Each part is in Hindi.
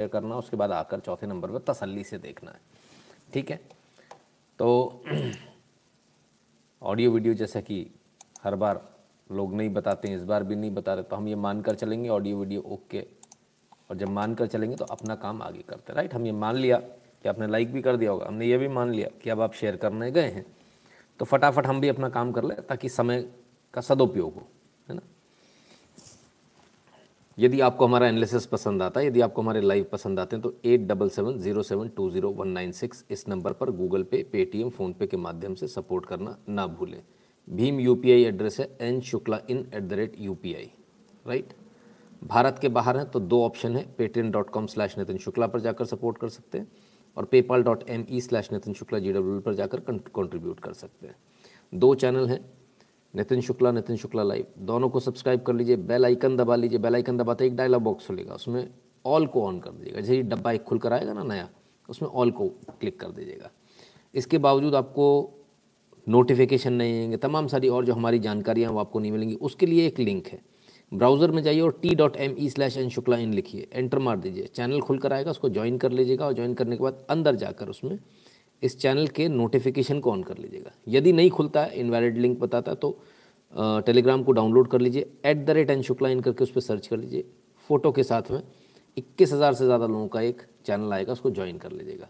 करना, उसके बाद आकर चौथे नंबर पर तसल्ली से देखना है। ठीक है? तो ऑडियो वीडियो जैसा कि हर बार लोग नहीं बताते हैं, इस बार भी नहीं बता रहे तो हम ये मानकर चलेंगे, ऑडियो वीडियो ओके। और जब मानकर चलेंगे तो अपना काम आगे करते हैं। राइट? हम ये मान लिया कि आपने लाइक भी कर दिया होगा, हमने ये भी मान लिया कि अब आप शेयर करने गए हैं तो फटाफट हम भी अपना काम कर ले ताकि समय का सदुपयोग हो। यदि आपको हमारा एनालिसिस पसंद आता है, यदि आपको हमारे लाइव पसंद आते हैं तो eight double seven zero seven two zero one nine six इस नंबर पर गूगल पे पेटीएम फ़ोनपे के माध्यम से सपोर्ट करना ना भूलें। भीम यूपीआई एड्रेस है N Shukla in at the rate U right Bharat के बाहर हैं तो दो ऑप्शन है Paytm dot com slash Nitin Shukla पर जाकर सपोर्ट कर सकते हैं और PayPal dot M E slash Nitin Shukla G W पर जाकर कंट्रीब्यूट कर सकते हैं। दो चैनल हैं नितिन शुक्ला नितिन शुक्ला लाइव दोनों को सब्सक्राइब कर लीजिए बेल आइकन दबा लीजिए। बेल आइकन दबाते एक डायलॉग बॉक्स खुलेगा। उसमें ऑल को ऑन कर दीजिएगा। जैसे डब्बा एक खुल कर आएगा ना नया, उसमें ऑल को क्लिक कर दीजिएगा। इसके बावजूद आपको नोटिफिकेशन नहीं आएँगे। तमाम सारी और जो हमारी जानकारियाँ वो आपको नहीं मिलेंगी। उसके लिए एक लिंक है। ब्राउज़र में जाइए और T dot M E slash N Shukla in लिखिए। एंटर मार दीजिए। चैनल खुल कर आएगा, उसको ज्वाइन कर लीजिएगा और ज्वाइन करने के बाद अंदर जाकर उसमें इस चैनल के नोटिफिकेशन को ऑन कर लीजिएगा। यदि नहीं खुलता है इनवैलिड लिंक बताता तो टेलीग्राम को डाउनलोड कर लीजिए। At the rate N Shukla in करके उस पर सर्च कर लीजिए। फ़ोटो के साथ में इक्कीस हज़ार से ज़्यादा लोगों का एक चैनल आएगा, उसको ज्वाइन कर लीजिएगा।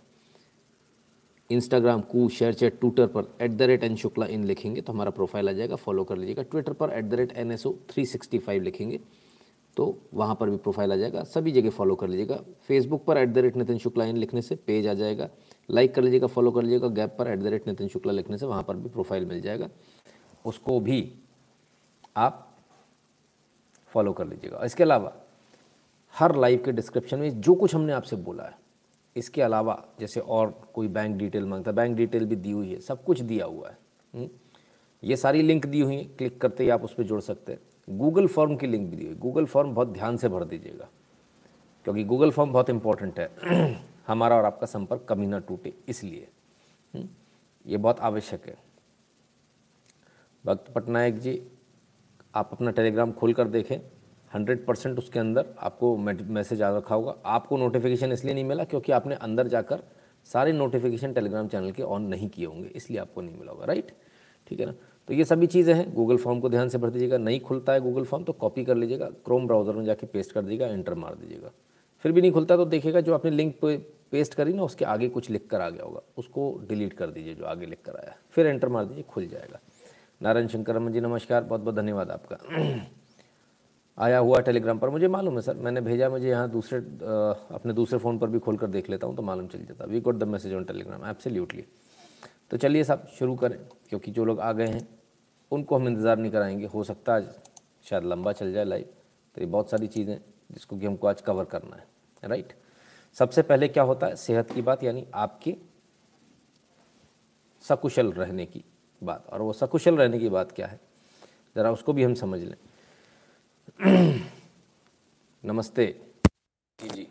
इंस्टाग्राम कू शेयर चैट ट्विटर पर at the rate N Shukla in लिखेंगे तो हमारा प्रोफ़ाइल आ जाएगा। फॉलो कर लीजिएगा। ट्विटर पर at the rate N S O three sixty five लिखेंगे तो वहाँ पर भी प्रोफ़ाइल आ जाएगा। सभी जगह फॉलो कर लीजिएगा। फेसबुक पर at the rate Nitin Shukla in लिखने से पेज आ जाएगा। लाइक कर लीजिएगा फॉलो कर लीजिएगा गैप पर at the rate Nitin Shukla लिखने से वहाँ पर भी प्रोफ़ाइल मिल जाएगा। उसको भी आप फॉलो कर लीजिएगा। इसके अलावा, हर लाइव के डिस्क्रिप्शन में जो कुछ हमने आपसे बोला है, इसके अलावा जैसे और कोई बैंक डिटेल माँगता है बैंक डिटेल भी दी हुई है, सब कुछ दिया हुआ है। ये सारी लिंक दी हुई है क्लिक करते ही आप उस पर जुड़ सकते हैं। गूगल फॉर्म की लिंक भी दी हुई। गूगल फॉर्म बहुत ध्यान से भर दीजिएगा, क्योंकि गूगल फॉर्म बहुत इंपॉर्टेंट है। हमारा और आपका संपर्क कभी ना टूटे, इसलिए। ये बहुत आवश्यक है। भक्त पटनायक जी, आप अपना टेलीग्राम खोल कर देखें। हंड्रेड परसेंट उसके अंदर आपको मैसेज आ रखा होगा। आपको नोटिफिकेशन इसलिए नहीं मिला क्योंकि आपने अंदर जाकर सारे नोटिफिकेशन टेलीग्राम चैनल के ऑन नहीं किए होंगे, इसलिए आपको नहीं मिला होगा, राइट? ठीक है ना? तो ये सभी चीज़ें हैं। गूगल फॉर्म को ध्यान से भर दीजिएगा। नहीं खुलता है गूगल फॉर्म तो कॉपी कर लीजिएगा। क्रोम ब्राउज़र में जाके पेस्ट कर दीजिएगा, एंटर मार दीजिएगा। फिर भी नहीं खुलता तो देखिएगा जो आपने लिंक पेस्ट करी ना, उसके आगे कुछ लिख कर आ गया होगा। उसको डिलीट कर दीजिए जो आगे लिख कर आया। फिर एंटर मार दीजिए, खुल जाएगा। नारायण शंकर जी, नमस्कार। बहुत बहुत धन्यवाद आपका। आया हुआ टेलीग्राम पर। मुझे मालूम है सर, मैंने भेजा, मुझे यहाँ दूसरे अपने दूसरे फ़ोन पर भी खोल कर देख लेता हूँ तो मालूम चल जाता। We got the message on Telegram app absolutely तो चलिए साहब, शुरू करें, क्योंकि जो लोग आ गए हैं, उनको हम इंतज़ार नहीं कराएँगे। हो सकता है शायद लंबा चल जाए लाइव तो ये बहुत सारी चीज़ें जिसको कि हमको आज कवर करना है राइट सबसे पहले क्या होता है? सेहत की बात यानी आपके सकुशल रहने की बात। और वो सकुशल रहने की बात क्या है? ज़रा उसको भी हम समझ लें। नमस्ते। जी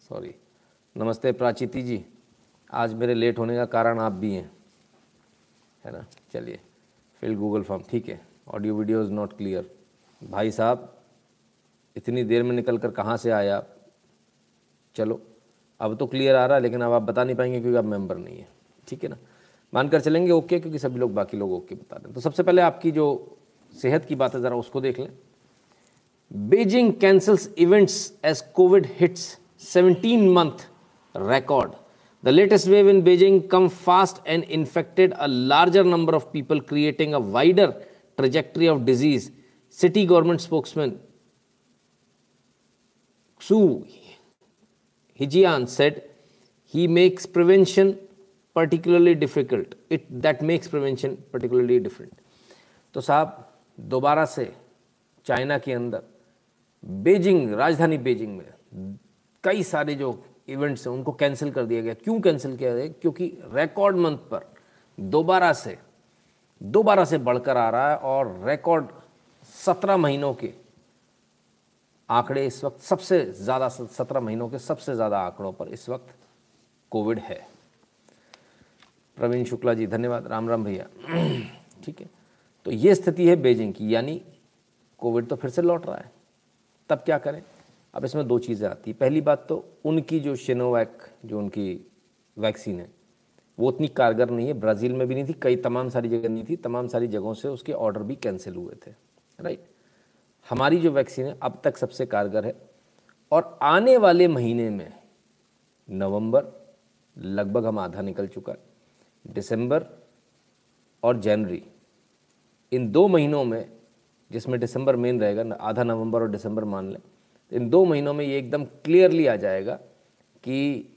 सॉरी। नमस्ते प्राचीति जी। आज मेरे लेट होने का कारण आप भी हैं। है ना? चलिए फिल गूगल फॉर्म। ठीक है audio video is not clear. भाई साहब इतनी देर में निकल कर कहाँ से आया? चलो अब तो क्लियर आ रहा है लेकिन अब आप बता नहीं पाएँगे क्योंकि आप मेंबर नहीं है। ठीक है ना? मानकर चलेंगे ओके क्योंकि सभी लोग बाकी लोग ओके बता दें। तो सबसे पहले आपकी जो सेहत की बात है ज़रा उसको देख लें। Beijing cancels events as COVID hits 17 month record The latest wave in Beijing come fast and infected a larger number of people, creating a wider trajectory of disease. City government spokesman Xu Hijian said, he makes prevention particularly difficult. It, that makes prevention particularly different. तो साहब, दोबारा से चाइना के अंदर, बेजिंग, राजधानी बेजिंग में कई सारे जो इवेंट्स हैं, उनको कैंसिल कर दिया गया क्यों कैंसिल किया गया क्योंकि रिकॉर्ड मंथ पर दोबारा से दोबारा से बढ़कर आ रहा है और रिकॉर्ड सत्रह महीनों के आंकड़े इस वक्त सबसे ज़्यादा सत्रह महीनों के सबसे ज़्यादा आंकड़ों पर इस वक्त कोविड है। प्रवीण शुक्ला जी, धन्यवाद। राम राम भैया। ठीक है। तो ये स्थिति है बेजिंग की, यानी कोविड तो फिर से लौट रहा है। तब क्या करें? अब इसमें दो चीज़ें आती हैं। पहली बात तो उनकी जो शिनोवैक जो उनकी वैक्सीन है, वो उतनी कारगर नहीं है। ब्राज़ील में भी नहीं थी, कई तमाम सारी जगह नहीं थी, तमाम सारी जगहों से उसके ऑर्डर भी कैंसिल हुए थे। राइट हमारी जो वैक्सीन है अब तक सबसे कारगर है। और आने वाले महीने में, नवंबर, लगभग हम आधा निकल चुका है। दिसंबर और जनवरी, इन दो महीनों में, जिसमें दिसंबर मेन रहेगा आधा नवंबर और दिसंबर मान लें, इन दो महीनों में ये एकदम क्लियरली आ जाएगा कि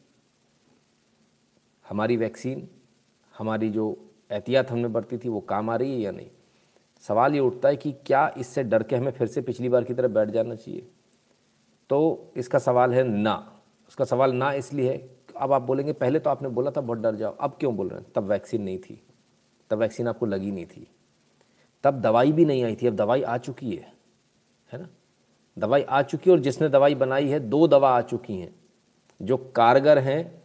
हमारी वैक्सीन, हमारी जो एहतियात हमने बरती थी वो काम आ रही है या नहीं। सवाल ये उठता है कि क्या इससे डर के हमें फिर से पिछली बार की तरह बैठ जाना चाहिए? तो इसका सवाल है ना। उसका सवाल ना इसलिए है अब आप बोलेंगे, पहले तो आपने बोला था बहुत डर जाओ, अब क्यों बोल रहे हैं? तब वैक्सीन नहीं थी। तब वैक्सीन आपको लगी नहीं थी। तब दवाई भी नहीं आई थी। अब दवाई आ चुकी है है ना? दवाई आ चुकी है और जिसने दवाई बनाई है, दो दवा आ चुकी हैं, जो कारगर हैं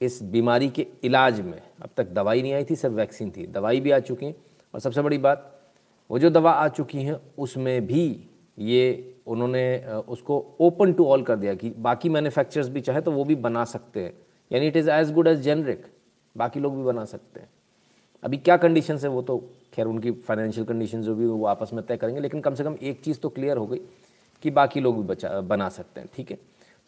इस बीमारी के इलाज में। अब तक दवाई नहीं आई थी, सिर्फ़ वैक्सीन थी। दवाई भी आ चुकी हैं। और सबसे बड़ी बात वो जो दवा आ चुकी हैं, उसमें भी ये उन्होंने उसको ओपन टू ऑल कर दिया कि बाकी मैन्युफैक्चरर्स भी चाहे तो वो भी बना सकते हैं। यानी it is as good as generic बाकी लोग भी बना सकते हैं। अभी क्या कंडीशन है वो तो खैर उनकी फाइनेंशियल कंडीशन जो भी वो आपस में तय करेंगे, लेकिन कम से कम एक चीज़ तो क्लियर हो गई कि बाकी लोग भी बचा, बना सकते हैं, ठीक है?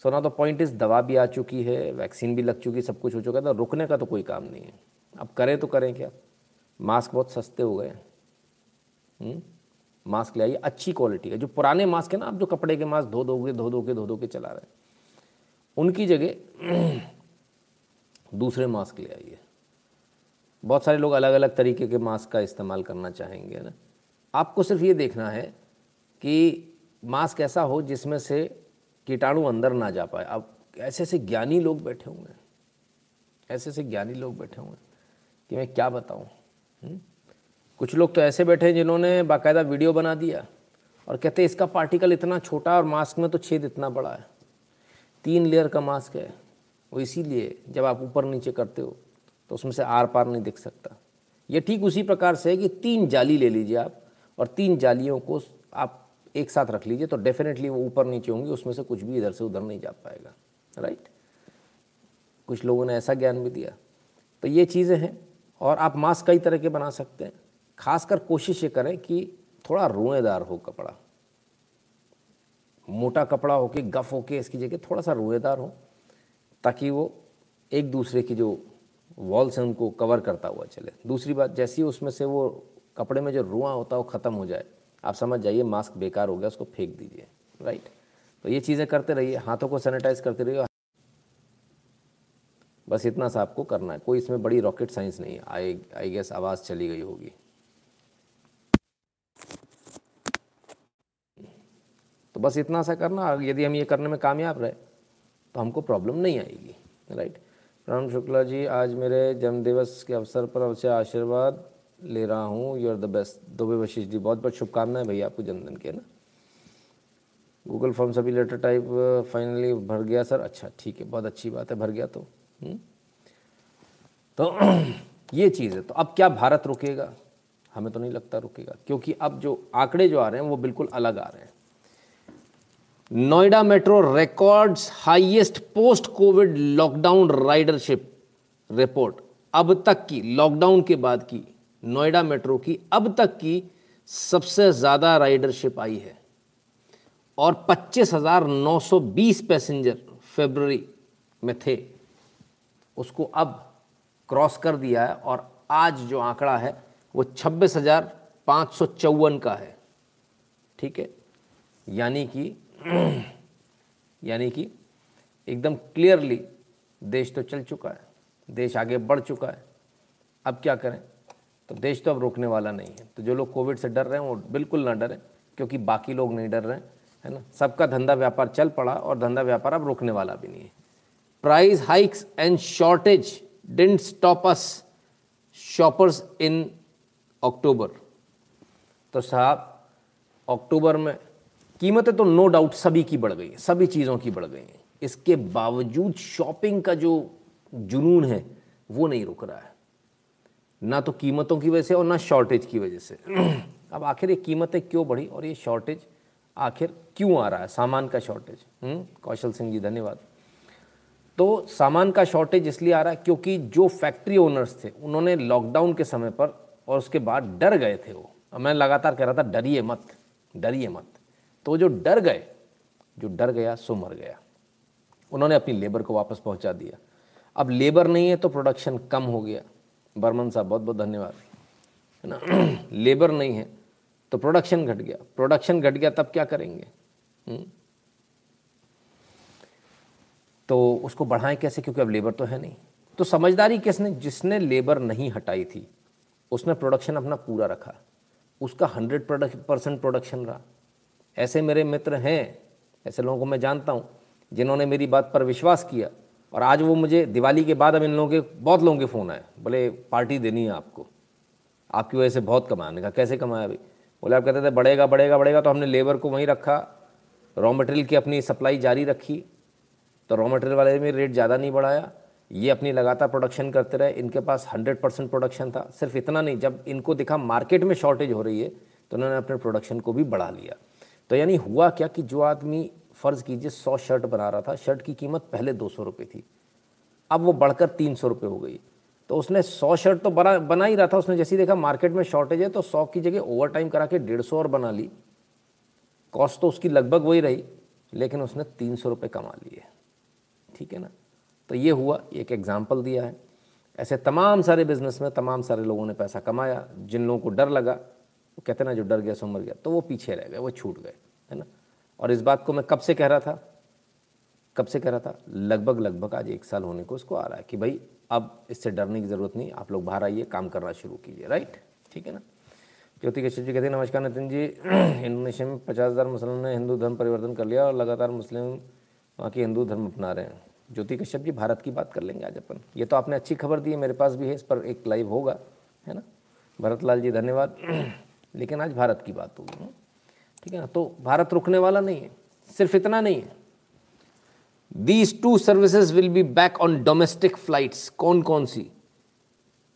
सो ना तो पॉइंट इज़ दवा भी आ चुकी है वैक्सीन भी लग चुकी, सब कुछ हो चुका है तो रुकने का तो कोई काम नहीं है। अब करें तो करें क्या? मास्क बहुत सस्ते हो गए हैं। मास्क ले आइए, अच्छी क्वालिटी का जो पुराने मास्क है ना, आप जो कपड़े के मास्क धो दोगे, धो धो के धो धो के चला रहे हैं। उनकी जगह दूसरे मास्क ले आइए। बहुत सारे लोग अलग अलग तरीके के मास्क का इस्तेमाल करना चाहेंगे ना? आपको सिर्फ़ ये देखना है कि मास्क ऐसा हो जिसमें से कीटाणु अंदर ना जा पाए। अब ऐसे ऐसे ज्ञानी लोग बैठे हुए हैं। ऐसे ऐसे ज्ञानी लोग बैठे हुए हैं कि मैं क्या बताऊँ? हम्म? कुछ लोग तो ऐसे बैठे हैं जिन्होंने बाकायदा वीडियो बना दिया और कहते हैं, इसका पार्टिकल इतना छोटा और मास्क में तो छेद इतना बड़ा है। तीन लेयर का मास्क है, वो इसीलिए जब आप ऊपर नीचे करते हो तो उसमें से आर पार नहीं दिख सकता। ये ठीक उसी प्रकार से है कि तीन जाली ले लीजिए आप और तीन जालियों को आप एक साथ रख लीजिए तो डेफिनेटली वो ऊपर नीचे होंगी, उसमें से कुछ भी इधर से उधर नहीं जा पाएगा। राइट कुछ लोगों ने ऐसा ज्ञान भी दिया। तो ये चीज़ें हैं और आप मास्क कई तरह के बना सकते हैं। खासकर कोशिश ये करें कि थोड़ा रुएदार हो कपड़ा। मोटा कपड़ा हो के, गफ हो के इसकी जगह थोड़ा सा रुएदार हो, ताकि वो एक दूसरे की जो वॉल्स हैं उनको कवर करता हुआ चले। दूसरी बात, जैसी उसमें से वो कपड़े में जो रुआ होता है, वो ख़त्म हो जाए। आप समझ जाइए मास्क बेकार हो गया, उसको फेंक दीजिए राइट तो ये चीज़ें करते रहिए, हाथों को सैनिटाइज करते रहिए। बस इतना सा आपको करना है। कोई इसमें बड़ी रॉकेट साइंस नहीं है। आई आई गेस आवाज़ चली गई होगी। तो बस इतना सा करना, यदि हम ये करने में कामयाब रहे तो हमको प्रॉब्लम नहीं आएगी राइट प्रणाम शुक्ला जी, आज मेरे जन्मदिवस के अवसर पर अवश्य आशीर्वाद ले रहा हूँ। You are the best Dubey Vashish ji, बहुत बहुत शुभकामनाएँ भैया आपको जन्मदिन के ना? गूगल फॉर्म सभी लेटर टाइप फाइनली भर गया सर अच्छा ठीक है, बहुत अच्छी बात है, भर गया तो? हम्म? तो ये चीज़ है। तो अब क्या भारत रुकेगा? हमें तो नहीं लगता रुकेगा, क्योंकि अब जो आंकड़े जो आ रहे हैं, वो बिल्कुल अलग आ रहे हैं। Noida metro records highest post COVID lockdown ridership report. अब तक की लॉकडाउन के बाद की नोएडा मेट्रो की अब तक की सबसे ज़्यादा राइडरशिप आई है और 25,920 पैसेंजर फेबररी में थे। उसको अब क्रॉस कर दिया है और आज जो आंकड़ा है वो छब्बीस हज़ार सौ चौवन का है। ठीक है? यानी कि यानी कि एकदम क्लियरली देश तो चल चुका है, देश आगे बढ़ चुका है। अब क्या करें? तो देश तो अब रोकने वाला नहीं है। तो जो लोग कोविड से डर रहे हैं, वो बिल्कुल ना डरें, क्योंकि बाकी लोग नहीं डर रहे, हैं है ना? सबका धंधा व्यापार चल पड़ा और धंधा व्यापार अब रोकने वाला भी नहीं है। Price hikes and shortage didn't stop us shoppers in October तो साहब अक्टूबर में कीमतें तो नो डाउट सभी की बढ़ गई सभी चीज़ों की बढ़ गई हैं। इसके बावजूद शॉपिंग का जो जुनून है वो नहीं रुक रहा है। ना तो कीमतों की वजह से और ना शॉर्टेज की वजह से। अब आखिर ये कीमतें क्यों बढ़ी और ये शॉर्टेज आखिर क्यों आ रहा है? सामान का शॉर्टेज हम्म, कौशल सिंह जी धन्यवाद। तो सामान का शॉर्टेज इसलिए आ रहा है क्योंकि जो फैक्ट्री ओनर्स थे उन्होंने लॉकडाउन के समय पर और उसके बाद डर गए थे वो। मैं लगातार कह रहा था डरिए मत डरिए मत। तो जो डर गए, जो डर गया, सो मर गया। उन्होंने अपनी लेबर को वापस पहुँचा दिया। अब लेबर नहीं है तो प्रोडक्शन कम हो गया। बर्मन साहब बहुत बहुत धन्यवाद। है ना? लेबर नहीं है तो प्रोडक्शन घट गया। प्रोडक्शन घट गया, तब क्या करेंगे? हम्म? तो उसको बढ़ाएँ कैसे? क्योंकि अब लेबर तो है नहीं। तो समझदारी किसने, जिसने लेबर नहीं हटाई थी, उसने प्रोडक्शन अपना पूरा रखा। उसका हंड्रेड परसेंट प्रोडक्शन रहा। ऐसे मेरे मित्र हैं, ऐसे लोगों को मैं जानता हूँ, जिन्होंने मेरी बात पर विश्वास किया। और आज वो मुझे दिवाली के बाद अब इन लोगों के, बहुत लोगों के फ़ोन आए, बोले, पार्टी देनी है आपको। आपकी वजह से बहुत कमाने का कैसे कमाया अभी बोले, आप कहते थे, बढ़ेगा बढ़ेगा बढ़ेगा तो हमने लेबर को वहीं रखा, रॉ मटेरियल की अपनी सप्लाई जारी रखी तो रॉ मटेरियल वाले में रेट ज़्यादा नहीं बढ़ाया, ये अपनी लगातार प्रोडक्शन करते रहे, इनके पास हंड्रेड परसेंट प्रोडक्शन था, सिर्फ़ इतना नहीं, जब इनको दिखा मार्केट में शॉर्टेज हो रही है तो उन्होंने अपने प्रोडक्शन को भी बढ़ा लिया। तो यानी हुआ क्या कि जो आदमी, फ़र्ज़ कीजिए, सौ शर्ट बना रहा था, शर्ट की कीमत पहले दो सौ रुपये थी। अब वो बढ़कर तीन सौ रुपये हो गई। तो उसने सौ शर्ट तो बना बना ही रहा था, उसने जैसे ही देखा मार्केट में शॉर्टेज है तो सौ की जगह ओवर टाइम करा के डेढ़ सौ और बना ली। कॉस्ट तो उसकी लगभग वही रही, लेकिन उसने तीन सौ रुपये कमा लिए। ठीक है ना? तो ये हुआ, एक एग्ज़ाम्पल दिया है। ऐसे तमाम सारे बिज़नेस में तमाम सारे लोगों ने पैसा कमाया, जिन लोगों को डर लगा वो कहते ना, जो डर गया सो मर गया। तो वो पीछे रह गए, वो छूट गए, है ना? और इस बात को मैं कब से कह रहा था? कब से कह रहा था? लगभग लगभग आज एक साल होने को उसको आ रहा है कि भाई, अब इससे डरने की ज़रूरत नहीं, आप लोग बाहर आइए, काम करना शुरू कीजिए, राइट? ठीक है ना? ज्योति कश्यप जी कहते हैं, नमस्कार नितिन जी। इंडोनेशिया में पचास हज़ार मुसलमान ने हिंदू धर्म परिवर्तन कर लिया और लगातार मुस्लिम वहाँ के हिंदू धर्म अपना रहे हैं। ज्योति कश्यप जी, भारत की बात कर लेंगे आज अपन। ये तो आपने अच्छी खबर दी है, मेरे पास भी है, इस पर एक लाइव होगा, है ना? भरत लाल जी, धन्यवाद। लेकिन आज भारत की बात होगी। ठीक है ना? तो भारत रुकने वाला नहीं है, सिर्फ़ इतना नहीं है। These two services will be back on domestic flights कौन कौन सी?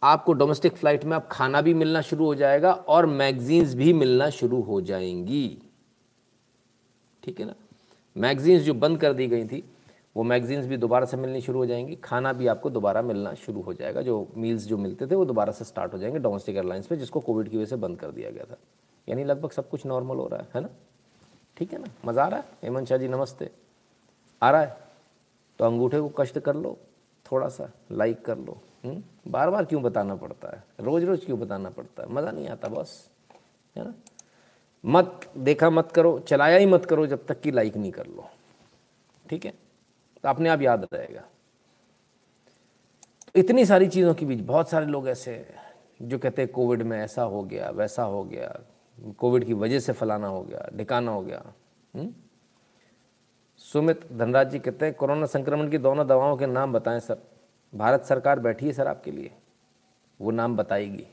आपको डोमेस्टिक फ़्लाइट में आप खाना भी मिलना शुरू हो जाएगा और मैगजीन्स भी मिलना शुरू हो जाएँगी। ठीक है ना? मैगजीन्स जो बंद कर दी गई थी वो मैगजीन्स भी दोबारा से मिलनी शुरू हो जाएँगी, खाना भी आपको दोबारा मिलना शुरू हो जाएगा। जो मील्स जो मिलते थे, वो दोबारा से स्टार्ट हो जाएँगे डोमेस्टिक एयरलाइंस पे, जिसको कोविड की वजह से बंद कर दिया गया था। यानी लगभग सब कुछ नॉर्मल हो रहा है है ना? ठीक है ना? मज़ा आ रहा है? हेमंत शाह जी, नमस्ते। आ रहा है? तो अंगूठे को कष्ट कर लो, थोड़ा सा लाइक कर लो। हुँ? हम्म? बार बार क्यों बताना पड़ता है? रोज़ रोज़ क्यों बताना पड़ता है? मज़ा नहीं आता बस, है ना? मत, देखा मत करो, चलाया ही मत करो जब तक कि लाइक नहीं कर लो। ठीक है? तो अपने आप याद रहेगा। इतनी सारी चीज़ों के बीच बहुत सारे लोग ऐसे जो कहते हैं, कोविड में ऐसा हो गया, वैसा हो गया, कोविड की वजह से फलाना हो गया, ढिकाना हो गया। हुँ? हम्म? सुमित धनराज जी कहते हैं, कोरोना संक्रमण की दोनों दवाओं के नाम बताएँ सर। भारत सरकार बैठी है सर आपके लिए। वो नाम बताएगी।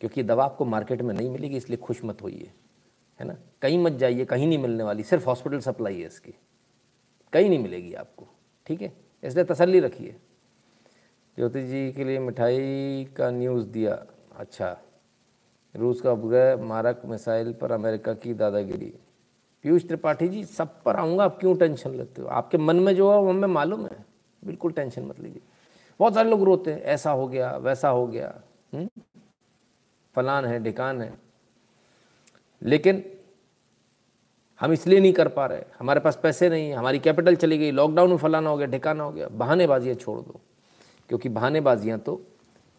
क्योंकि दवा आपको मार्केट में नहीं मिलेगी, इसलिए खुश मत होइए। है ना? कहीं मत जाइए, कहीं नहीं मिलने वाली, सिर्फ़ हॉस्पिटल सप्लाई है इसकी। कहीं नहीं मिलेगी आपको, ठीक है? इसलिए तसल्ली रखिए। ज्योति जी के लिए मिठाई का न्यूज़ दिया। अच्छा रूस का उपग्रह मारक मिसाइल पर अमेरिका की दादागिरी। पीयूष त्रिपाठी जी, सब पर आऊँगा, आप क्यों टेंशन लेते हो? आपके मन में जो है, वो हमें मालूम है। बिल्कुल टेंशन मत लीजिए। बहुत सारे लोग रोते हैं, ऐसा हो गया, वैसा हो गया? हम्म? फलान है, ढिकान है। लेकिन हम इसलिए नहीं कर पा रहे। हमारे पास पैसे नहीं हमारी कैपिटल चली गई लॉकडाउन में फलाना हो गया, ठिकाना हो गया बहानेबाजियाँ छोड़ दो। क्योंकि बहानेबाजियाँ तो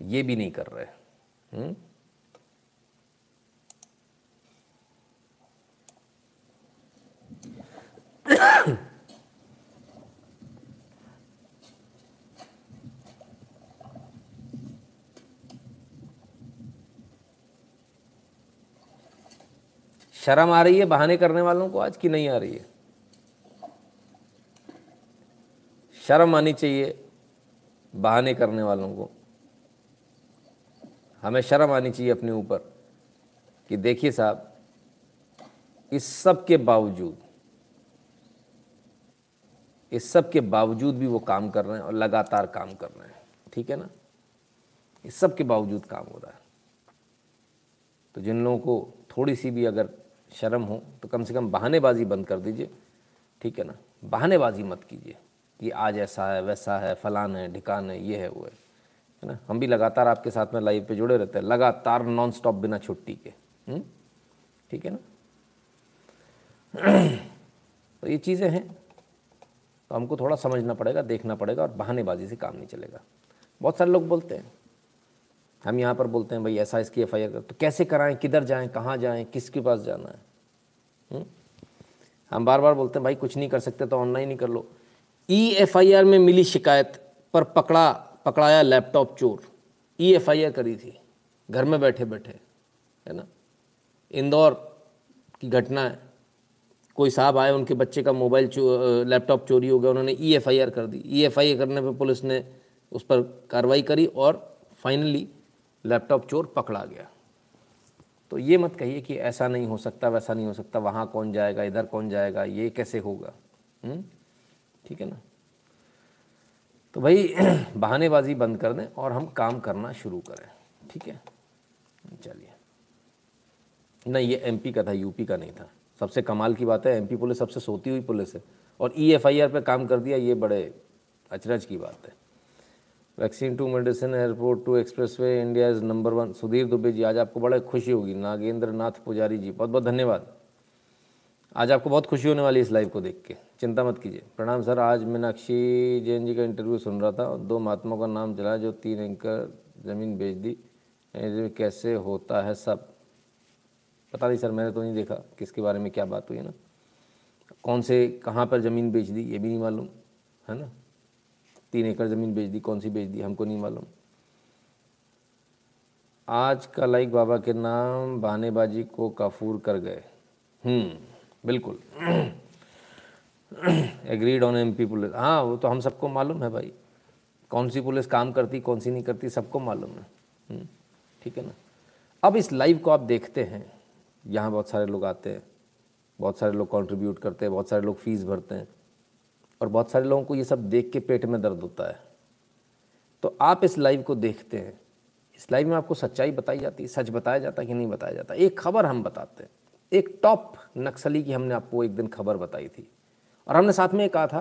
ये भी नहीं कर रहे। हुँ? शर्म आ रही है बहाने करने वालों को आज की नहीं आ रही है। शर्म आनी चाहिए बहाने करने वालों को। हमें शर्म आनी चाहिए अपने ऊपर कि देखिए साहब, इस सब के बावजूद, इस सब के बावजूद भी वो काम कर रहे हैं और लगातार काम कर रहे हैं, ठीक है ना? इस सब के बावजूद काम हो रहा है। तो जिन लोगों को थोड़ी सी भी अगर शर्म हो तो कम से कम बहानेबाजी बंद कर दीजिए। ठीक है ना? बहानेबाजी मत कीजिए कि आज ऐसा है, वैसा है, फलान है, ढिकान है, ये है, वो है। है ना? हम भी लगातार आपके साथ में लाइव पे जुड़े रहते हैं, लगातार नॉन स्टॉप बिना छुट्टी के। हम्म? ठीक है ना? तो ये चीज़ें हैं। तो हमको थोड़ा समझना पड़ेगा, देखना पड़ेगा और बहानेबाजी से काम नहीं चलेगा। बहुत सारे लोग बोलते हैं हम यहाँ पर बोलते हैं भाई ऐसा इसकी एफ़ आई तो कैसे कराएँ किधर जाएँ कहाँ जाएँ किसके पास जाना है? हम बार बार बोलते हैं भाई कुछ नहीं कर सकते तो ऑनलाइन ही कर लो। ई एफ़ आई आर में मिली शिकायत पर पकड़ा पकड़ाया लैपटॉप चोर। ई एफ़ आई आर करी थी। घर में बैठे बैठे है ना? इंदौर की घटना है। कोई साहब आए उनके बच्चे का मोबाइल चो, लैपटॉप चोरी हो गया उन्होंने ई एफ़ आई आर कर दी। ई एफ़ आई आर करने पर पुलिस ने उस पर कार्रवाई करी और फाइनली लैपटॉप चोर पकड़ा गया। तो ये मत कहिए कि ऐसा नहीं हो सकता, वैसा नहीं हो सकता, वहाँ कौन जाएगा, इधर कौन जाएगा, ये कैसे होगा? हम्म? ठीक है ना? तो भाई, बहानेबाजी बंद कर दें और हम काम करना शुरू करें। ठीक है? चलिए। नहीं, ये एमपी का था यूपी का नहीं था। सबसे कमाल की बात है एमपी पुलिस सबसे सोती हुई पुलिस है। और ईएफआईआर पे काम कर दिया, ये बड़े अचरज की बात है। Vaccine to medicine airport to expressway India is number one. Sudhir Dubey ji, आज आपको बड़ा खुशी होगी। नागेंद्र नाथ पुजारी जी बहुत बहुत धन्यवाद। आज आपको बहुत खुशी होने वाली इस लाइव को देख के। चिंता मत कीजिए। प्रणाम सर, आज मीनाक्षी जैन जी का इंटरव्यू सुन रहा था दो महात्माओं का नाम चला जो तीन एंकर ज़मीन बेच दी। कैसे होता है सब। पता नहीं सर, मैंने तो नहीं देखा किसके बारे में क्या बात हुई है ना। कौन से, कहाँ पर ज़मीन बेच दी, ये भी नहीं मालूम, है ना। तीन एकड़ ज़मीन बेच दी कौन सी बेच दी हमको नहीं मालूम। आज का लाइक बाबा के नाम बहानेबाजी को काफूर कर गए। हम्म बिल्कुल। Agreed on M P police हाँ वो तो हम सबको मालूम है भाई। कौन सी पुलिस काम करती कौन सी नहीं करती सबको मालूम है। हम्म, ठीक है ना? अब इस लाइव को आप देखते हैं। यहाँ बहुत सारे लोग आते हैं बहुत सारे लोग कंट्रीब्यूट करते हैं बहुत सारे लोग फ़ीस भरते हैं। और बहुत सारे लोगों को ये सब देख के पेट में दर्द होता है। तो आप इस लाइव को देखते हैं। इस लाइव में आपको सच्चाई बताई जाती है, सच बताया जाता है कि नहीं बताया जाता एक खबर हम बताते हैं। एक टॉप नक्सली की हमने आपको एक दिन खबर बताई थी। और हमने साथ में कहा था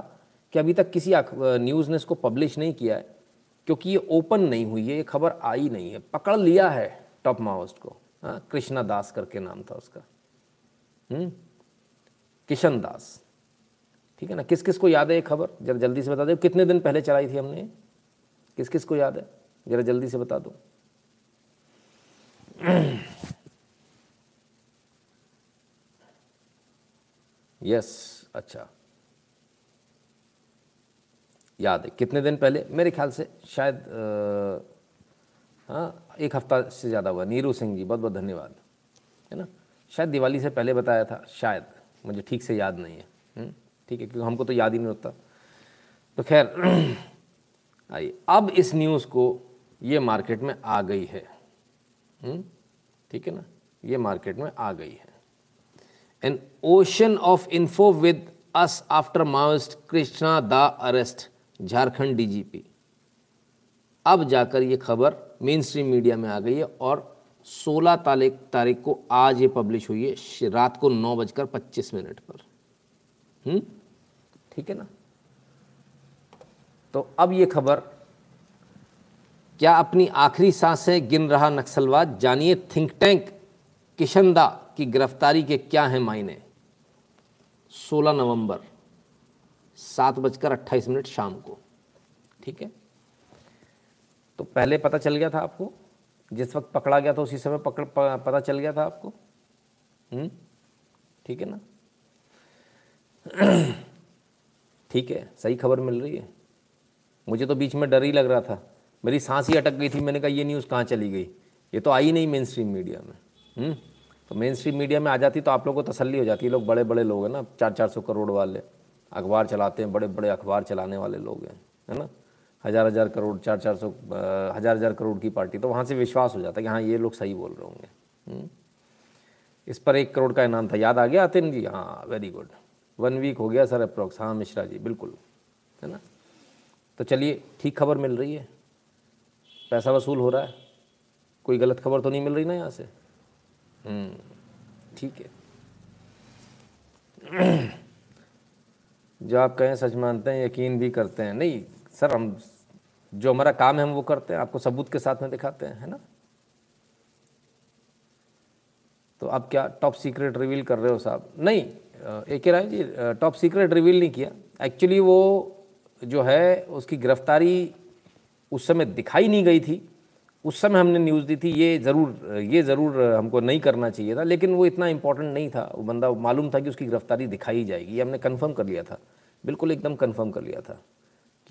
कि अभी तक किसी न्यूज़ ने इसको पब्लिश नहीं किया है, क्योंकि ये ओपन नहीं हुई है, ये खबर आई नहीं है। पकड़ लिया है टॉप माओस्ट को। हाँ कृष्णा दास करके नाम था उसका। हम्म किशन दास। ठीक है ना? किस किस को याद है ये खबर? जरा जल्दी से बता दो। कितने दिन पहले चलाई थी हमने किस किस को याद है? जरा जल्दी से बता दो। यस अच्छा। याद है, कितने दिन पहले? मेरे ख्याल से शायद हाँ एक हफ़्ता से ज़्यादा हुआ। नीरू सिंह जी बहुत बहुत धन्यवाद। है ना? शायद दिवाली से पहले बताया था, शायद। मुझे ठीक से याद नहीं है। ठीक है क्योंकि हमको तो याद ही नहीं होता। तो खैर आइए अब इस न्यूज़ को ये मार्केट में आ गई है। हम्म, ठीक है ना? ये मार्केट में आ गई है। An ocean of info with us after Maoist Krishna the arrest Jharkhand DGP अब जाकर ये खबर मेन स्ट्रीम मीडिया में आ गई है और 16 तारीख तारीख को आज ये पब्लिश हुई है रात को नौ बजकर पच्चीस मिनट पर। हम्म? ठीक है ना? तो अब ये खबर, क्या अपनी आखिरी साँसें गिन रहा नक्सलवाद? जानिए थिंक टैंक किशनदा की गिरफ्तारी के क्या हैं मायने। 16 नवंबर, सात बजकर अट्ठाईस मिनट शाम को। ठीक है? तो पहले पता चल गया था आपको? जिस वक्त पकड़ा गया था उसी समय पकड़ पता चल गया था आपको? हम्म? ठीक है ना? ठीक है, सही खबर मिल रही है। मुझे तो बीच में डर ही लग रहा था। मेरी सांस ही अटक गई थी। मैंने कहा, ये न्यूज़ कहाँ चली गई? ये तो आई नहीं मेन स्ट्रीम मीडिया में। हुँ? हम्म? तो मेन स्ट्रीम मीडिया में आ जाती तो आप लोगों को तसल्ली हो जाती है। लोग बड़े बड़े लोग हैं ना चार चार सौ करोड़ वाले अखबार चलाते हैं। बड़े बड़े अखबार चलाने वाले लोग हैं, है ना? हज़ार हज़ार करोड़ चार चार सौ हज़ार हज़ार करोड़ की पार्टी। तो वहाँ से विश्वास हो जाता है कि हाँ ये लोग सही बोल रहे होंगे। हम्म। इस पर एक करोड़ का इनाम था। याद आ गया आतिन जी? हाँ वेरी गुड वन वीक हो गया सर अप्रोक्स हाँ मिश्रा जी, बिल्कुल। है ना? तो चलिए, ठीक खबर मिल रही है। पैसा वसूल हो रहा है। कोई गलत खबर तो नहीं मिल रही ना यहाँ से? हम्म। ठीक है। जो आप कहें, सच मानते हैं, यकीन भी करते हैं। नहीं, सर, हम, जो हमारा काम है, हम वो करते हैं। आपको सबूत के साथ में दिखाते हैं, है ना? तो आप क्या टॉप सीक्रेट रिवील कर रहे हो साहब? नहीं A K Rai ji top secret reveal नहीं किया। एक्चुअली वो जो है, उसकी गिरफ्तारी उस समय दिखाई नहीं गई थी। उस समय हमने न्यूज़ दी थी, ये ज़रूर ये ज़रूर हमको नहीं करना चाहिए था, लेकिन वो इतना इंपॉर्टेंट नहीं था। वो बंदा मालूम था कि उसकी गिरफ्तारी दिखाई जाएगी। ये हमने कन्फर्म कर लिया था। बिल्कुल एकदम कन्फर्म कर लिया था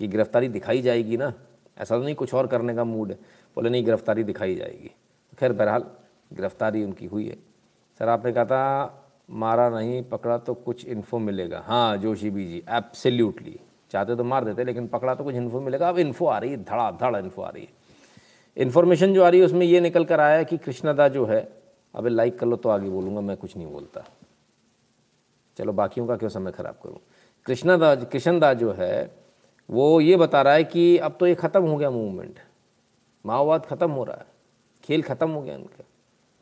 कि गिरफ्तारी दिखाई जाएगी ना। ऐसा तो नहीं कुछ और करने का मूड है। बोले, नहीं, गिरफ्तारी दिखाई जाएगी। खैर, बहरहाल, गिरफ्तारी उनकी हुई है। सर, आपने कहा था मारा नहीं, पकड़ा तो कुछ इन्फो मिलेगा। हाँ जोशी बी जी एब्सोल्युटली चाहते तो मार देते, लेकिन पकड़ा तो कुछ इन्फो मिलेगा। अब इन्फो आ रही है धड़ा धड़ इन्फो आ रही है। इन्फॉर्मेशन जो आ रही है, उसमें ये निकल कर आया कि कृष्णदा जो है, अबे लाइक कर लो तो आगे बोलूँगा, मैं कुछ नहीं बोलता। चलो, बाकियों का क्यों समय ख़राब करूँ? कृष्णदा कृष्णदा जो है, वो ये बता रहा है कि अब तो ये ख़त्म हो गया मूवमेंट माओवाद ख़त्म हो रहा है। खेल ख़त्म हो गया इनका।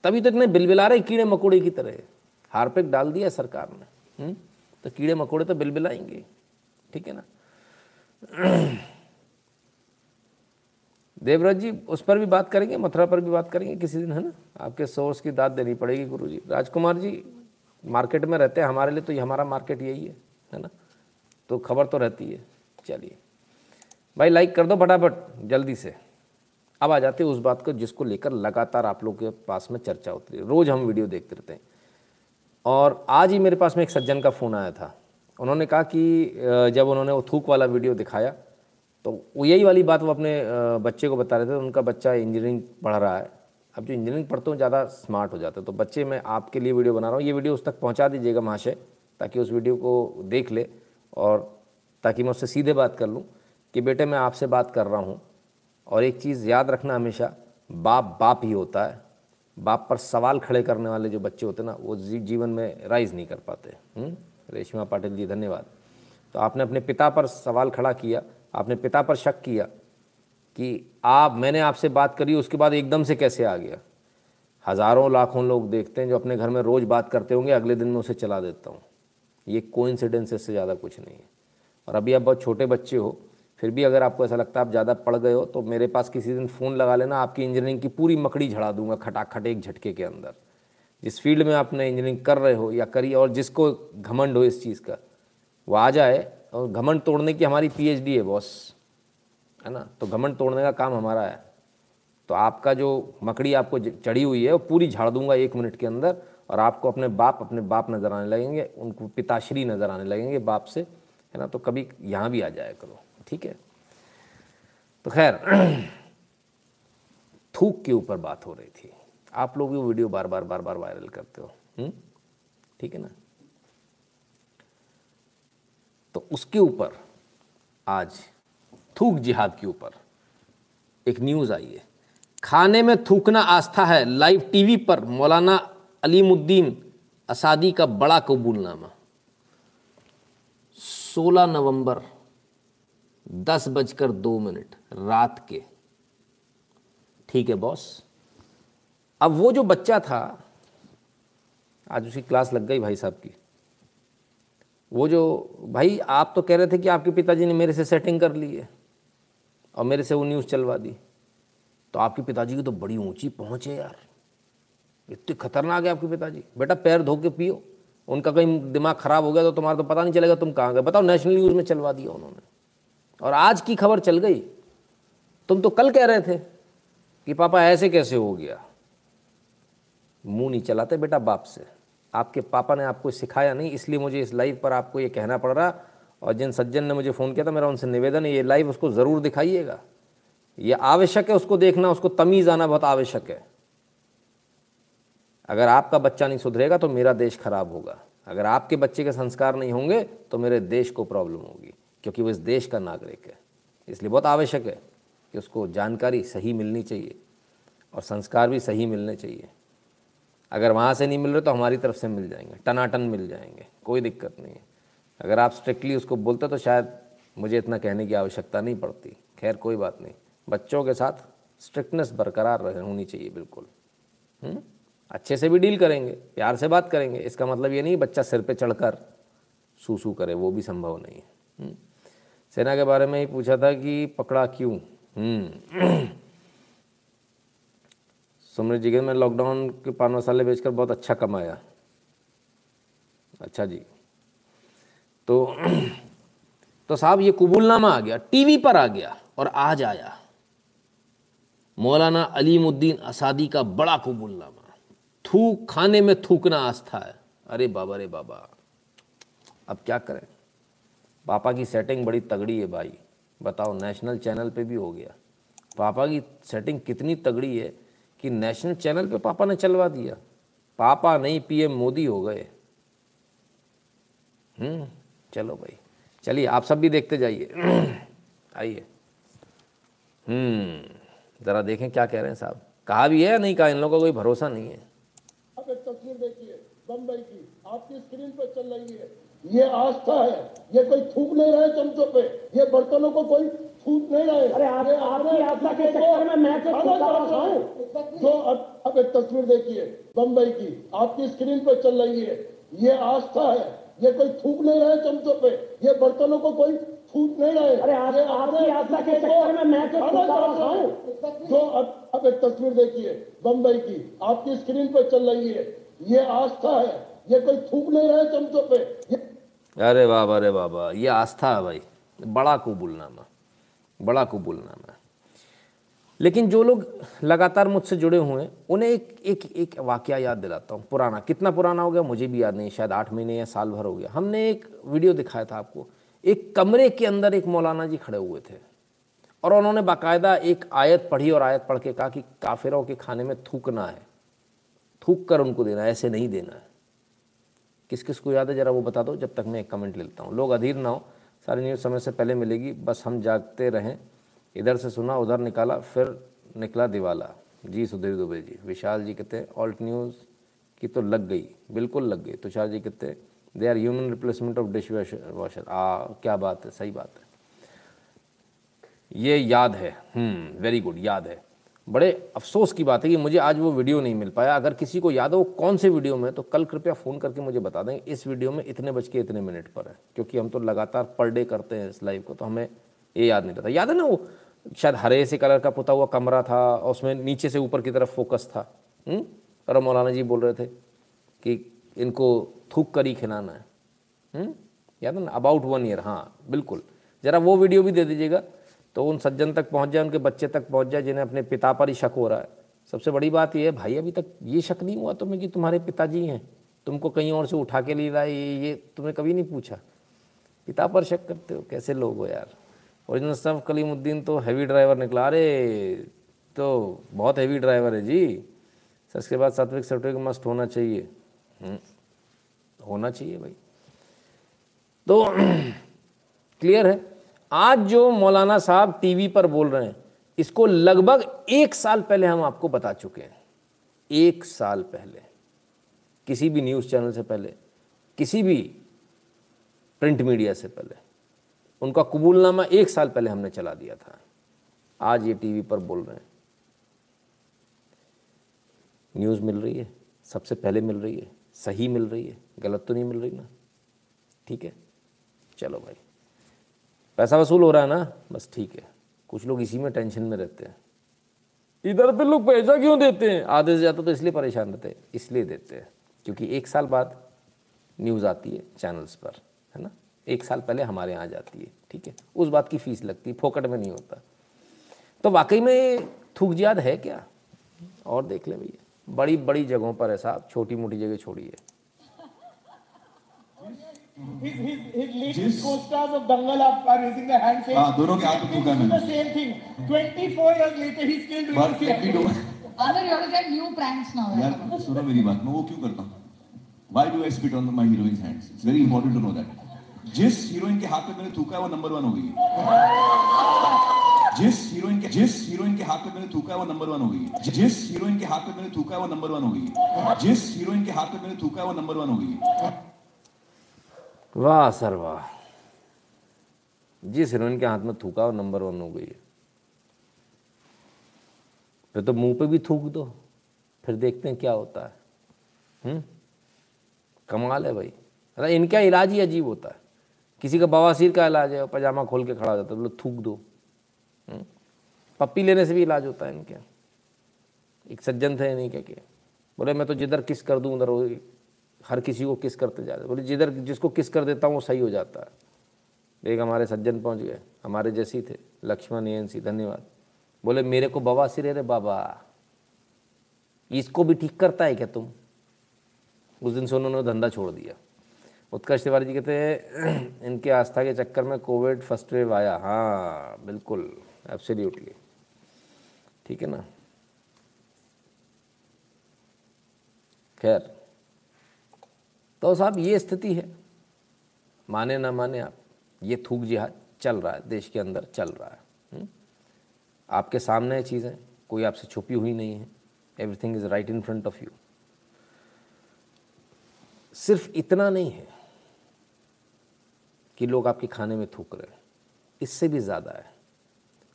तभी तो इतने बिलबिला रहे कीड़े मकोड़े की तरह। हारपिक डाल दिया सरकार ने? हम्म? तो कीड़े मकोड़े तो बिलबिलाएँगे ठीक है ना? देवराज जी, उस पर भी बात करेंगे, मथुरा पर भी बात करेंगे किसी दिन, है ना? आपके सोर्स की दाद देनी पड़ेगी गुरु जी राजकुमार जी मार्केट में रहते हैं, हमारे लिए तो हमारा मार्केट यही है है ना? तो खबर तो रहती है, चलिए। भाई लाइक कर दो फटाफट, जल्दी से। अब आ जाते हैं उस बात को जिसको लेकर लगातार आप लोग के पास में चर्चा होती है रोज़ हम वीडियो देखते रहते हैं। और आज ही मेरे पास में एक सज्जन का फ़ोन आया था। उन्होंने कहा कि जब उन्होंने वो थूक वाला वीडियो दिखाया तो वो यही वाली बात वो अपने बच्चे को बता रहे थे, उनका बच्चा इंजीनियरिंग पढ़ रहा है। अब जो इंजीनियरिंग पढ़ते हो, ज़्यादा स्मार्ट हो जाते हैं। तो बच्चे, मैं आपके लिए वीडियो बना रहा हूँ। ये वीडियो उस तक पहुँचा दीजिएगा महाशय, ताकि उस वीडियो को देख ले और ताकि मैं उससे सीधे बात कर लूँ कि बेटे, मैं आपसे बात कर रहा हूँ और एक चीज़ याद रखना हमेशा, बाप बाप ही होता है। बाप पर सवाल खड़े करने वाले जो बच्चे होते ना, वो जीवन में राइज नहीं कर पाते। हम्म? रेशमा पाटिल जी, धन्यवाद। तो आपने अपने पिता पर सवाल खड़ा किया, आपने पिता पर शक किया कि आप, मैंने आपसे बात करी, उसके बाद एकदम से कैसे आ गया? हज़ारों लाखों लोग देखते हैं जो अपने घर में रोज़ बात करते होंगे, अगले दिन मैं उसे चला देता हूँ। ये कोइंसिडेंस से ज़्यादा कुछ नहीं है। और अभी आप बहुत छोटे बच्चे हो फिर भी अगर आपको ऐसा लगता है आप ज़्यादा पढ़ गए हो तो मेरे पास किसी दिन फ़ोन लगा लेना, आपकी इंजीनियरिंग की पूरी मकड़ी झड़ा दूँगा खटाखट एक झटके के अंदर। जिस फ़ील्ड में आपने इंजीनियरिंग कर रहे हो या करी और जिसको घमंड हो इस चीज़ का, वो आ जाए, और घमंड तोड़ने की हमारी पीएचडी है, बॉस, है ना? तो घमंड तोड़ने का काम हमारा है। तो आपका जो मकड़ी आपको चढ़ी हुई है, वो पूरी झाड़ दूँगा एक मिनट के अंदर, और आपको अपने बाप अपने बाप नज़र आने लगेंगे, उनको पिताश्री नज़र आने लगेंगे बाप से, है ना? तो कभी यहाँ भी आ जाया करो। ठीक है? तो खैर, थूक के ऊपर बात हो रही थी। आप लोग भी वीडियो बार बार बार बार वायरल करते हो हम्म? ठीक है ना? तो उसके ऊपर आज थूक जिहाद के ऊपर एक न्यूज़ आई है। खाने में थूकना आस्था है, लाइव टीवी पर मौलाना अलीमुद्दीन असादी का बड़ा कबूलनामा। 16 नवंबर दस बजकर दो मिनट रात के। ठीक है बॉस अब वो जो बच्चा था, आज उसकी क्लास लग गई भाई साहब की। वो जो, भाई, आप तो कह रहे थे कि आपके पिताजी ने मेरे से सेटिंग कर ली है और मेरे से वो न्यूज़ चलवा दी। तो आपके पिताजी की तो बड़ी ऊँची पहुँच यार। इतने खतरनाक है आपके पिताजी। बेटा, पैर धो के पियो। उनका कहीं दिमाग ख़राब हो गया तो तुम्हारा तो पता नहीं चलेगा तुम कहाँ गए। बताओ नेशनल न्यूज़ में चलवा दिया उन्होंने। और आज की खबर चल गई। तुम तो कल कह रहे थे कि पापा ऐसे कैसे हो गया? मुँह नहीं चलाते बेटा बाप से। आपके पापा ने आपको सिखाया नहीं, इसलिए मुझे इस लाइव पर आपको ये कहना पड़ रहा और जिन सज्जन ने मुझे फ़ोन किया था, मेरा उनसे निवेदन है, ये लाइव उसको ज़रूर दिखाइएगा। ये आवश्यक है उसको देखना, उसको तमीज़ आना बहुत आवश्यक है। अगर आपका बच्चा नहीं सुधरेगा तो मेरा देश खराब होगा। अगर आपके बच्चे के संस्कार नहीं होंगे तो मेरे देश को प्रॉब्लम होगी। क्योंकि वो इस देश का नागरिक है। इसलिए बहुत आवश्यक है कि उसको जानकारी सही मिलनी चाहिए और संस्कार भी सही मिलने चाहिए। अगर वहाँ से नहीं मिल रहे तो हमारी तरफ़ से मिल जाएँगे, टनाटन मिल जाएँगे, कोई दिक्कत नहीं है। अगर आप स्ट्रिक्टली उसको बोलते तो शायद मुझे इतना कहने की आवश्यकता नहीं पड़ती। खैर, कोई बात नहीं। बच्चों के साथ स्ट्रिक्टनेस बरकरार रह, होनी चाहिए बिल्कुल। हुँ? हम्म? अच्छे से भी डील करेंगे, प्यार से बात करेंगे। इसका मतलब ये नहीं बच्चा सिर पे चढ़कर सू सू करे, वो भी संभव नहीं है। हम्म। सेना के बारे में ही पूछा था कि पकड़ा क्यों? हम्म। जी के मैं लॉकडाउन के पान मसाले बेचकर बहुत अच्छा कमाया। अच्छा जी। तो तो साहब ये कबूलनामा आ गया, टीवी पर आ गया और आज आया। मौलाना अलीमुद्दीन असादी का बड़ा कबूलनामा। थूक, खाने में थूकना आस्था है। अरे बाबा रे बाबा। अब क्या करें? पापा की सेटिंग बड़ी तगड़ी है भाई। बताओ नेशनल चैनल पे भी हो गया। पापा की सेटिंग कितनी तगड़ी है कि नेशनल चैनल पे पापा ने चलवा दिया। पापा नहीं पीएम मोदी हो गए। हम्म चलो भाई। चलिए, आप सब भी देखते जाइए। आइए। हम्म ज़रा देखें क्या कह रहे हैं साहब। कहा भी है या नहीं कहा? इन लोगों का कोई भरोसा नहीं है। अब एक तस्वीर देखिए बम्बई की। आपकी स्क्रीन पर चल रही है। ये आस्था है। ये कोई थूक नहीं रहे चमचों पे। ये बर्तनों को कोई थूक नहीं रहे अरे आप आपकी आस्था के चक्कर में मैं तो रहा। जो अब अब एक तस्वीर देखिए बम्बई की। आपकी स्क्रीन पर चल रही है। ये आस्था है। ये कोई थूक नहीं रहे चमचों पे। ये बर्तनों को कोई थूक नहीं रहे अरे आप आपकी आस्था के चक्कर में मैं तो रहा हूँ। जो अब अब एक तस्वीर देखिए बम्बई की। आपकी स्क्रीन पे चल रही है। ये आस्था है। ये कोई थूक नहीं रहे चमचों पे। अरे बाबा अरे बाबा ये आस्था है भाई। बड़ा कबूलनामा बड़ा कबूलनामा है। लेकिन जो लोग लगातार मुझसे जुड़े हुए हैं, उन्हें एक एक एक वाक्य याद दिलाता हूँ। पुराना। कितना पुराना हो गया, मुझे भी याद नहीं। शायद आठ महीने या साल भर हो गया। हमने एक वीडियो दिखाया था आपको। एक कमरे के अंदर एक मौलाना जी खड़े हुए थे। और उन्होंने बाकायदा एक आयत पढ़ी और आयत पढ़ के कहा कि काफिरों के खाने में थूकना है। थूक कर उनको देना है, ऐसे नहीं देना है। किस किस को याद है, ज़रा वो बता दो, जब तक मैं एक कमेंट लेता हूँ। लोग अधीर ना हो, सारी न्यूज़ समय से पहले मिलेगी, बस हम जागते रहें। इधर से सुना, उधर निकाला, फिर निकला दिवाला। जी सुधीर दुबे जी, विशाल जी कहते हैं ऑल्ट न्यूज़ की तो लग गई, बिल्कुल लग गई। तुषार जी कहते हैं they are human replacement of dishwasher आ, क्या बात है, सही बात है। ये याद है हम्म वेरी गुड याद है। बड़े अफसोस की बात है कि मुझे आज वो वीडियो नहीं मिल पाया। अगर किसी को याद हो कौन से वीडियो में तो कल कृपया फ़ोन करके मुझे बता दें, इस वीडियो में इतने बज के इतने मिनट पर है, क्योंकि हम तो लगातार पर डे करते हैं इस लाइव को तो हमें ये याद नहीं रहता। याद है ना वो, शायद हरे से कलर का पुता हुआ कमरा था, और उसमें नीचे से ऊपर की तरफ़ फोकस था। हम्म? और मौलाना जी बोल रहे थे कि इनको थूक कर ही खिलाना है। हम्म? याद है ना? अबाउट वन ईयर हाँ बिल्कुल। ज़रा वो वीडियो भी दे दीजिएगा तो उन सज्जन तक पहुँच जाए उनके बच्चे तक पहुँच जाए जिन्हें अपने पिता पर ही शक हो रहा है। सबसे बड़ी बात यह है भाई अभी तक ये शक नहीं हुआ तुम्हें कि तुम्हारे पिताजी हैं? तुमको कहीं और से उठा के ले रहा है ये ये तुमने कभी नहीं पूछा? पिता पर शक करते हो? कैसे लोग हो यार? ओरिजिनल सफ कलीमुद्दीन तो हैवी ड्राइवर निकला। अरे तो बहुत हैवी ड्राइवर है जी। सर इसके बाद सात्विक सर्टिफिकेट मस्ट होना चाहिए। हम्म, होना चाहिए भाई। तो क्लियर है? आज जो मौलाना साहब टीवी पर बोल रहे हैं, इसको लगभग एक साल पहले हम आपको बता चुके हैं। एक साल पहले। किसी भी न्यूज़ चैनल से पहले, किसी भी प्रिंट मीडिया से पहले। उनका कबूलनामा एक साल पहले हमने चला दिया था। आज ये टीवी पर बोल रहे हैं। न्यूज़ मिल रही है, सबसे पहले मिल रही है, सही मिल रही है, गलत तो नहीं मिल रही ना? ठीक है? चलो भाई। पैसा वसूल हो रहा है ना? बस ठीक है। कुछ लोग इसी में टेंशन में रहते हैं। इधर पे लोग पैसा क्यों देते हैं? आधे से ज़्यादा तो इसलिए परेशान रहते हैं, इसलिए देते हैं। क्योंकि एक साल बाद न्यूज़ आती है चैनल्स पर, है ना? एक साल पहले हमारे यहाँ जाती है, ठीक है? उस बात की फ़ीस लगती है, फोकट में नहीं होता। तो वाकई में थूक जियाद है क्या? और देख ले भैया बड़ी बड़ी जगहों पर साहब छोटी मोटी जगह छोड़िए। His, his, his latest co-stars of Dangal are, are raising their hands saying, हाँ दोनों के हाथ में थूका है the same thing. 24 years later, he's still doing But the same thing. Anand, you get new pranks now. यार सुनो मेरी बात मैं वो क्यों करता हूँ Why do I spit on my heroine's hands? It's very important to know that. जिस हीरोइन के हाथ में मैंने थूका है वो नंबर वन हो गई जिस हीरोइन के जिस हीरोइन के हाथ में मैंने थूका है वो नंबर वन हो गई जिस हीरोइन के हाथ में मैंने थूका है वो नंबर वन हो गई जिस हीरोइन के हाथ में मैंने थूका है वो नंबर वन हो गई वाह सर वाह। जिस हीरोइन के हाथ में थूका वो नंबर वन हो गई है। फिर तो मुँह पे भी थूक दो, फिर देखते हैं क्या होता है। हम्म? कमाल है भाई। अरे, इनका इलाज ही अजीब होता है। किसी का बवासीर का इलाज है पजामा खोल के खड़ा हो जाता है, बोलो, थूक दो। हम्म? पप्पी लेने से भी इलाज होता है इनके। एक सज्जन थे नहीं क्या के। बोले, मैं तो जिधर किस कर दूँ, उधर हर किसी को किस करते जा रहे बोले, जिधर जिसको किस कर देता हूँ, वो सही हो जाता है। एक हमारे सज्जन पहुँच गए। हमारे जैसी थे। लक्ष्मण, एन, सी, धन्यवाद। बोले, मेरे को बवासीर सिरे रे, बाबा। इसको भी ठीक करता है क्या तुम? उस दिन से उन्होंने धंधा छोड़ दिया। उत्कर्ष तिवारी जी कहते हैं, इनके आस्था के चक्कर में कोविड फ़र्स्ट वेव आया। हाँ बिल्कुल एब्सोल्युटली ठीक है ना? खैर तो साहब ये स्थिति है। माने ना माने आप, ये थूक जिहाद चल रहा है, देश के अंदर चल रहा है। हुँ? आपके सामने है चीज़ें, कोई आपसे छुपी हुई नहीं है। Everything is right in front of you सिर्फ़ इतना नहीं है कि लोग आपके खाने में थूक रहे हैं। इससे भी ज़्यादा है।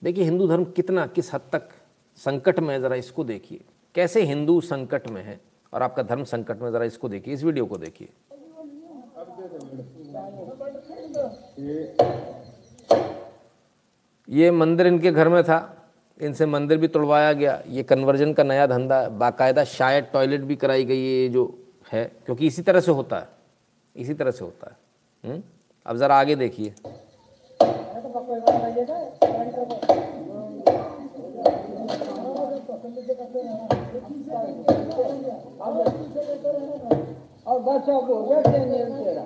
देखिए, हिंदू धर्म कितना, किस हद तक संकट में है, ज़रा इसको देखिए। कैसे हिंदू संकट में है? और आपका धर्म संकट में, ज़रा इसको देखिए, इस वीडियो को देखिए। ये मंदिर इनके घर में था। इनसे मंदिर भी तोड़वाया गया। ये कन्वर्जन का नया धंधा है बाकायदा शायद टॉयलेट भी कराई गई है, ये जो है, क्योंकि इसी तरह से होता है। इसी तरह से होता है। हुँ? अब ज़रा आगे देखिए। और बस अब हो गया क्या नियम तेरा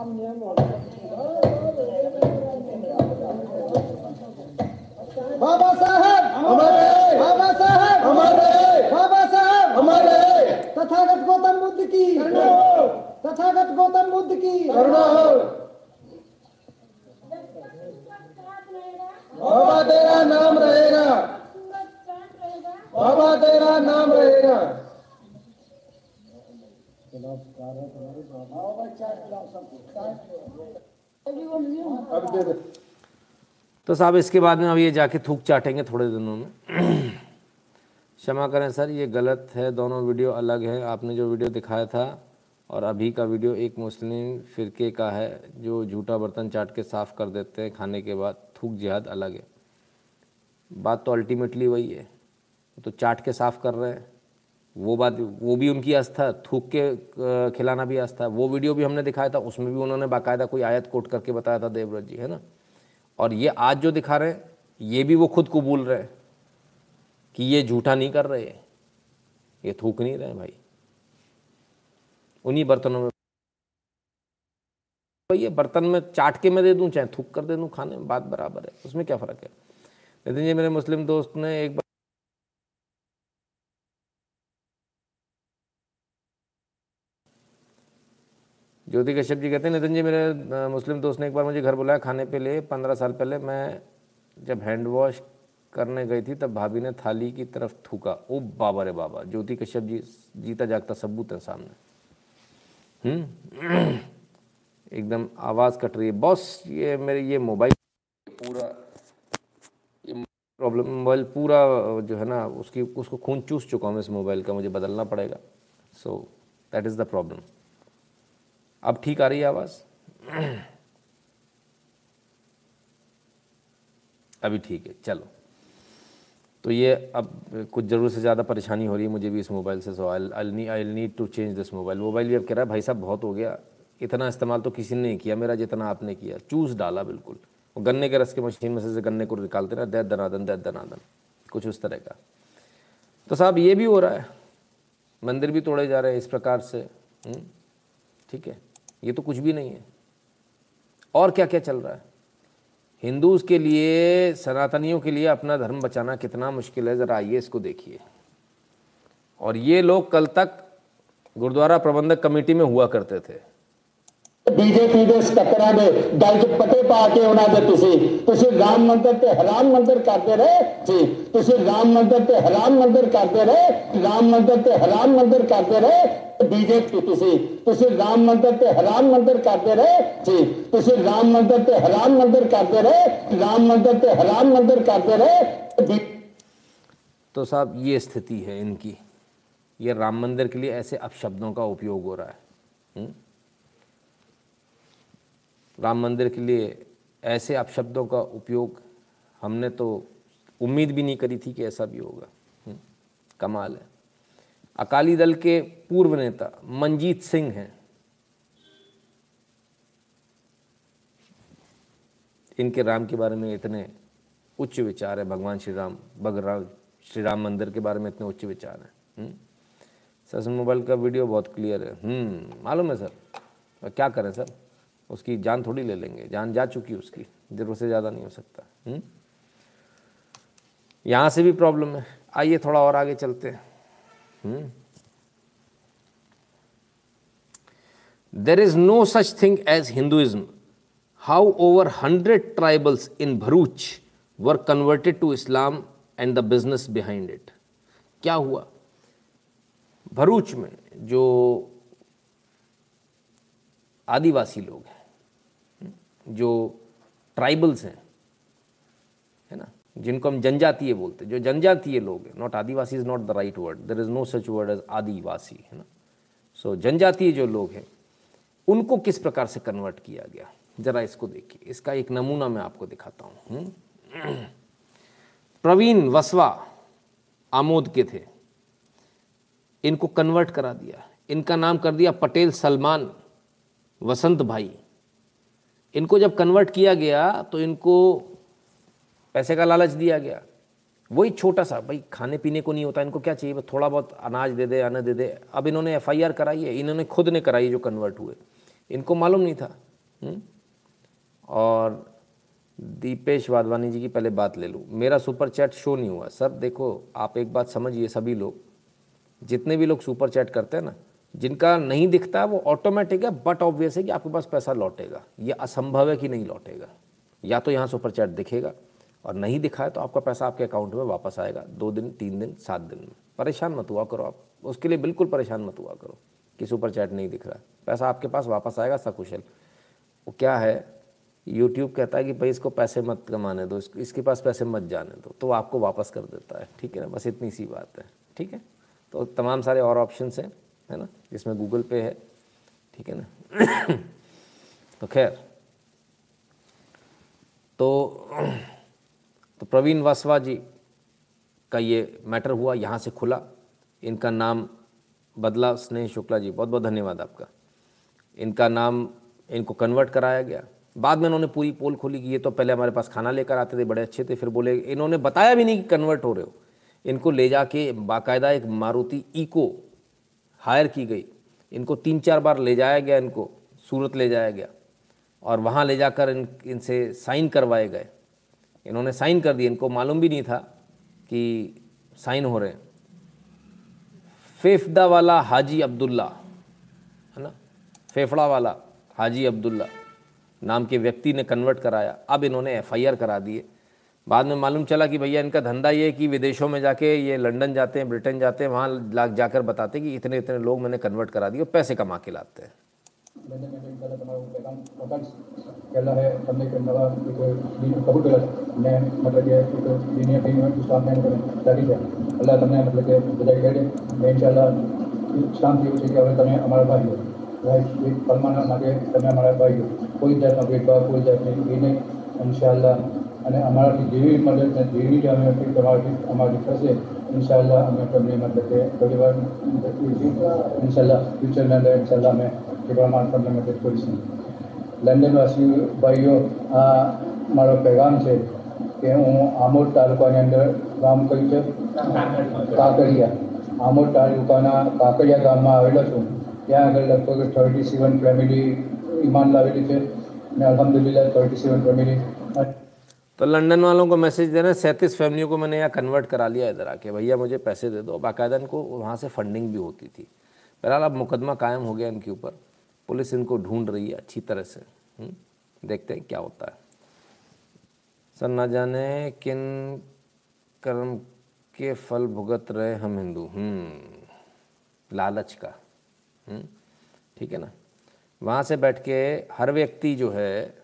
अब नियम हो गया बाबा साहब हमारे बाबा साहब हमारे बाबा साहब हमारे। तथागत गौतम बुद्ध की। तथागत गौतम बुद्ध की। बाबा तेरा नाम रहेगा। बाबा, तेरा नाम रहेगा। तो साहब, इसके बाद में अब ये जाके थूक चाटेंगे थोड़े दिनों में। क्षमा करें सर, ये गलत है, दोनों वीडियो अलग है। आपने जो वीडियो दिखाया था और अभी का वीडियो एक मुस्लिम फ़िरके का है, जो झूठा बर्तन चाट के साफ़ कर देते हैं खाने के बाद, थूक जिहाद अलग है। बात तो अल्टीमेटली वही है। तो चाट के साफ़ कर रहे हैं। वो बात, वो भी उनकी आस्था, थूक के खिलाना भी आस्था। वो वीडियो भी हमने दिखाया था, उसमें भी उन्होंने बाकायदा कोई आयत कोट करके बताया था देवव्रत जी, है ना? और ये आज जो दिखा रहे हैं, ये भी वो खुद कबूल रहे हैं कि ये झूठा नहीं कर रहे ये थूक नहीं रहे भाई। उन्हीं बर्तनों में भाई ये बर्तन में चाट के मैं दे दूँ, चाहे थूक कर दे दूँ खाने में, बात बराबर है। उसमें क्या फ़र्क है? नितिन जी, मेरे मुस्लिम दोस्त ने एक बार ज्योति कश्यप जी कहते हैं, नितिन जी, मेरे मुस्लिम दोस्त ने एक बार मुझे घर बुलाया खाने पे लिए पंद्रह साल पहले। मैं जब हैंड वॉश करने गई थी, तब भाभी ने थाली की तरफ़ थूका। ओ बाबा रे बाबा, ज्योति कश्यप जी, जीता जागता सबूत है सामने। हम्म? एकदम आवाज़ कट रही है। बॉस, ये मेरे, ये मोबाइल पूरा प्रॉब्लम, मोबाइल पूरा, जो है ना, उसकी, उसको खून चूस चुका हूँ इस मोबाइल का, मुझे बदलना पड़ेगा। So that is the problem अब ठीक आ रही है आवाज़? अभी ठीक है चलो। तो ये अब कुछ ज़रूर से ज़्यादा परेशानी हो रही है मुझे भी इस मोबाइल से so I I nee I need to change this mobile mobile भी अब कह रहा है भाई साहब बहुत हो गया। इतना इस्तेमाल तो किसी ने नहीं किया मेरा जितना आपने किया। चूस डाला बिल्कुल। वो गन्ने के रस के मशीन में से गन्ने को निकालते ना दैत दनादन दैत दनादन कुछ उस तरह का। तो साहब ये भी हो रहा है। मंदिर भी तोड़े जा रहे हैं इस प्रकार से। हम्म, ठीक है। ये तो कुछ भी नहीं है। और क्या क्या चल रहा है? हिंदूज के लिए, सनातनियों के लिए अपना धर्म बचाना कितना मुश्किल है, ज़रा आइए इसको देखिए। और ये लोग कल तक गुरुद्वारा प्रबंधक कमेटी में हुआ करते थे। ਬੀਜੇਪੀ ਦੇ ਸਕੱਤਰਾਂ ਦੇ ਗੱਲ 'ਚ ਪੱਟੇ ਪਾ ਕੇ ਉਹਨਾਂ ਦੇ ਤੁਸੀਂ ਤੁਸੀਂ ਰਾਮ ਮੰਦਿਰ ਤੇ ਹਰਾਮ ਮੰਦਿਰ ਕਰਦੇ ਰਹੇ ਜੀ ਤੁਸੀਂ ਰਾਮ ਮੰਦਿਰ ਤੇ ਹਰਾਮ ਮੰਦਿਰ ਕਰਦੇ ਰਹੇ ਰਾਮ ਮੰਦਿਰ ਤੇ ਹਰਾਮ ਮੰਦਿਰ ਕਰਦੇ ਰਹੇ ਬੀਜੇਪੀ ਤੁਸੀਂ ਤੁਸੀਂ ਰਾਮ ਮੰਦਿਰ ਤੇ ਹਰਾਮ ਮੰਦਿਰ ਕਰਦੇ ਰਹੇ ਜੀ ਤੁਸੀਂ ਰਾਮ ਮੰਦਿਰ ਤੇ ਹਰਾਮ ਮੰਦਿਰ ਕਰਦੇ ਰਹੇ ਰਾਮ ਮੰਦਿਰ ਤੇ ਹਰਾਮ ਮੰਦਿਰ ਕਰਦੇ ਰਹੇ ਬੀ- तो साहब ये स्थिति है इनकी ये राम मंदिर के लिए ऐसे अपशब्दों का उपयोग हो रहा है हुँ? राम मंदिर के लिए ऐसे अपशब्दों का उपयोग हमने तो उम्मीद भी नहीं करी थी कि ऐसा भी होगा। कमाल है। अकाली दल के पूर्व नेता मंजीत सिंह हैं। इनके राम के बारे में इतने उच्च विचार है भगवान श्री राम भगवान श्री राम मंदिर के बारे में इतने उच्च विचार हैं। सर मोबाइल का वीडियो बहुत क्लियर है। हम्म, मालूम है सर? क्या करें सर? उसकी जान थोड़ी ले लेंगे, जान जा चुकी उसकी ज़रूरत से ज़्यादा नहीं हो सकता। हम्म? यहाँ से भी प्रॉब्लम है। आइए थोड़ा और आगे चलते हैं। There is no such thing as Hinduism how over hundred tribals in Bharuch were converted to Islam and the business behind it क्या हुआ? भरूच में जो आदिवासी लोग हैं जो ट्राइबल्स हैं है ना जिनको हम जनजातीय बोलते हैं जो जनजातीय लोग हैं not adivasi is not the right word there is no such word as adivasi है ना। सो so, जनजातीय जो लोग हैं उनको किस प्रकार से कन्वर्ट किया गया? ज़रा इसको देखिए इसका एक नमूना मैं आपको दिखाता हूँ। प्रवीण वसवा आमोद के थे। इनको कन्वर्ट करा दिया। इनका नाम कर दिया पटेल सलमान वसंत भाई। इनको जब कन्वर्ट किया गया तो इनको पैसे का लालच दिया गया। वही छोटा सा, भाई, खाने पीने को नहीं होता, इनको क्या चाहिए? थोड़ा बहुत अनाज दे दे, अन्न दे दे। अब इन्होंने एफआईआर कराई है, इन्होंने खुद ने कराई जो कन्वर्ट हुए। इनको मालूम नहीं था हुँ? हम्म? और दीपेश वाधवानी जी की पहले बात ले लूँ। मेरा सुपर चैट शो नहीं हुआ। सर देखो, आप एक बात समझिए सभी लोग। जितने भी लोग सुपर चैट करते हैं ना जिनका नहीं दिखता वो ऑटोमेटिक है बट ऑब्वियस है कि आपके पास पैसा लौटेगा। ये असंभव है कि नहीं लौटेगा। या तो यहाँ सुपर चैट दिखेगा और नहीं दिखा है तो आपका पैसा आपके अकाउंट में वापस आएगा। दो दिन, तीन दिन, सात दिन में। परेशान मत हुआ करो आप। उसके लिए बिल्कुल परेशान मत हुआ करो कि सुपर चैट नहीं दिख रहा पैसा आपके पास वापस आएगा, सकुशल। वो क्या है? यूट्यूब कहता है कि भाई इसको पैसे मत कमाने दो इसके पास पैसे मत जाने दो। तो आपको वापस कर देता है। ठीक है ना? बस इतनी सी बात है। ठीक है? तो तमाम सारे और ऑप्शन हैं। है ना? जिसमें गूगल पे है। ठीक है ना? तो खैर। तो तो प्रवीण वासवा जी का ये मैटर हुआ, यहाँ से खुला। इनका नाम बदला स्नेह शुक्ला जी। बहुत बहुत धन्यवाद आपका। इनका नाम, इनको कन्वर्ट कराया गया। बाद में इन्होंने पूरी पोल खोली कि ये तो पहले हमारे पास खाना लेकर आते थे, बड़े अच्छे थे, फिर बोले, इन्होंने बताया भी नहीं कि कन्वर्ट हो रहे हो। इनको ले जाके बाकायदा एक मारुति इको हायर की गई। इनको तीन चार बार ले जाया गया, इनको सूरत ले जाया गया और वहाँ ले जाकर इन, इनसे साइन करवाए गए। इन्होंने साइन कर दिए इनको मालूम भी नहीं था कि साइन हो रहे हैं। फेफड़ा वाला हाजी अब्दुल्ला, है ना? फेफड़ा वाला हाजी अब्दुल्ला नाम के व्यक्ति ने कन्वर्ट कराया। अब इन्होंने एफआईआर करा दिए बाद में मालूम चला कि भैया इनका धंधा ये है कि विदेशों में जाके ये लंदन जाते हैं ब्रिटेन जाते हैं वहाँ लाग जाकर बताते कि इतने इतने लोग मैंने कन्वर्ट करा दिए पैसे कमा के लाते हैं અલ્લાહ તમને મતલબ કે બધાઈ કરે ને ઇન્શાલ્લાહ શાંતિ એવું છે કે હવે તમે અમારા ભાઈઓ ભાઈ પરમાના માટે તમે અમારા ભાઈઓ કોઈ જાતનો ભેદભાવ કોઈ જાતની એ નહીં ઇન્શાલ્લાહ અને અમારાથી જેવી મદદ ને જેવી જ અમે તમારાથી અમારી થશે ઇન્શાલ્લાહ અમે તમને મતલબ કે થોડી વાર ઇન્શાલ્લાહ ફ્યુચરના અંદર ઇન્શાલ્લાહ અમે એ પ્રમાણે તમને મદદ કરીશું લંડનવાસી ભાઈઓ આ મારો પેગામ છે કે હું આમોદ તાલુકાની અંદર ગામ કયું છે કાકડિયા આમોદ તાલુકાના કાકડિયા ગામમાં આવેલો છું ત્યાં આગળ લગભગ થર્ટી સેવન ફેમિલી ઈમાન લાવેલી છે અને અલહમદુલિલ્લાહ થર્ટી સેવન ફેમિલી तो लंदन वालों को मैसेज दे रहे हैं सैंतीस फैमिलियों को मैंने यहाँ कन्वर्ट करा लिया इधर आके भैया मुझे पैसे दे दो बाकायदा इनको वहाँ से फंडिंग भी होती थी बहरहाल अब मुकदमा कायम हो गया इनके ऊपर पुलिस इनको ढूंढ रही है अच्छी तरह से? हम्म? देखते हैं क्या होता है सर ना जाने किन कर्म के फल भुगत रहे हम हिंदू हम्म, लालच का हम्म, ठीक है ना वहाँ से बैठ के हर व्यक्ति जो है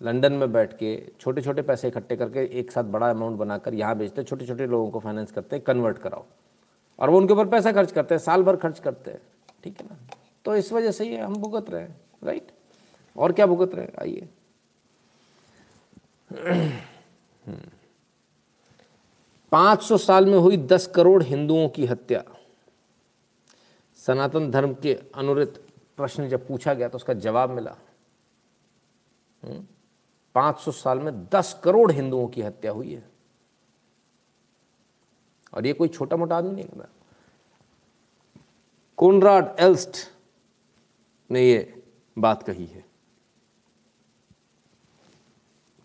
लंदन में बैठ के छोटे छोटे पैसे इकट्ठे करके एक साथ बड़ा अमाउंट बनाकर यहाँ बेचते छोटे छोटे लोगों को फाइनेंस करते हैं कन्वर्ट कराओ। और वो उनके ऊपर पैसा खर्च करते हैं, साल भर खर्च करते हैं, ठीक है ना? तो इस वजह से ये हम भुगत रहे हैं राइट और क्या भुगत रहे हैं? आइए। पाँच सौ साल में हुई दस करोड़ हिंदुओं की हत्या। सनातन धर्म के अनुरित प्रश्न जब पूछा गया तो उसका जवाब मिला। पाँच सौ साल में दस करोड़ हिंदुओं की हत्या हुई है। और ये कोई छोटा मोटा आदमी नहीं है कोनराड एल्स्ट ने ये बात कही है।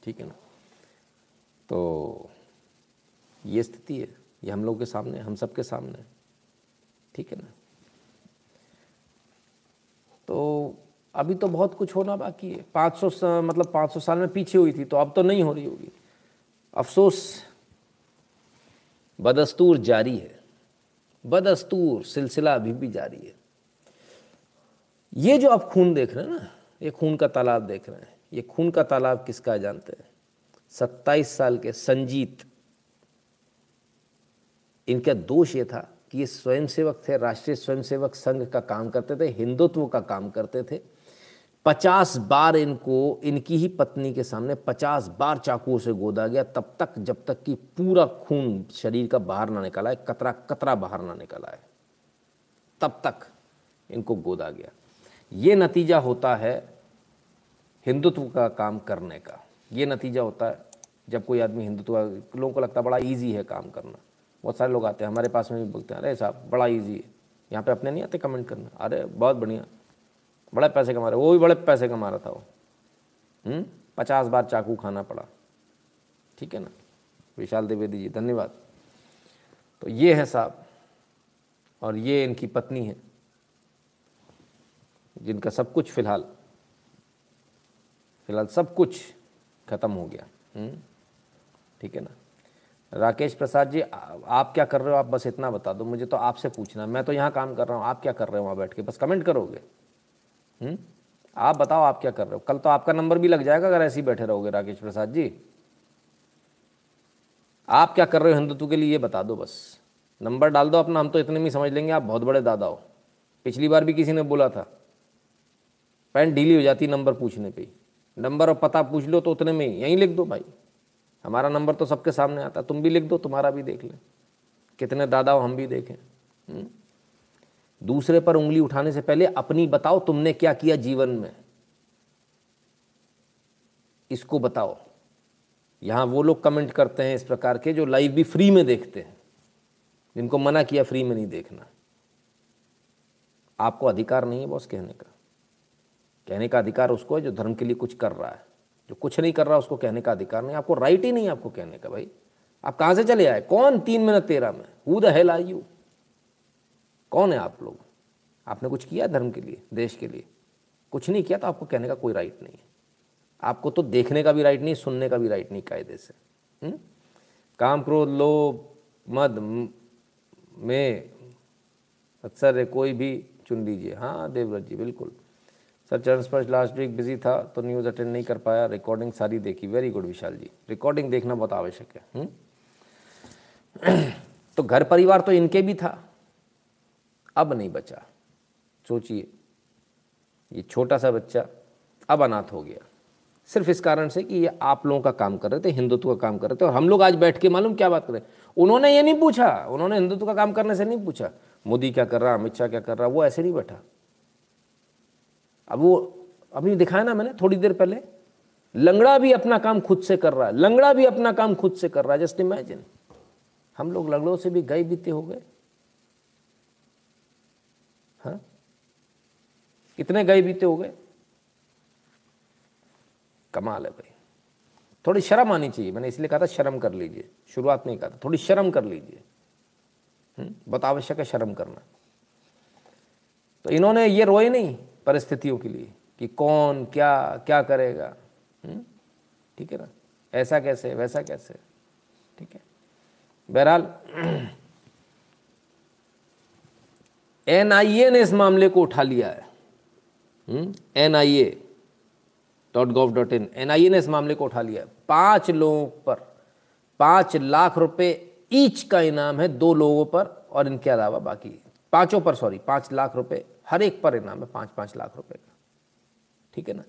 ठीक है ना? तो ये स्थिति है। ये हम लोग के सामने, हम सबके सामने। ठीक है ना? तो अभी तो बहुत कुछ होना बाकी है। 500 मतलब 500 साल में पीछे हुई थी तो अब तो नहीं हो रही होगी। अफसोस, बदस्तूर जारी है। बदस्तूर सिलसिला अभी भी जारी है। ये जो आप खून देख रहे हैं ना, ये खून का तालाब देख रहे हैं, ये खून का तालाब किसका जानते हैं? सत्ताईस साल के संजीत। इनका दोष ये था कि ये स्वयंसेवक थे, राष्ट्रीय स्वयंसेवक संघ का काम करते थे, हिंदुत्व का काम करते थे। पचास बार इनको, इनकी ही पत्नी के सामने पचास बार चाकुओं से गोदा गया। तब तक, जब तक कि पूरा खून शरीर का बाहर ना निकला है, कतरा कतरा बाहर ना निकला है, तब तक इनको गोदा गया। ये नतीजा होता है हिंदुत्व का काम करने का। ये नतीजा होता है जब कोई आदमी हिंदुत्व, लोगों को लगता है बड़ा ईजी है काम करना। बहुत सारे लोग आते हैं, हमारे पास में भी बोलते हैं, अरे साहब, बड़ा ईजी है। यहाँ पे अपने नहीं आते कमेंट करना? अरे, बहुत बढ़िया। बड़े पैसे कमा रहे वो भी बड़े पैसे कमा रहा था वो। हम्म? पचास बार चाकू खाना पड़ा। ठीक है ना? विशाल द्विवेदी जी, धन्यवाद। तो ये है साहब, और ये इनकी पत्नी है, जिनका सब कुछ फ़िलहाल फ़िलहाल सब कुछ खत्म हो गया। हम्म? ठीक है ना? राकेश प्रसाद जी आप क्या कर रहे हो? आप बस इतना बता दो, मुझे तो आपसे पूछना मैं तो यहाँ काम कर रहा हूँ, आप क्या कर रहे हो वहाँ बैठ के? बस कमेंट करोगे? हम्म? आप बताओ, आप क्या कर रहे हो? कल तो आपका नंबर भी लग जाएगा अगर ऐसे ही बैठे रहोगे, राकेश प्रसाद जी। आप क्या कर रहे हो हिंदुत्व के लिए, ये बता दो बस। नंबर डाल दो अपना, हम तो इतने में समझ लेंगे। आप बहुत बड़े दादा हो। पिछली बार भी किसी ने बोला था पैंट ढीली हो जाती नंबर पूछने पे नंबर और पता पूछ लो तो उतने में ही। यहीं लिख दो भाई। हमारा नंबर तो सबके सामने आता तुम भी लिख दो, तुम्हारा भी देख लें। कितने दादा हो, हम भी देखें। हुँ? दूसरे पर उंगली उठाने से पहले अपनी बताओ तुमने क्या किया जीवन में। इसको बताओ। यहाँ वो लोग कमेंट करते हैं इस प्रकार के जो लाइव भी फ्री में देखते हैं। जिनको मना किया फ्री में नहीं देखना। आपको अधिकार नहीं है बॉस कहने का। कहने का अधिकार उसको है जो धर्म के लिए कुछ कर रहा है। जो कुछ नहीं कर रहा उसको कहने का अधिकार नहीं। आपको राइट ही नहीं आपको कहने का भाई। आप कहाँ से चले आए? कौन? तीन मिनट तेरह में। Who the hell I you कौन है आप लोग? आपने कुछ किया धर्म के लिए, देश के लिए? कुछ नहीं किया तो आपको कहने का कोई राइट नहीं है। आपको तो देखने का भी राइट नहीं, सुनने का भी राइट नहीं कायदे से। हुँ? हम्म? काम क्रोध, लोभ, मद, में अक्सर कोई भी चुन लीजिए। हाँ देवव्रत जी, बिल्कुल। सर, चरण स्पर्श लास्ट वीक बिज़ी था तो न्यूज़ अटेंड नहीं कर पाया। रिकॉर्डिंग सारी देखी। Very good Vishal ji. Recording देखना बहुत आवश्यक है हुँ? हम्म? तो घर परिवार तो इनके भी था। अब नहीं बचा। सोचिए, ये छोटा सा बच्चा अब अनाथ हो गया। सिर्फ़ इस कारण से कि ये आप लोगों का काम कर रहे थे, हिंदुत्व का काम कर रहे थे, और हम लोग आज बैठ के मालूम क्या बात करें उन्होंने ये नहीं पूछा, उन्होंने हिंदुत्व का काम करने से नहीं पूछा। मोदी क्या कर रहा, अमित शाह क्या कर रहा, वो ऐसे नहीं बैठा। अब वो, अभी दिखाया ना मैंने थोड़ी देर पहले, लंगड़ा भी अपना काम खुद से कर रहा है, लंगड़ा भी अपना काम खुद से कर रहा है, जस्ट इमेजिन। हम लोग लंगड़ों से भी गए बीते हो गए हाँ कितने गए बीते हो गए। कमाल है भाई। थोड़ी शर्म आनी चाहिए। मैंने इसलिए कहा था शर्म कर लीजिए। शुरुआत नहीं कहा था थोड़ी शर्म कर लीजिए। हम्म, बहुत आवश्यक है शर्म करना। तो इन्होंने ये रोए नहीं परिस्थितियों के लिए कि कौन क्या क्या करेगा। हम्म, ठीक है ना? ऐसा कैसे वैसा कैसे? ठीक है। बहरहाल एनआईए ने इस मामले को उठा लिया है। NIA dot gov dot in N I A ने इस मामले को उठा लिया पाँच लोगों पर, पाँच लाख रुपए ईच का इनाम है दो लोगों पर और इनके अलावा बाकी। पाँचों पर सॉरी पाँच लाख रुपए, हर एक पर इनाम है पाँच पाँच लाख रुपए का। ठीक है ना?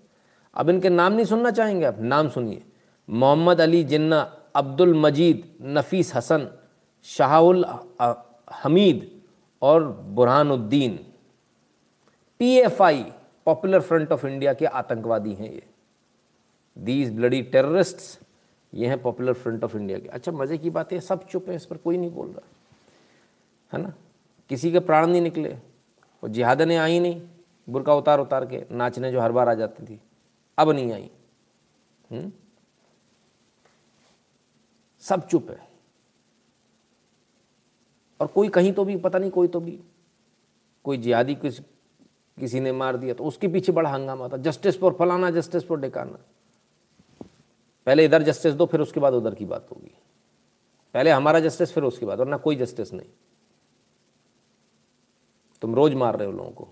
अब इनके नाम नहीं सुनना चाहेंगे आप? नाम सुनिए। मोहम्मद अली जिन्ना, अब्दुल मजीद, नफीस हसन, शाहुल हमीद और Burhanuddin. PFI Popular Front of India के आतंकवादी हैं ये। दीज ब्लडी टेररिस्ट्स ये हैं पॉपुलर फ्रंट ऑफ़ इंडिया के। अच्छा मज़े की बात है, सब चुप हैं, इस पर कोई नहीं बोल रहा। है ना? किसी के प्राण नहीं निकले और जिहादने आई नहीं, बुरका उतार उतार के, नाचने जो हर बार आ जाती थी, अब नहीं आई? हम्म? सब चुप है। और कोई कहीं तो भी, पता नहीं कोई तो भी, कोई जिहादी, किस किसी ने मार दिया तो उसके पीछे बड़ा हंगामा था। जस्टिस फॉर फलाना, जस्टिस फॉर डेकाना। पहले इधर जस्टिस दो, फिर उसके बाद उधर की बात होगी। पहले हमारा जस्टिस, फिर उसके बाद और ना कोई जस्टिस नहीं। तुम रोज मार रहे हो लोगों को।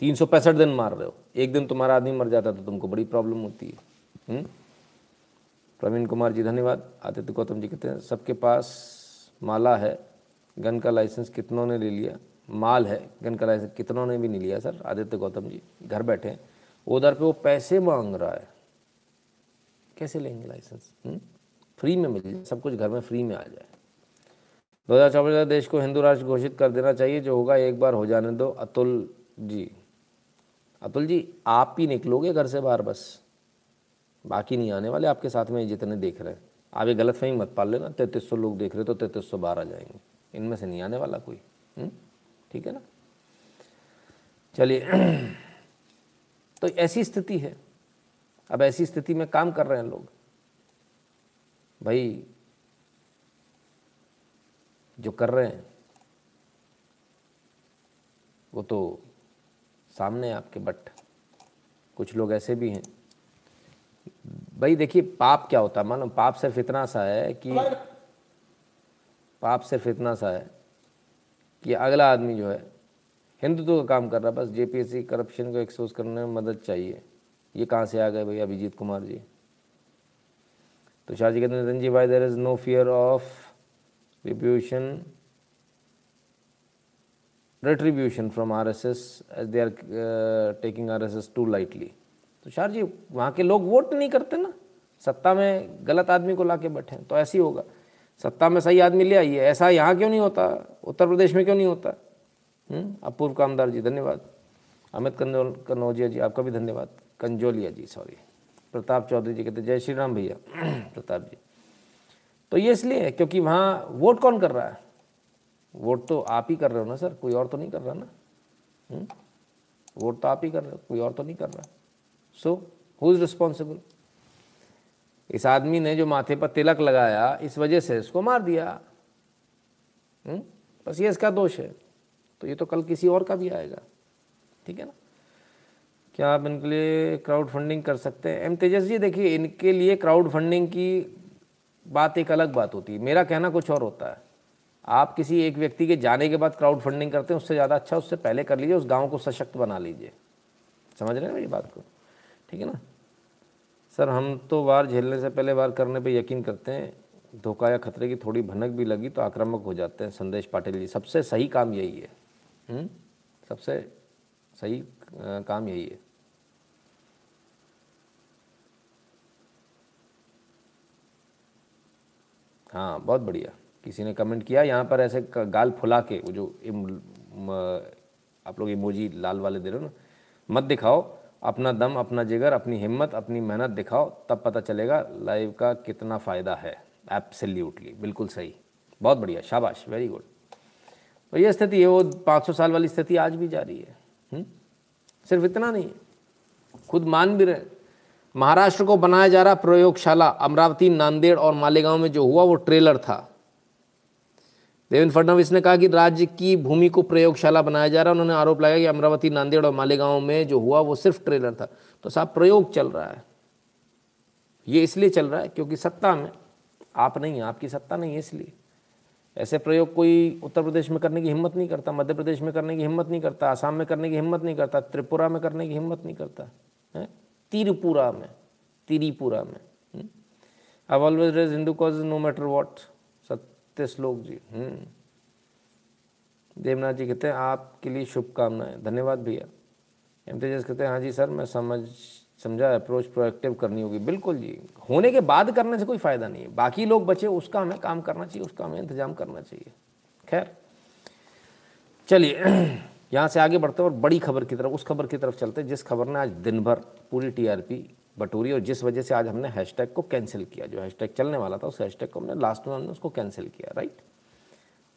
तीन सौ पैंसठ दिन मार रहे हो। एक दिन तुम्हारा आदमी मर जाता तो तुमको बड़ी प्रॉब्लम होती है। हम्म? प्रवीण कुमार जी, धन्यवाद। आदित्य गौतम जी कहते हैं, सबके पास माला है, गन का लाइसेंस कितनों ने ले लिया? माल है गन का लाइसेंस कितनों ने भी नहीं लिया, सर? आदित्य गौतम जी घर बैठे हैं उधर पे वो पैसे मांग रहा है। कैसे लेंगे लाइसेंस फ्री में मिल जाए, सब कुछ घर में फ्री में आ जाए। दो हज़ार चौबीस देश को हिंदू राष्ट्र घोषित कर देना चाहिए, जो होगा एक बार हो जाने दो। अतुल जी अतुल जी, आप ही निकलोगे घर से बाहर बस। बाकी नहीं आने वाले, आपके साथ में जितने देख रहे हैं। आप ये गलत फहमी मत पाल लेना, तैंतीस सौ लोग देख रहे तो तैंतीस सौ बाहर आ जाएँगे। इनमें से नहीं आने वाला कोई। ठीक है ना? चलिए। तो ऐसी स्थिति है। अब ऐसी स्थिति में काम कर रहे हैं लोग। भाई जो कर रहे हैं वो तो सामने आपके बट कुछ लोग ऐसे भी हैं। भाई देखिए पाप क्या होता है? मानो पाप सिर्फ़ इतना सा है कि पाप सिर्फ़ इतना सा है। कि अगला आदमी जो है हिंदुत्व का काम कर रहा है बस जेपीएससी करप्शन को एक्सपोज करने में मदद चाहिए। ये कहाँ से आ गए भैया अभिजीत कुमार जी? तो शाह जी कहते हैं रंजी भाई there is no fear of retribution retribution from RSS as they are uh, taking RSS too lightly. तो शार जी वहाँ के लोग वोट नहीं करते ना। सत्ता में गलत आदमी को ला के बैठे तो ऐसे ही होगा। सत्ता में सही आदमी ले आइए। ऐसा यहाँ क्यों नहीं होता? उत्तर प्रदेश में क्यों नहीं होता? हम्म? अपूर्व कामदार जी, धन्यवाद। अमित कन्नौल कन्नौजिया जी, आपका भी धन्यवाद। कंजोलिया जी सॉरी प्रताप चौधरी जी कहते, जय श्री राम भैया। प्रताप जी। तो ये इसलिए है क्योंकि वहाँ वोट कौन कर रहा है? वोट तो आप ही कर रहे हो ना सर, कोई और तो नहीं कर रहा ना? हम्म? वोट तो आप ही कर रहे हो, कोई और तो नहीं कर रहा। सो हु इज़ रिस्पॉन्सिबल इस आदमी ने जो माथे पर तिलक लगाया, इस वजह से इसको मार दिया। हुँ? हम्म? बस ये इसका दोष है। तो ये तो कल किसी और का भी आएगा। ठीक है ना? क्या आप इनके लिए क्राउड फंडिंग कर सकते हैं? एम तेजस जी, देखिए, इनके लिए क्राउड फंडिंग की बात एक अलग बात होती है। मेरा कहना कुछ और होता है। आप किसी एक व्यक्ति के जाने के बाद क्राउड फंडिंग करते हैं, उससे ज़्यादा अच्छा उससे पहले कर लीजिए, उस गाँव को सशक्त बना लीजिए। समझ रहे हैं मेरी बात को? ठीक है ना? सर हम तो वार झेलने से पहले वार करने पर यकीन करते हैं धोखा या खतरे की थोड़ी भनक भी लगी तो आक्रामक हो जाते हैं संदेश पाटिल जी सबसे सही काम यही है हुँ? हम्म? सबसे सही काम यही है हाँ बहुत बढ़िया किसी ने कमेंट किया यहाँ पर ऐसे गाल फुला के वो जो इम, आप लोग इमोजी लाल वाले दे रहे हो ना मत दिखाओ अपना दम, अपना जिगर, अपनी हिम्मत, अपनी मेहनत दिखाओ, तब पता चलेगा लाइव का कितना फ़ायदा है। एप्सल्यूटली बिल्कुल सही। बहुत बढ़िया, शाबाश वेरी गुड तो ये स्थिति है, वो 500 साल वाली स्थिति आज भी जारी है। हुँ? हम्म? सिर्फ़ इतना नहीं खुद मान भी रहे। महाराष्ट्र को बनाया जा रहा प्रयोगशाला, अमरावती, नांदेड़ और मालेगांव में जो हुआ, वो ट्रेलर था। देवेंद्र फडणवीस ने कहा कि राज्य की भूमि को प्रयोगशाला बनाया जा रहा है। उन्होंने आरोप लगाया कि अमरावती, नांदेड़ और मालेगांव में जो हुआ वो सिर्फ़ ट्रेलर था। तो साहब, प्रयोग चल रहा है। ये इसलिए चल रहा है क्योंकि सत्ता में आप नहीं है, आपकी सत्ता नहीं है इसलिए। ऐसे प्रयोग कोई उत्तर प्रदेश में करने की हिम्मत नहीं करता, मध्य प्रदेश में करने की हिम्मत नहीं करता, आसाम में करने की हिम्मत नहीं करता, त्रिपुरा में करने की हिम्मत नहीं करता, है? त्रिपुरा में त्रिपुरा में I always raise Hindu cause no matter what Satya Shlok ji. हम्म। देवनाथ जी कहते हैं, आपके लिए शुभकामनाएँ। धन्यवाद भैया। एम तेजस कहते हैं हाँ जी सर, मैं समझ, समझा अप्रोच प्रोएक्टिव करनी होगी। बिल्कुल जी। होने के बाद करने से कोई फ़ायदा नहीं है। बाकी लोग बचे, उसका हमें काम करना चाहिए, उसका हमें इंतज़ाम करना चाहिए। खैर, चलिए, यहाँ से आगे बढ़ते हैं और बड़ी खबर की तरफ़, उस खबर की तरफ़ चलते हैं, जिस खबर ने आज दिन भर पूरी टीआरपी बटोरी और जिस वजह से आज हमने हैशटैग को कैंसिल किया, जो हैशटैग चलने वाला था, उस हैशटैग को हमने लास्ट में हमने उसको कैंसिल किया राइट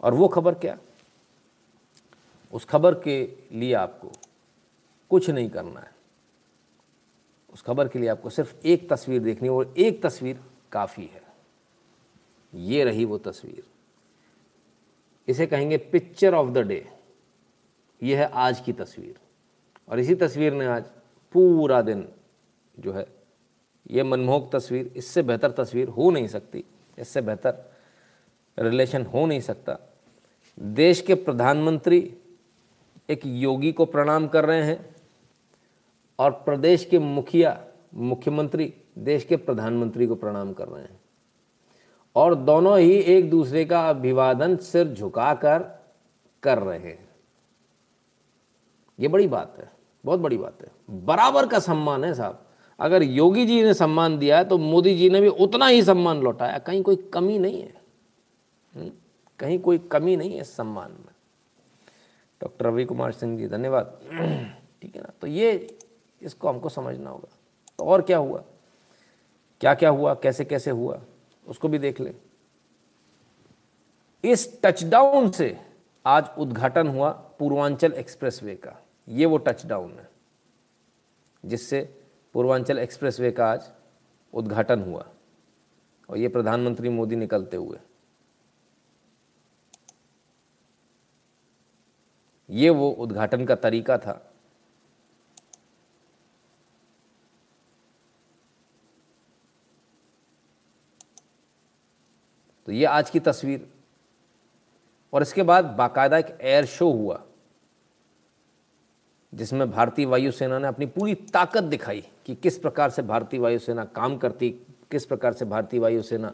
और वो खबर क्या? उस खबर के लिए आपको कुछ नहीं करना है। उस खबर के लिए आपको सिर्फ़ एक तस्वीर देखनी है, और एक तस्वीर काफ़ी है। ये रही वो तस्वीर। इसे कहेंगे पिक्चर ऑफ़ द डे ये है आज की तस्वीर। और इसी तस्वीर ने आज पूरा दिन जो है, ये मनमोहक तस्वीर, इससे बेहतर तस्वीर हो नहीं सकती, इससे बेहतर रिलेशन हो नहीं सकता। देश के प्रधानमंत्री एक योगी को प्रणाम कर रहे हैं और प्रदेश के मुखिया, मुख्यमंत्री देश के प्रधानमंत्री को प्रणाम कर रहे हैं। और दोनों ही एक दूसरे का अभिवादन सिर झुकाकर कर रहे हैं। ये बड़ी बात है, बहुत बड़ी बात है। बराबर का सम्मान है साहब। अगर योगी जी ने सम्मान दिया है तो मोदी जी ने भी उतना ही सम्मान लौटाया। कहीं कोई कमी नहीं है। हम्म? कहीं कोई कमी नहीं है सम्मान में। डॉक्टर रवि कुमार सिंह जी, धन्यवाद। ठीक है ना? तो ये, इसको हमको समझना होगा। तो और क्या हुआ? क्या क्या हुआ? कैसे कैसे हुआ? उसको भी देख ले। इस टचडाउन से आज उद्घाटन हुआ पूर्वांचल एक्सप्रेसवे का। ये वो टचडाउन है, जिससे पूर्वांचल एक्सप्रेसवे का आज उद्घाटन हुआ और ये प्रधानमंत्री मोदी निकलते हुए। ये वो उद्घाटन का तरीका था। तो ये आज की तस्वीर। और इसके बाद बाकायदा एक एयर शो हुआ। जिसमें भारतीय वायुसेना ने अपनी पूरी ताकत दिखाई कि किस प्रकार से भारतीय वायुसेना काम करती किस प्रकार से भारतीय वायुसेना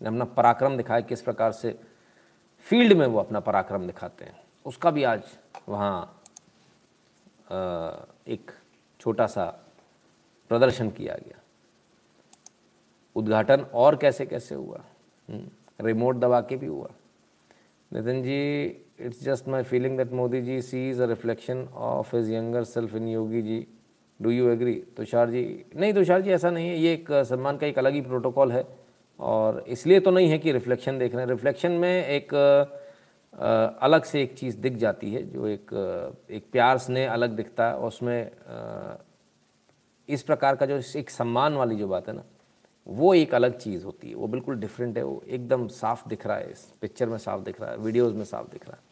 ने अपना पराक्रम दिखाया किस प्रकार से फ़ील्ड में वो अपना पराक्रम दिखाते हैं। उसका भी आज वहाँ एक छोटा सा प्रदर्शन किया गया। उद्घाटन और कैसे कैसे हुआ रिमोट हम्म, दबा के भी हुआ। Nitin ji it's just my feeling that Modi ji sees a reflection of his younger self in Yogi ji do you agree Tushar ji नहीं तुषार जी ऐसा नहीं है। ये एक सलमान का एक अलग ही प्रोटोकॉल है। और इसलिए तो नहीं है कि रिफ्लेक्शन देख रहे हैं। रिफ्लेक्शन में एक अलग से एक चीज़ दिख जाती है, जो एक एक प्यार, स्नेह अलग दिखता है। उसमें इस प्रकार का जो एक सम्मान वाली जो बात है ना, वो एक अलग चीज़ होती है। वो बिल्कुल डिफरेंट है। वो एकदम साफ़ दिख रहा है। इस पिक्चर में साफ़ दिख रहा है। वीडियोज़ में साफ़ दिख रहा है।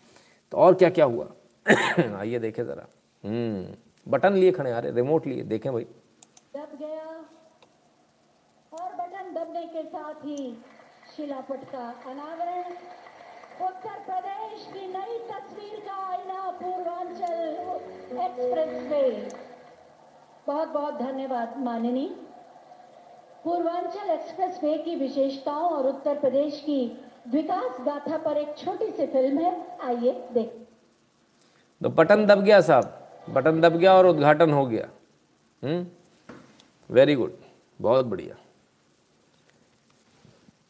तो और क्या क्या हुआ? आइए देखें ज़रा। हम्म बटन लिए खड़े आ रहे रिमोट लिए, देखें भाई। दब गया। और बटन दबने के साथ ही शिलापट का अनावरण। उत्तर प्रदेश की नई तस्वीर का आईना पूर्वांचल एक्सप्रेस वे। बहुत बहुत धन्यवाद माननीय पूर्वांचल एक्सप्रेस वे की विशेषताओं और उत्तर प्रदेश की विकास गाथा पर एक छोटी सी फ़िल्म है आइए देख। तो बटन दब गया साहब बटन दब गया और उद्घाटन हो गया। हम्म वेरी गुड बहुत बढ़िया।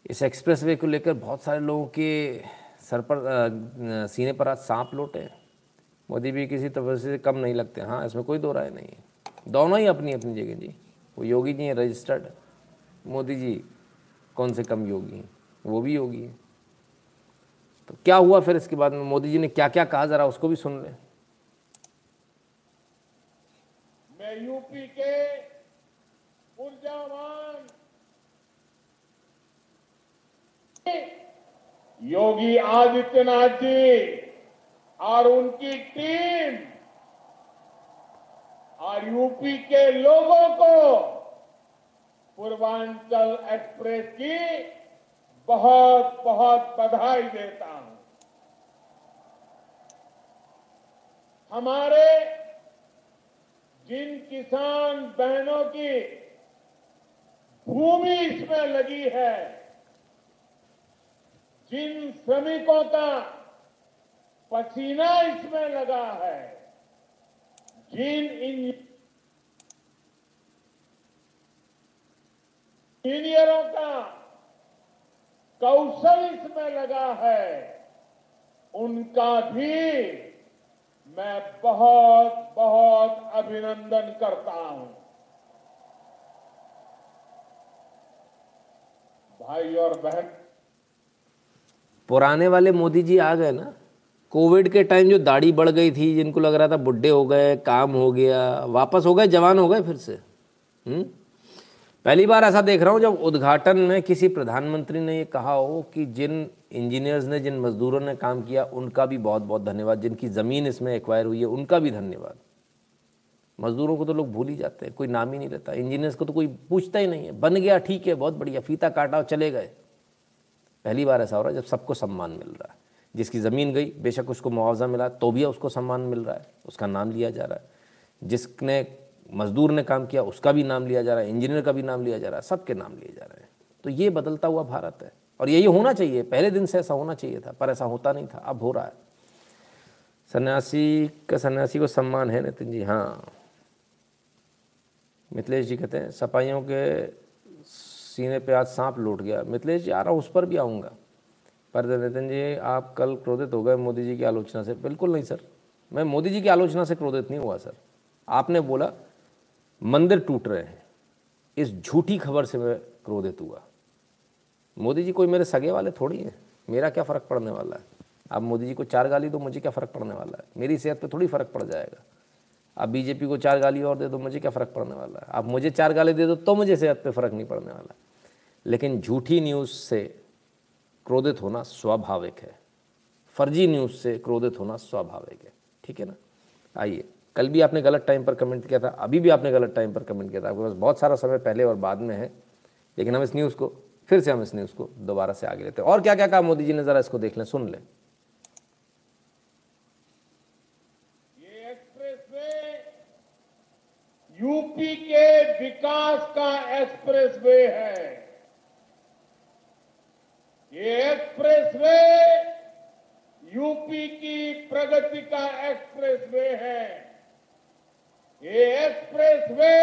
इस एक्सप्रेस वे को लेकर बहुत सारे लोगों के सर पर आ, सीने पर आज सांप लोटे मोदी भी किसी तरह से कम नहीं लगते। हाँ इसमें कोई दो राय नहीं है। दोनों ही अपनी अपनी जगह जी। वो योगी जी हैं रजिस्टर्ड मोदी जी कौन से कम योगी हैं? वो भी योगी है तो क्या हुआ फिर इसके बाद में? मोदी जी ने क्या क्या कहा? जरा उसको भी सुन लें। मैं यूपी के ऊर्जावान योगी आदित्यनाथ जी और उनकी टीम और यूपी के लोगों को पूर्वांचल एक्सप्रेस की बहुत बहुत बधाई देता हूँ। हमारे जिन किसान बहनों की भूमि इसमें लगी है, जिन श्रमिकों का पसीना इसमें लगा है, जिन इंजीनियरों का कौशल इसमें लगा है। उनका भी मैं बहुत बहुत अभिनंदन करता हूँ। भाई और बहन। पुराने वाले मोदी जी आ गए ना? कोविड के टाइम जो दाढ़ी बढ़ गई थी, जिनको लग रहा था बुढ़े हो गए, काम हो गया, वापस हो गए, जवान हो गए फिर से? हुँ? पहली बार ऐसा देख रहा हूँ, जब उद्घाटन में किसी प्रधानमंत्री ने ये कहा हो कि जिन इंजीनियर्स ने, जिन मजदूरों ने काम किया, उनका भी बहुत बहुत धन्यवाद। जिनकी ज़मीन इसमें एक्वायर हुई है, उनका भी धन्यवाद। मजदूरों को तो लोग भूल ही जाते हैं, कोई नाम ही नहीं लेता। इंजीनियर्स को तो कोई पूछता ही नहीं है। बन गया, ठीक है, बहुत बढ़िया, फीता काटा और चले गए। पहली बार ऐसा हो रहा है, जब सबको सम्मान मिल रहा है। जिसकी ज़मीन गई, बेशक उसको मुआवजा मिला तो भी उसको सम्मान मिल रहा है, उसका नाम लिया जा रहा है। जिसने मजदूर ने काम किया, उसका भी नाम लिया जा रहा है, इंजीनियर का भी नाम लिया जा रहा है, सबके नाम लिए जा रहे हैं। तो ये बदलता हुआ भारत है। और यही होना चाहिए, पहले दिन से ऐसा होना चाहिए था, पर ऐसा होता नहीं था, अब हो रहा है। सन्यासी का सन्यासी को सम्मान है, नितिन जी हाँ। मिथिलेश जी कहते हैं सपाइयों के सीने पे आज सांप लूट गया। मिथिलेश जी, आ रहा उस पर भी आऊँगा। पर नितिन जी, आप कल क्रोधित हो गए मोदी जी की आलोचना से। बिल्कुल नहीं, सर। मैं मोदी जी की आलोचना से क्रोधित नहीं हुआ, सर। आपने बोला मंदिर टूट रहे हैं। इस झूठी खबर से मैं क्रोधित हुआ। मोदी जी कोई मेरे सगे वाले थोड़ी हैं। मेरा क्या फ़र्क पड़ने वाला है? आप मोदी जी को चार गाली दो, मुझे क्या फ़र्क पड़ने वाला है? मेरी सेहत पे थोड़ी फ़र्क पड़ जाएगा। आप बीजेपी को चार गाली और दे दो, मुझे क्या फ़र्क पड़ने वाला है? आप मुझे चार गाली दे दो तो मुझे सेहत पे फ़र्क नहीं पड़ने वाला। लेकिन झूठी न्यूज़ से क्रोधित होना स्वाभाविक है। फर्जी न्यूज़ से क्रोधित होना स्वाभाविक है। ठीक है ना? आइए। कल भी आपने गलत टाइम पर कमेंट किया था, अभी भी आपने गलत टाइम पर कमेंट किया था। आपके पास बहुत सारा समय पहले और बाद में है, लेकिन हम इस न्यूज़ को, फिर से हम इस न्यूज़ को दोबारा से आगे लेते हैं। और क्या क्या कहा मोदी जी ने ज़रा इसको देख लें, सुन लें। यूपी के विकास का एक्सप्रेसवे है। ये एक्सप्रेसवे यूपी की प्रगति का एक्सप्रेसवे है। ये एक्सप्रेसवे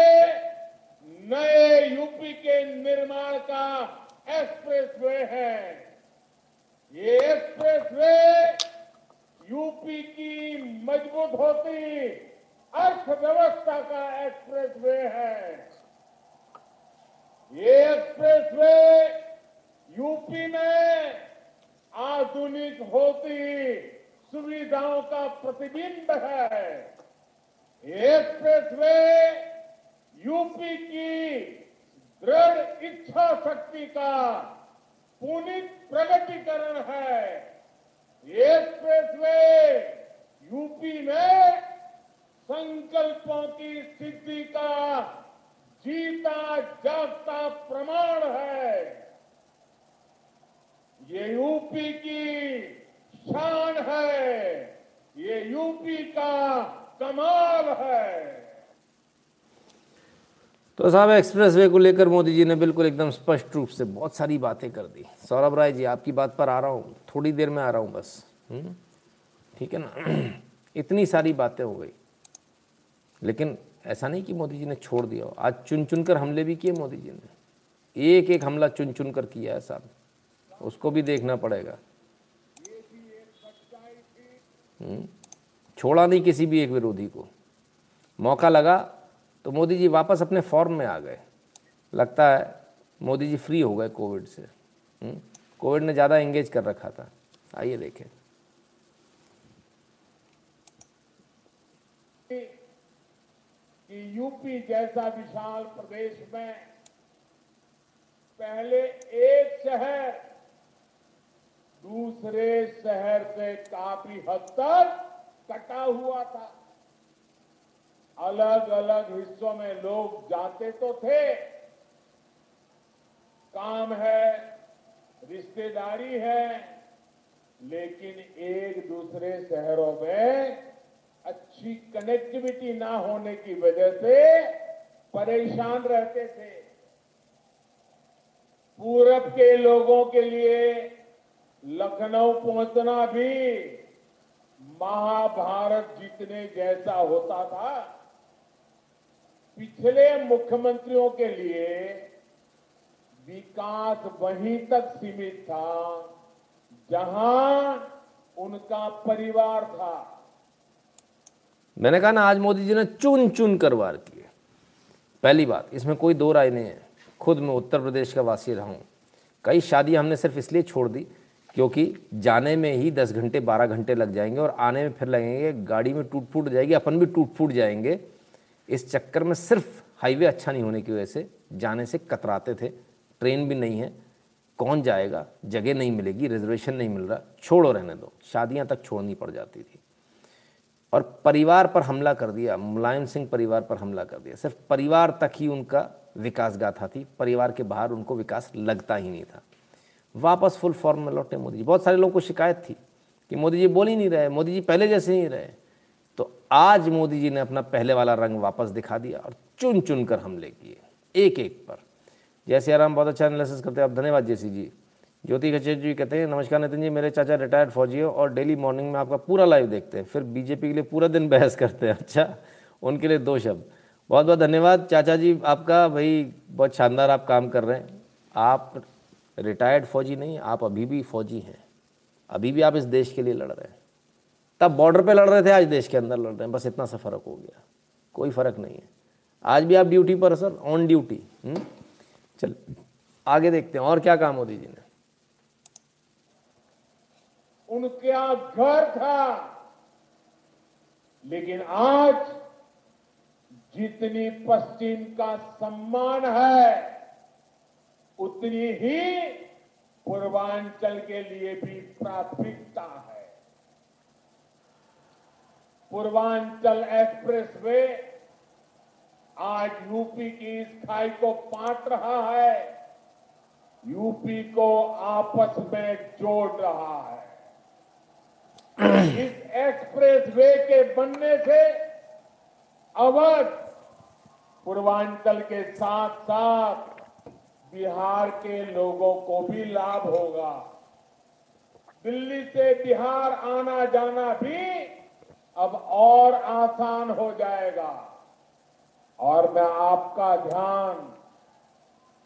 नए यूपी के निर्माण का एक्सप्रेसवे है। ये एक्सप्रेसवे यूपी की मज़बूत होती अर्थव्यवस्था का एक्सप्रेसवे है। ये एक्सप्रेसवे यूपी में आधुनिक होती सुविधाओं का प्रतिबिंब है। एक्सप्रेसवे यूपी की दृढ़ इच्छा शक्ति का पुनित प्रगतिकरण है। एक्सप्रेसवे यूपी में संकल्पों की सिद्धि का जीता जागता प्रमाण है। ये यूपी की शान है। ये यूपी का कमाल है। तो साहब, एक्सप्रेस वे को लेकर मोदी जी ने बिल्कुल एकदम स्पष्ट रूप से बहुत सारी बातें कर दी। सौरभ राय जी, आपकी बात पर आ रहा हूँ, थोड़ी देर में आ रहा हूँ बस। हम्म? ठीक है ना? इतनी सारी बातें हो गई। लेकिन ऐसा नहीं कि मोदी जी ने छोड़ दिया हो। आज चुन चुन कर हमले भी किए मोदी जी ने। एक एक हमला चुन चुन कर किया है साहब। उसको भी देखना पड़ेगा। हम्म? छोड़ा नहीं किसी भी एक विरोधी को। मौका लगा तो मोदी जी वापस अपने फॉर्म में आ गए। लगता है मोदी जी फ्री हो गए कोविड से। हम्म? कोविड ने ज़्यादा एंगेज कर रखा था। आइए देखें। कि यूपी जैसा विशाल प्रदेश में पहले एक शहर, दूसरे शहर से काफ़ी हद तक कटा हुआ था। अलग अलग हिस्सों में लोग जाते तो थे। काम है, रिश्तेदारी है, लेकिन एक दूसरे शहरों में अच्छी कनेक्टिविटी ना होने की वजह से परेशान रहते थे। पूरब के लोगों के लिए लखनऊ पहुँचना भी महाभारत जीतने जैसा होता था, पिछले मुख्यमंत्रियों के लिए विकास वहीं तक सीमित था जहाँ उनका परिवार था। मैंने कहा ना, आज मोदी जी ने चुन चुन कर वार किए। पहली बात, इसमें कोई दो राय नहीं है। खुद मैं उत्तर प्रदेश का वासी रहा हूँ। कई शादी हमने सिर्फ़ इसलिए छोड़ दी क्योंकि जाने में ही दस घंटे, बारह घंटे लग जाएँगे और आने में फिर लगेंगे गाड़ी में टूट फूट जाएगी, अपन भी टूट फूट जाएँगे। इस चक्कर में सिर्फ़ हाईवे अच्छा नहीं होने की वजह से जाने से कतराते थे। ट्रेन भी नहीं है। कौन जाएगा? जगह नहीं मिलेगी, रिजर्वेशन नहीं मिल रहा। छोड़ो रहने दो। शादियाँ तक छोड़नी पड़ जाती थी। और परिवार पर हमला कर दिया। मुलायम सिंह परिवार पर हमला कर दिया। सिर्फ़ परिवार तक ही उनका विकास गाथा थी। परिवार के बाहर उनको विकास लगता ही नहीं था। वापस फुल फॉर्म में लौटे मोदी जी। बहुत सारे लोगों को शिकायत थी कि मोदी जी बोल ही नहीं रहे, मोदी जी पहले जैसे नहीं रहे। तो आज मोदी जी ने अपना पहले वाला रंग वापस दिखा दिया और चुन चुन कर हमले किए एक एक पर। जैसे आराम, बहुत अच्छा एनालिसिस करते हैं आप। धन्यवाद जैसी जी। ज्योति खचेर जी कहते हैं, नमस्कार नितिन जी, मेरे चाचा रिटायर्ड फौजी हो और डेली मॉर्निंग में आपका पूरा लाइव देखते हैं। फिर बीजेपी के लिए पूरा दिन बहस करते हैं। अच्छा उनके लिए दो शब्द। बहुत बहुत धन्यवाद। चाचा जी, आपका भाई बहुत शानदार आप काम कर रहे हैं। आप रिटायर्ड फौजी नहीं, आप अभी भी फौजी हैं। अभी भी आप इस देश के लिए लड़ रहे हैं। तब बॉर्डर पे लड़ रहे थे, आज देश के अंदर लड़ रहे हैं। बस इतना सा फ़र्क हो गया। कोई फ़र्क नहीं है। आज भी आप ड्यूटी पर सर ऑन ड्यूटी चल, आगे देखते हैं, और क्या काम मोदी जी ने? उनका घर था। लेकिन आज जितनी पश्चिम का सम्मान है उतनी ही पूर्वांचल के लिए भी प्राथमिकता है। पूर्वांचल एक्सप्रेसवे आज यूपी की इस खाई को पाट रहा है। यूपी को आपस में जोड़ रहा है। इस एक्सप्रेसवे के बनने से अवध पूर्वांचल के साथ साथ बिहार के लोगों को भी लाभ होगा। दिल्ली से बिहार आना जाना भी अब और आसान हो जाएगा। और मैं आपका ध्यान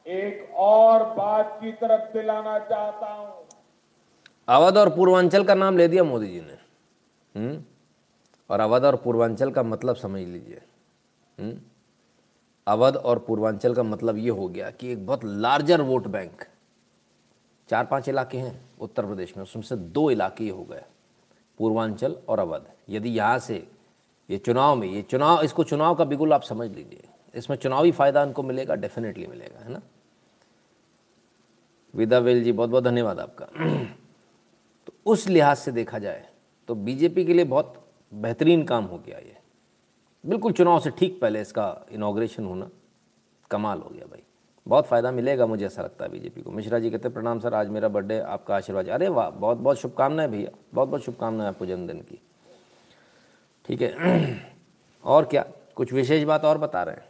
एक और बात की तरफ़ दिलाना चाहता हूँ। अवध और पूर्वांचल का नाम ले दिया मोदी जी ने। हुँ? और अवध और पूर्वांचल का मतलब समझ लीजिए। अवध और पूर्वांचल का मतलब ये हो गया कि एक बहुत लार्जर वोट बैंक चार पाँच इलाके हैं उत्तर प्रदेश में, उसमें से दो इलाके हो गए, पूर्वांचल और अवध। यदि यहाँ से ये चुनाव में, ये चुनाव, इसको चुनाव का बिगुल आप समझ लीजिए, इसमें चुनावी फ़ायदा उनको मिलेगा डेफिनेटली मिलेगा, है ना? विदा वेल जी, बहुत बहुत धन्यवाद आपका। तो उस लिहाज से देखा जाए तो बीजेपी के लिए बहुत बेहतरीन काम हो गया ये। बिल्कुल चुनाव से ठीक पहले इसका इनाग्रेशन होना कमाल हो गया भाई। बहुत फ़ायदा मिलेगा मुझे ऐसा लगता है बीजेपी को। मिश्रा जी कहते हैं, प्रणाम सर, आज मेरा बर्थडे आपका आशीर्वाद। अरे वाह, बहुत बहुत शुभकामनाएँ भैया, बहुत बहुत शुभकामनाएँ आपको जन्मदिन की। ठीक है, और क्या? कुछ विशेष बात और बता रहे हैं?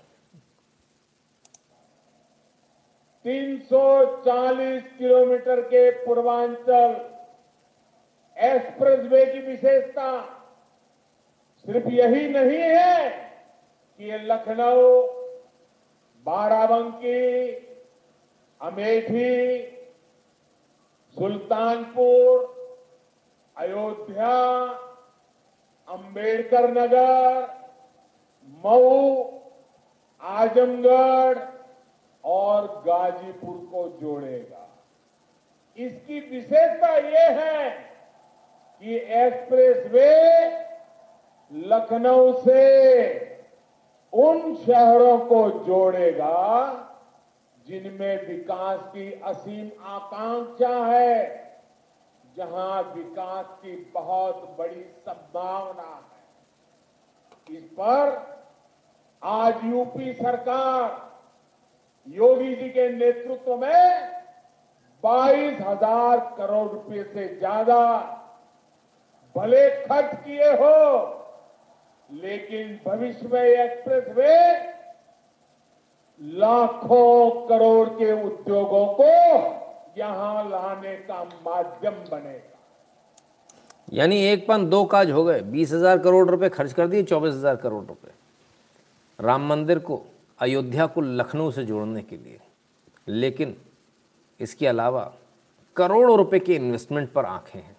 340 किलोमीटर के पूर्वांचल एक्सप्रेसवे की विशेषता सिर्फ़ यही नहीं है कि ये लखनऊ, बाराबंकी, अमेठी, सुल्तानपुर, अयोध्या, अंबेडकर नगर, मऊ, आजमगढ़ और गाजीपुर को जोड़ेगा। इसकी विशेषता यह है कि एक्सप्रेसवे लखनऊ से उन शहरों को जोड़ेगा जिनमें विकास की असीम आकांक्षा है, जहाँ विकास की बहुत बड़ी संभावना है। इस पर आज यूपी सरकार योगी जी के नेतृत्व में बाईस हज़ार करोड़ रुपए से ज़्यादा भले खर्च किए हो। लेकिन भविष्य में एक्सप्रेस वे लाखों करोड़ के उद्योगों को यहाँ लाने का माध्यम बनेगा। यानी एक पन दो काज हो गए। बीस हज़ार करोड़ रुपए खर्च कर दिए, चौबीस हज़ार करोड़ रुपए। राम मंदिर को, अयोध्या को लखनऊ से जोड़ने के लिए। लेकिन इसके अलावा करोड़ों रुपए के इन्वेस्टमेंट पर आँखें हैं,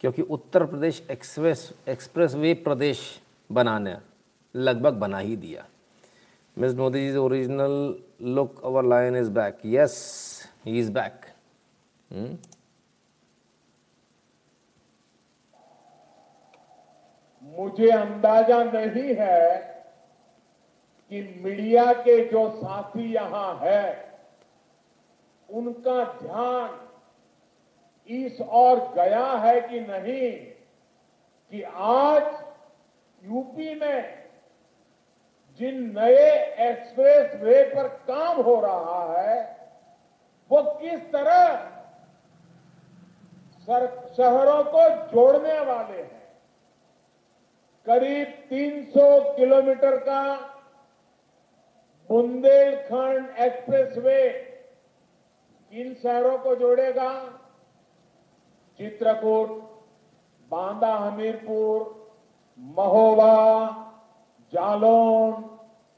क्योंकि Uttar Pradesh express express way प्रदेश बनाने, लगभग बना ही दिया। Miss Modi ji original look our line is back yes he is back मुझे अंदाज़ा नहीं है कि मीडिया के जो साथी यहाँ है, उनका ध्यान इस और गया है कि नहीं, कि आज यूपी में जिन नए एक्सप्रेस वे पर काम हो रहा है, वो किस तरह शहरों को जोड़ने वाले हैं? करीब 300 किलोमीटर का बुंदेलखंड एक्सप्रेसवे किन शहरों को जोड़ेगा। चित्रकूट, बांदा हमीरपुर महोबा जालौन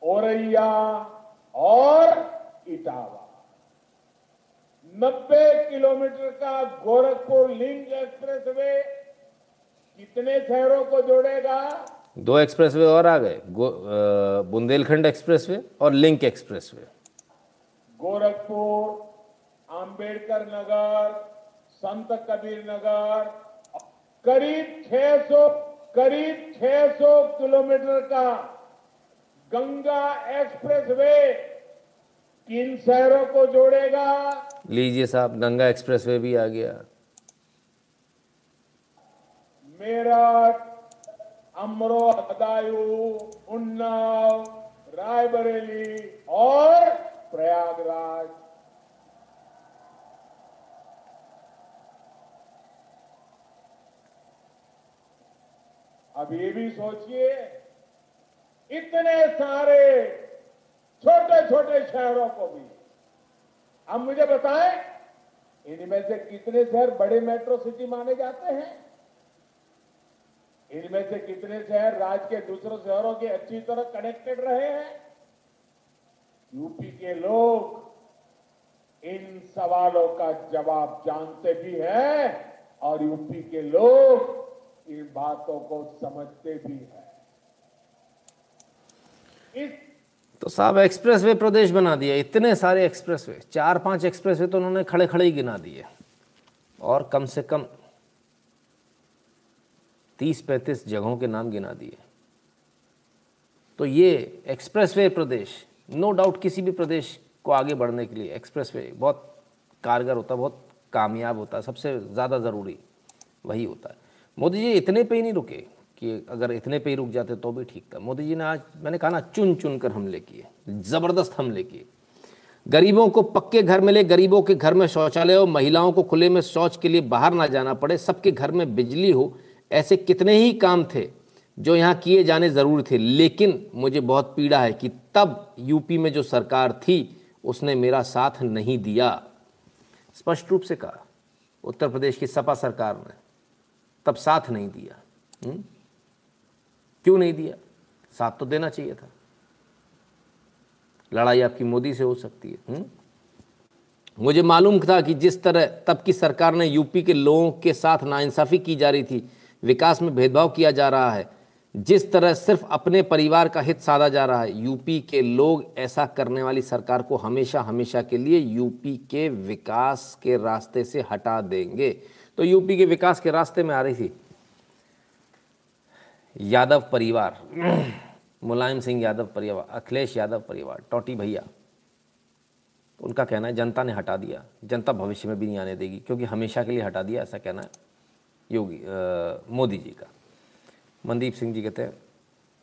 औरैया और इटावा। 90 किलोमीटर का गोरखपुर लिंक एक्सप्रेसवे कितने शहरों को जोड़ेगा? दो एक्सप्रेसवे और आ गए। बुंदेलखंड एक्सप्रेसवे और लिंक एक्सप्रेसवे। गोरखपुर अंबेडकर नगर संत कबीर नगर करीब 600 करीब 600 किलोमीटर का गंगा एक्सप्रेसवे किन शहरों को जोड़ेगा? लीजिए साहब गंगा एक्सप्रेसवे भी आ गया। मेरठ अमरो बदायूं उन्नाव रायबरेली और प्रयागराज। अब ये भी सोचिए, इतने सारे छोटे छोटे शहरों को भी। अब मुझे बताएँ, इनमें से कितने शहर बड़े मेट्रो सिटी माने जाते हैं? इनमें से कितने शहर राज्य के दूसरे शहरों के अच्छी तरह कनेक्टेड रहे हैं? यूपी के लोग इन सवालों का जवाब जानते भी हैं और यूपी के लोग इन बातों को समझते भी हैं। इस तो साहब, एक्सप्रेसवे प्रदेश बना दिया, इतने सारे एक्सप्रेसवे, चार पाँच एक्सप्रेसवे तो उन्होंने खड़े खड़े ही गिना दिए, और कम से कम तीस पैंतीस जगहों के नाम गिना दिए। तो ये एक्सप्रेसवे प्रदेश, नो डाउट किसी भी प्रदेश को आगे बढ़ने के लिए एक्सप्रेसवे बहुत कारगर होता, बहुत कामयाब होता, सबसे ज़्यादा ज़रूरी वही होता है। मोदी जी इतने पे ही नहीं रुके कि अगर इतने पे ही रुक जाते तो भी ठीक था। मोदी जी ने आज, मैंने कहा ना, चुन चुन कर हमले किए, ज़बरदस्त हमले किए। गरीबों को पक्के घर मिले, गरीबों के घर में शौचालय हो, महिलाओं को खुले में शौच के लिए बाहर ना जाना पड़े, सबके घर में बिजली हो, ऐसे कितने ही काम थे जो यहाँ किए जाने ज़रूर थे। लेकिन मुझे बहुत पीड़ा है कि तब यूपी में जो सरकार थी, उसने मेरा साथ नहीं दिया। स्पष्ट रूप से कहा, उत्तर प्रदेश की सपा सरकार ने तब साथ नहीं दिया? हम्म? क्यों नहीं दिया साथ तो देना चाहिए था लड़ाई आपकी मोदी से हो सकती है हुँ? हम्म? मुझे मालूम था कि जिस तरह तब की सरकार ने यूपी के लोगों के साथ नाइंसाफ़ी की जा रही थी, विकास में भेदभाव किया जा रहा है जिस तरह सिर्फ़ अपने परिवार का हित साधा जा रहा है, यूपी के लोग ऐसा करने वाली सरकार को हमेशा हमेशा के लिए यूपी के विकास के रास्ते से हटा देंगे तो यूपी के विकास के रास्ते में आ रही थी। यादव परिवार। मुलायम सिंह यादव परिवार, अखिलेश यादव परिवार, टोटी भैया। उनका कहना है, जनता ने हटा दिया। जनता भविष्य में भी नहीं आने देगी, क्योंकि हमेशा के लिए हटा दिया, ऐसा कहना है योगी मोदी जी का। मनदीप सिंह जी कहते हैं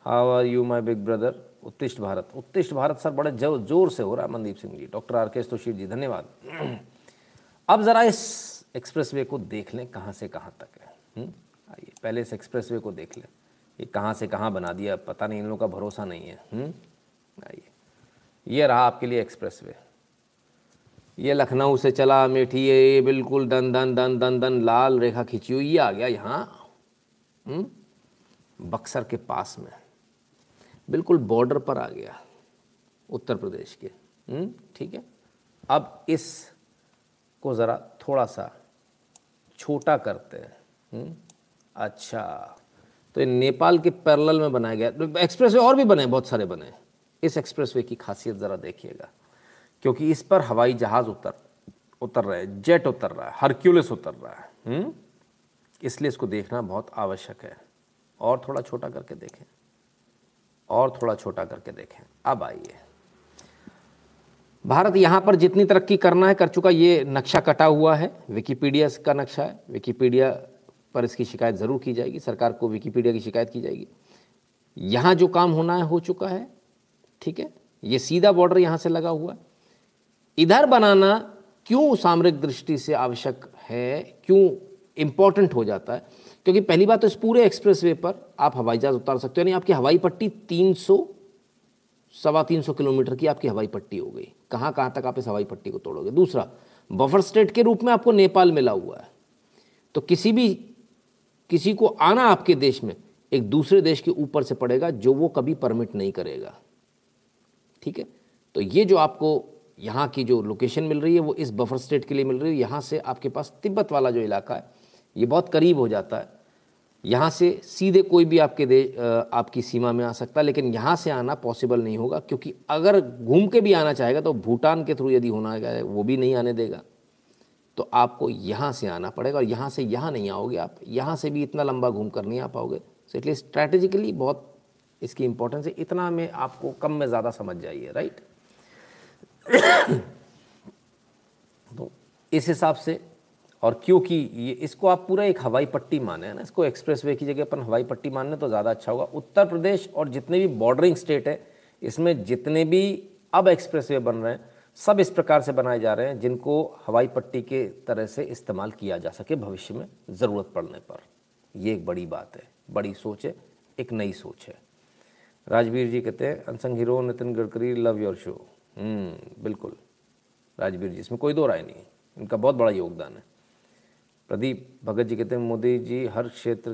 how are you my big brother Uttisht Bharat. Uttisht Bharat sir, बड़े जो, ज़ोर से हो रहा है Mandeep Singh ji. Doctor R K ji, धन्यवाद। अब ज़रा इस एक्सप्रेसवे को देख लें कहाँ से कहाँ तक है हम्म? आइए, पहले इस एक्सप्रेसवे को देख लें ये कहाँ से कहाँ बना दिया, पता नहीं, इन लोगों का भरोसा नहीं है हम्म? आइए, ये रहा आपके लिए एक्सप्रेस वे ये लखनऊ से चला, मेठी, ये बिल्कुल दन दन दन दन दन लाल रेखा खींची हुई, ये आ गया यहाँ हम्म? बक्सर के पास में बिल्कुल बॉर्डर पर आ गया, उत्तर प्रदेश के? ठीक है अब इस को ज़रा थोड़ा सा छोटा करते हैं। हम्म? अच्छा। तो ये नेपाल के पैरल में बनाया गया। एक्सप्रेसवे और भी बने, बहुत सारे बने। इस एक्सप्रेसवे की खासियत ज़रा देखिएगा। क्योंकि इस पर हवाई जहाज़ उतर उतर रहे हैं, जेट उतर रहा है, हरक्यूलिस उतर रहा है। हुँ? इसलिए इसको देखना बहुत आवश्यक है। और थोड़ा छोटा करके देखें। और थोड़ा छोटा करके देखें। अब आइए। भारत यहाँ पर जितनी तरक्की करना है कर चुका ये नक्शा कटा हुआ है। विकीपीडिया का नक्शा है। विकीपीडिया पर इसकी शिकायत ज़रूर की जाएगी। सरकार को विकीपीडिया की शिकायत की जाएगी। यहाँ जो काम होना है, हो चुका है, ठीक है? ये सीधा बॉर्डर यहाँ से लगा हुआ है। इधर बनाना क्यों सामरिक दृष्टि से आवश्यक है? क्यों इंपॉर्टेंट हो जाता है? क्योंकि पहली बात तो इस पूरे एक्सप्रेसवे पर आप हवाई जहाज़ उतार सकते हो। यानी आपकी हवाई पट्टी 300 सवा तीन सौ किलोमीटर की आपकी हवाई पट्टी हो गई। कहाँ कहाँ तक आप इस हवाई पट्टी को तोड़ोगे? दूसरा, बफर स्टेट के रूप में आपको नेपाल मिला हुआ है। तो किसी भी, किसी को आना आपके देश में, एक दूसरे देश के ऊपर से पड़ेगा जो वो कभी परमिट नहीं करेगा। ठीक है? तो ये जो आपको यहाँ की जो लोकेशन मिल रही है, वो इस बफर स्टेट के लिए मिल रही है। यहाँ से आपके पास तिब्बत वाला जो इलाका है, ये बहुत करीब हो जाता है। यहाँ से सीधे कोई भी आपके देश आपकी सीमा में आ सकता है, लेकिन यहाँ से आना पॉसिबल नहीं होगा, क्योंकि अगर घूम के भी आना चाहेगा तो भूटान के थ्रू यदि होना है, वो भी नहीं आने देगा। तो आपको यहाँ से आना पड़ेगा और यहाँ से यहाँ नहीं आओगे आप। यहाँ से भी इतना लंबा घूम कर नहीं आ पाओगे। सो इसलिए स्ट्रैटेजिकली बहुत इसकी इंपॉर्टेंस है। इतना में आपको कम में ज़्यादा समझ जाइए राइट तो इस हिसाब से और क्योंकि ये, इसको आप पूरा एक हवाई पट्टी माने ना? इसको एक्सप्रेसवे की जगह अपन हवाई पट्टी मानने तो ज़्यादा अच्छा होगा। उत्तर प्रदेश और जितने भी बॉर्डरिंग स्टेट है, इसमें जितने भी अब एक्सप्रेसवे बन रहे हैं, सब इस प्रकार से बनाए जा रहे हैं, जिनको हवाई पट्टी के तरह से इस्तेमाल किया जा सके भविष्य में ज़रूरत पड़ने पर। ये एक बड़ी बात है। बड़ी सोच है, एक नई सोच है। राजवीर जी कहते हैं, unsung hero Nitin Gadkari, love your show. बिल्कुल। राजवीर जी, इसमें कोई दो राय नहीं इनका बहुत बड़ा योगदान है। प्रदीप, भगत जी कहते हैं, मोदी जी, हर क्षेत्र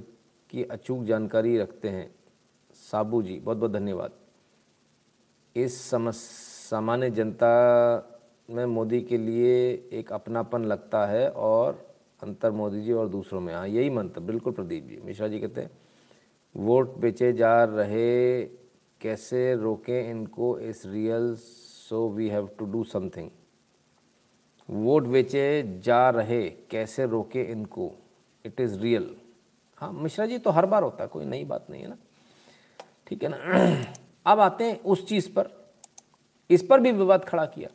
की अचूक जानकारी रखते हैं। साबू जी, बहुत बहुत धन्यवाद। इस सामान्य जनता में मोदी के लिए एक अपनापन लगता है और अंतर मोदी जी और दूसरों में। हाँ यही मंत्र, बिल्कुल प्रदीप जी। मिश्रा जी कहते हैं, वोट बेचे जा रहे, कैसे रोकें इनको? Is real so we have to do something vote बेचे जा रहे, कैसे रोके इनको? इट इज़ रियल हाँ मिश्रा जी तो हर बार होता है, कोई नई बात नहीं है ना? ठीक है ना? अब आते हैं उस चीज़ पर। इस पर भी विवाद खड़ा किया।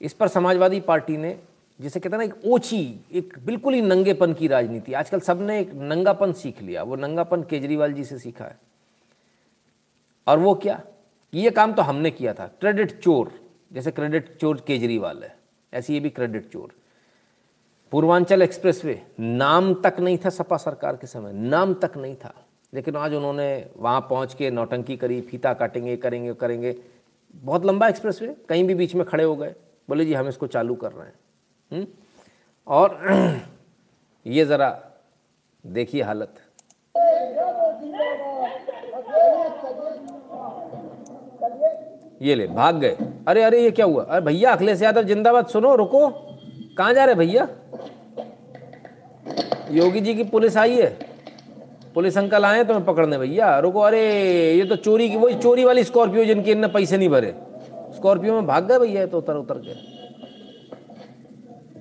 इस पर समाजवादी पार्टी ने, जिसे कहते हैं ना, एक ओछी, एक बिल्कुल ही नंगेपन की राजनीति। आजकल सबने एक नंगापन सीख लिया। वो नंगापन केजरीवाल जी से सीखा है। और वो क्या? ये काम तो हमने किया था। क्रेडिट चोर, जैसे क्रेडिट चोर केजरीवाल है। ऐसे ये भी क्रेडिट चोर। पूर्वांचल एक्सप्रेसवे नाम तक नहीं था सपा सरकार के समय, नाम तक नहीं था। लेकिन आज उन्होंने वहाँ पहुँच के नौटंकी करी, फीता काटेंगे, करेंगे करेंगे। बहुत लंबा एक्सप्रेसवे कहीं भी बीच में खड़े हो गए। बोले, जी, हम इसको चालू कर रहे हैं? और ये ज़रा देखिए हालत। ये ले, भाग गए। अरे अरे, ये क्या हुआ? अरे भैया, अखिलेश यादव जिंदाबाद, सुनो, रुको। कहाँ जा रहे भैया? योगी जी की पुलिस आई है। पुलिस अंकल आए तुम्हें पकड़ने भैया। रुको, अरे, ये तो चोरी की, वही चोरी वाली स्कॉर्पियो जिनके इनने पैसे नहीं भरे। स्कॉर्पियो में भाग गए भैया तो उतर उतर के।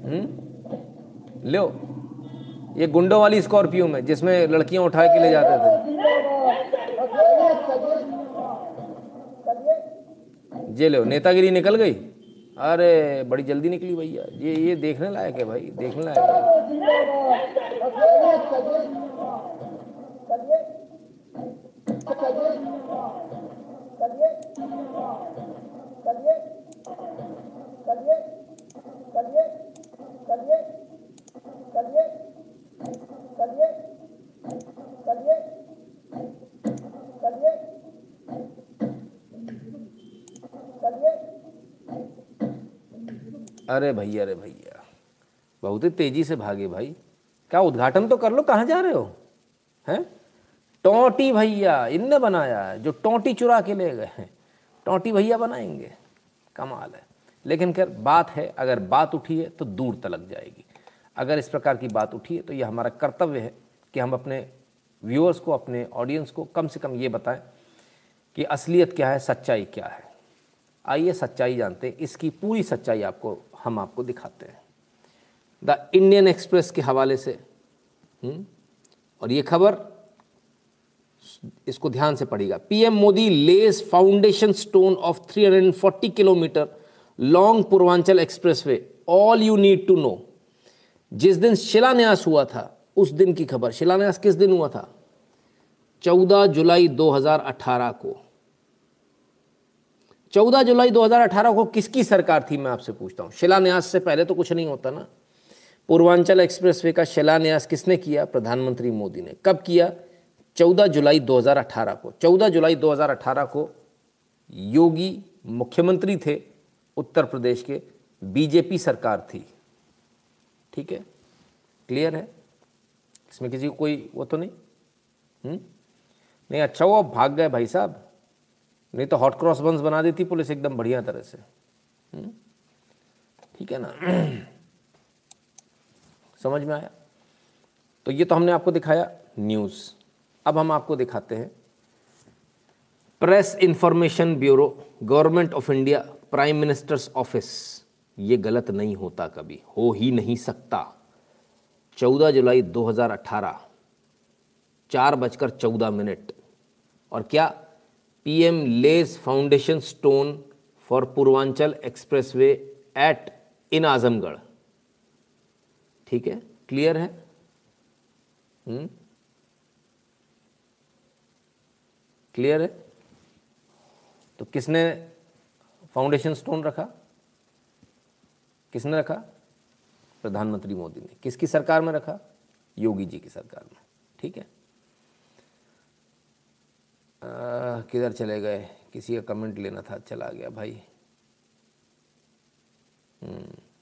हम्म? लो, ये गुंडों वाली स्कॉर्पियो में, जिसमें लड़कियाँ उठा के ले जाते थे। जे लो नेतागिरी निकल गई अरे बड़ी जल्दी निकली भैया ये ये देखने लायक है भाई देखने लायक है अरे भैया अरे भैया। बहुत ही तेज़ी से भागे भाई। क्या उद्घाटन तो कर लो, कहाँ जा रहे हो? हैं? टोंटी भैया, इनने बनाया है, जो टोंटी चुरा के ले गए हैं। टोंटी भैया बनाएँगे। कमाल है। लेकिन खैर, बात है, अगर बात उठी है तो दूर तलक जाएगी। अगर इस प्रकार की बात उठी है तो यह हमारा कर्तव्य है कि हम अपने व्यूअर्स को, अपने ऑडियंस को कम से कम ये बताएँ कि असलियत क्या है, सच्चाई क्या है। आइए सच्चाई जानते हैं। इसकी पूरी सच्चाई आपको, हम आपको दिखाते हैं। द इंडियन एक्सप्रेस के हवाले से हुँ? और ये खबर इसको ध्यान से पढ़िएगा। PM Modi lays foundation stone of 340 kilometre long Purvanchal expressway, all you need to know. जिस दिन शिलान्यास हुआ था, उस दिन की खबर। शिलान्यास किस दिन हुआ था? 14 जुलाई 2018 को। 14 जुलाई 2018 को किसकी सरकार थी, मैं आपसे पूछता हूँ। शिलान्यास से पहले तो कुछ नहीं होता ना। पूर्वांचल एक्सप्रेसवे का शिलान्यास किसने किया? प्रधानमंत्री मोदी ने। कब किया? 14 जुलाई 2018 को। 14 जुलाई 2018 को योगी मुख्यमंत्री थे, उत्तर प्रदेश के। बीजेपी सरकार थी। ठीक है? क्लियर है? इसमें किसी को कोई वो तो नहीं? हुँ? नहीं अच्छा वो भाग गए भाई साहब। नहीं तो हॉट क्रॉस बंस बना देती पुलिस एकदम बढ़िया तरह से। ठीक है ना? समझ में आया? तो ये तो हमने आपको दिखाया न्यूज़। अब हम आपको दिखाते हैं। Press information bureau, government of India, prime minister's office. ये गलत नहीं होता कभी। हो ही नहीं सकता। 14 जुलाई 2018 चार बजकर चौदह मिनट। और क्या? PM lays foundation stone for Purvanchal expressway at in Azamgarh ठीक है? क्लियर है? हम्म? क्लियर है? तो किसने फाउंडेशन स्टोन रखा? किसने रखा? प्रधानमंत्री मोदी ने। किसकी सरकार में रखा? योगी जी की सरकार में। ठीक है? किधर चले गए? किसी का कमेंट लेना था, चला गया भाई।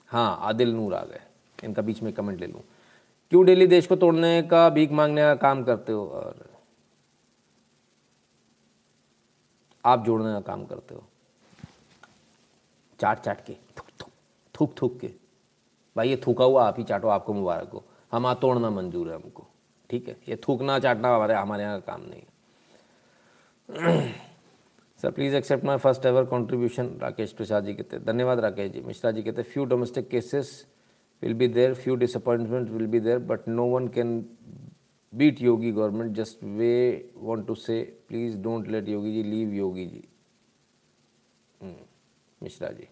हाँ आदिल नूर आ गए। इनका बीच में कमेंट ले लूँ। क्यों डेली देश को तोड़ने का भीख मांगने का काम करते हो और आप जोड़ने का काम करते हो? चाट चाट के, थूक थूक थूक थूक के। भाई, ये थूका हुआ, आप ही चाटो, आपको मुबारक हो। हम तोड़ना मंजूर है हमको, ठीक है? ये थूकना चाटना हमारे हमारे यहाँ का काम नहीं sir please accept my first ever contribution Rakesh Prasad ji कहते धन्यवाद राकेश जी मिश्रा जी कहते few domestic cases will be there few disappointment will be there but no one can beat Yogi government just we want to say please don't let Yogi ji leave Yogi ji Mishra ji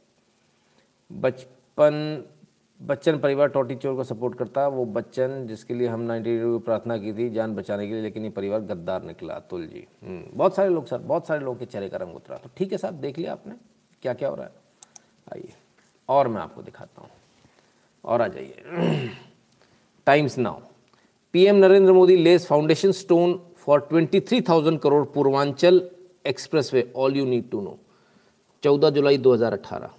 बचपन बच्चन परिवार टोटी चोर को सपोर्ट करता वो बच्चन जिसके लिए हम नाइन्टी की प्रार्थना की थी जान बचाने के लिए लेकिन ये परिवार गद्दार निकला अतुल जी। बहुत सारे लोग सर बहुत सारे लोगों के चेहरे का रंग उतरा। तो ठीक है साहब देख लिया आपने क्या क्या हो रहा है? आइए और मैं आपको दिखाता हूँ। और आ जाइए। Times Now PM Narendra Modi lays foundation stone for 23,000 crore Purvanchal expressway all you need to know. 14 July 2018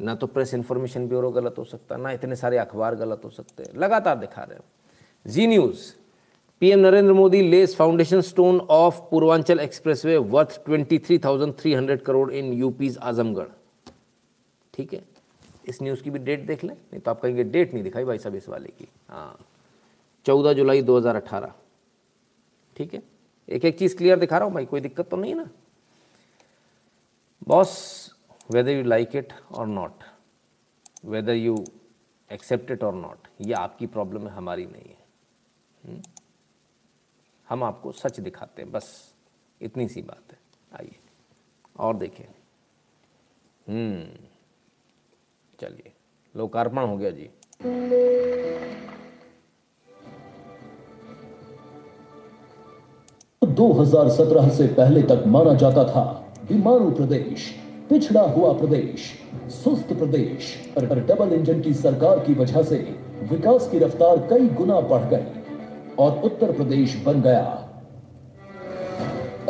ना तो प्रेस इंफॉर्मेशन ब्यूरो गलत हो सकता ना इतने सारे अखबार गलत हो सकते। हैं लगातार दिखा रहे हैं। Zee news PM Narendra Modi lays foundation stone of Purvanchal expressway worth 23,300 crore in UP's Azamgarh ठीक है? इस न्यूज़ की भी डेट देख लें नहीं तो आप कहेंगे डेट नहीं दिखाई भाई साहब इस वाले की। हाँ। चौदह जुलाई 2018 ठीक है? एक एक चीज़ क्लियर दिखा रहा हूँ भाई कोई दिक्कत तो नहीं ना? Boss whether you like it or not, whether you accept it or not, ये आपकी प्रॉब्लम है, हमारी नहीं है। हम आपको सच दिखाते हैं, बस इतनी सी बात है। आइए, और देखें। हम्म चलिए, लोकार्पण हो गया जी। 2017 से पहले तक माना जाता था, बीमारू प्रदेश। पिछड़ा हुआ प्रदेश सुस्त प्रदेश और डबल इंजन की सरकार की वजह से विकास की रफ्तार कई गुना बढ़ गई और उत्तर प्रदेश बन गया।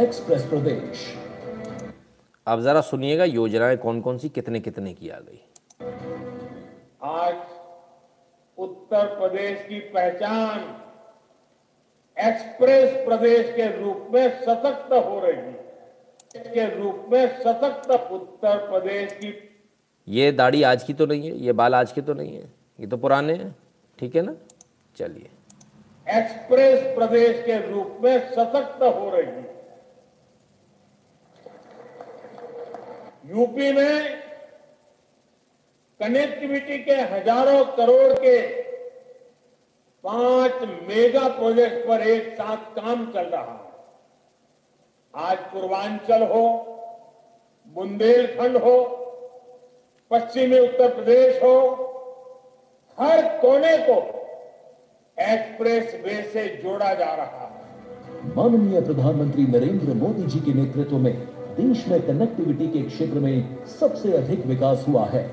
एक्सप्रेस प्रदेश। अब जरा सुनिएगा योजनाएँ कौन कौन सी कितने कितने की आ गई? आज उत्तर प्रदेश की पहचान एक्सप्रेस प्रदेश के रूप में सशक्त हो रही है। के रूप में सशक्त उत्तर प्रदेश की ये दाढ़ी आज की तो नहीं है ये बाल आज के तो नहीं है ये तो पुराने हैं ठीक है ना? चलिए। एक्सप्रेस प्रदेश के रूप में सशक्त हो रही है। यूपी में कनेक्टिविटी के हज़ारों करोड़ के पाँच मेगा प्रोजेक्ट पर एक साथ काम चल रहा है। आज पूर्वांचल हो बुंदेलखंड हो पश्चिमी उत्तर प्रदेश हो हर कोने को एक्सप्रेस वे से जोड़ा जा रहा है। माननीय प्रधानमंत्री नरेंद्र मोदी जी के नेतृत्व में देश में कनेक्टिविटी के क्षेत्र में सबसे अधिक विकास हुआ है।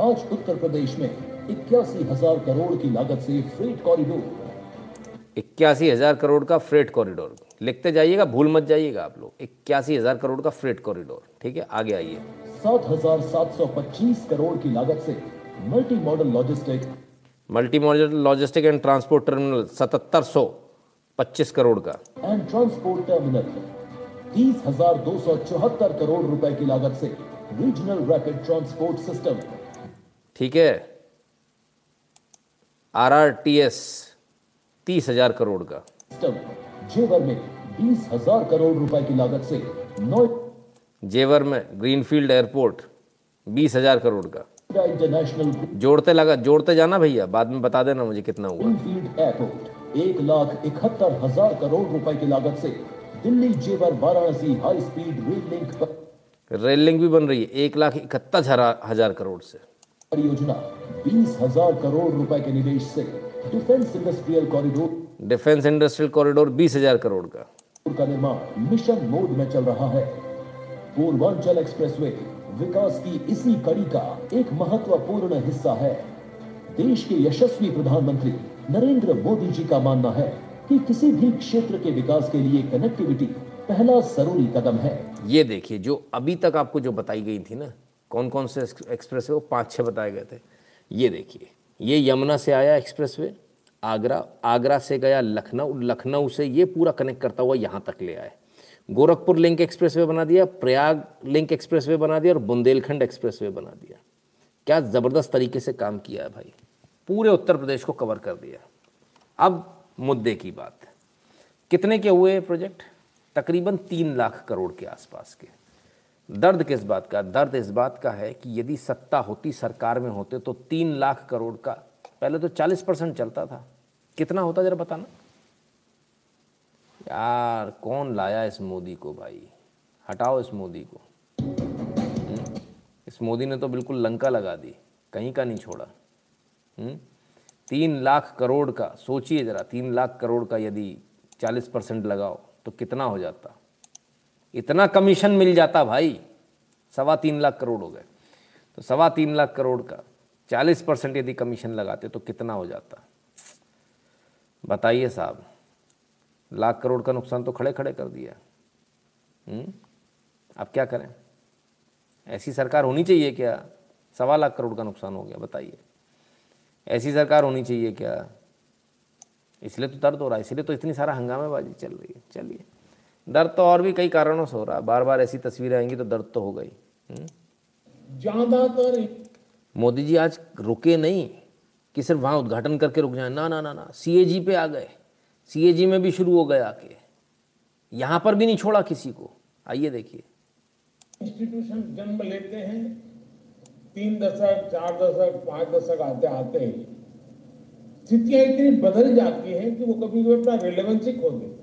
आज उत्तर प्रदेश में इक्यासी हज़ार करोड़ की लागत से फ्रेट कॉरिडोर इक्यासी हज़ार करोड़ का फ्रेट कॉरिडोर लिखते जाइएगा भूल मत जाइएगा आप लोग। इक्यासी हज़ार करोड़ का फ्रेट कॉरिडोर ठीक है? आगे आइए। सात हज़ार सात सौ पच्चीस करोड़ की लागत से multi modal logistic multi modal logistic and transport terminal सतहत्तर सौ पच्चीस करोड़ का। एंड ट्रांसपोर्ट टर्मिनल तीस हज़ार दो सौ चौहत्तर करोड़ रुपए की लागत से रीजनल रैपिड ट्रांसपोर्ट सिस्टम ठीक है? आर आर टी एस तीस हज़ार करोड़ का। सिस्टम जेवर में बीस हज़ार करोड़ रुपए की लागत से नौ जेवर में ग्रीनफील्ड एयरपोर्ट बीस हज़ार करोड़ का। इंटरनेशनल जोड़ते लगा जोड़ते जाना भैया बाद में बता देना मुझे कितना हुआ। ग्रीनफील्ड एयरपोर्ट एक लाख इकहत्तर हज़ार करोड़ रुपए की लागत से Delhi Jewar Varanasi high speed rail link पर रेल लिंक भी बन रही है एक लाख इकहत्तर हज़ार हज़ार करोड़ से। परियोजना बीस हज़ार करोड़ रुपए के निवेश से defence industrial corridor defence industrial corridor बीस हज़ार करोड़ का। का निर्माण मिशन मोड में चल रहा है। पूर्वांचल एक्सप्रेसवे विकास की इसी कड़ी का एक महत्वपूर्ण हिस्सा है। देश के यशस्वी प्रधानमंत्री नरेंद्र मोदी जी का मानना है कि किसी भी क्षेत्र के विकास के लिए कनेक्टिविटी पहला ज़रूरी कदम है। ये देखिए, जो अभी तक आपको जो बताई गई थी ना कौन कौन से एक्सप्रेस वे पाँच छः बताए गए थे। ये देखिए, ये यमुना से आया एक्सप्रेस वे आगरा आगरा से गया, लखनऊ लखनऊ से ये पूरा कनेक्ट करता हुआ यहाँ तक ले आए। गोरखपुर लिंक एक्सप्रेस वे बना दिया, प्रयाग लिंक एक्सप्रेस वे बना दिया और बुंदेलखंड एक्सप्रेस वे बना दिया। क्या ज़बरदस्त तरीके से काम किया है भाई। पूरे उत्तर प्रदेश को कवर कर दिया। अब मुद्दे की बात। कितने के हुए प्रोजेक्ट तकरीबन तीन लाख करोड़ के आसपास के। दर्द किस बात का? दर्द इस बात का है कि यदि सत्ता होती सरकार में होते तो तीन लाख करोड़ का पहले तो चालीस परसेंट चलता था। कितना होता जरा बताना? यार, कौन लाया इस मोदी को भाई? हटाओ इस मोदी को। हम्म? इस मोदी ने तो बिल्कुल लंका लगा दी, कहीं का नहीं छोड़ा। हम्म? तीन लाख करोड़ का, सोचिए ज़रा, तीन लाख करोड़ का यदि चालीस परसेंट लगाओ तो कितना हो जाता? इतना कमीशन मिल जाता भाई, सवा तीन लाख करोड़ हो गए। तो सवा तीन लाख करोड़ का चालीस परसेंट यदि कमीशन लगाते तो कितना हो जाता? बताइए साहब। लाख करोड़ का नुकसान तो खड़े खड़े कर दिया। हुँ? अब क्या करें? ऐसी सरकार होनी चाहिए क्या? सवा लाख करोड़ का नुकसान हो गया, बताइए। ऐसी सरकार होनी चाहिए क्या? इसलिए तो दर्द हो रहा है, इसलिए तो इतनी सारा हंगामेबाजी चल रही है। चलिए। दर्द तो और भी कई कारणों से हो रहा है। बार बार ऐसी तस्वीरें आएँगी तो दर्द तो हो। गई ज़्यादातर मोदी जी आज रुके नहीं कि सिर्फ़ वहाँ उद्घाटन करके रुक जाए। ना ना ना ना। सीएजी पे आ गए। सी ए जी में भी शुरू हो गए आके। यहाँ पर भी नहीं छोड़ा किसी को। आइए देखिए। इंस्टीट्यूशन जन्म लेते हैं, तीन दशक, चार दशक, पाँच दशक आते आते ही। स्थितियाँ इतनी बदल जाती हैं कि वो कभी कभी अपना रिलेवेंसी खो देते हैं।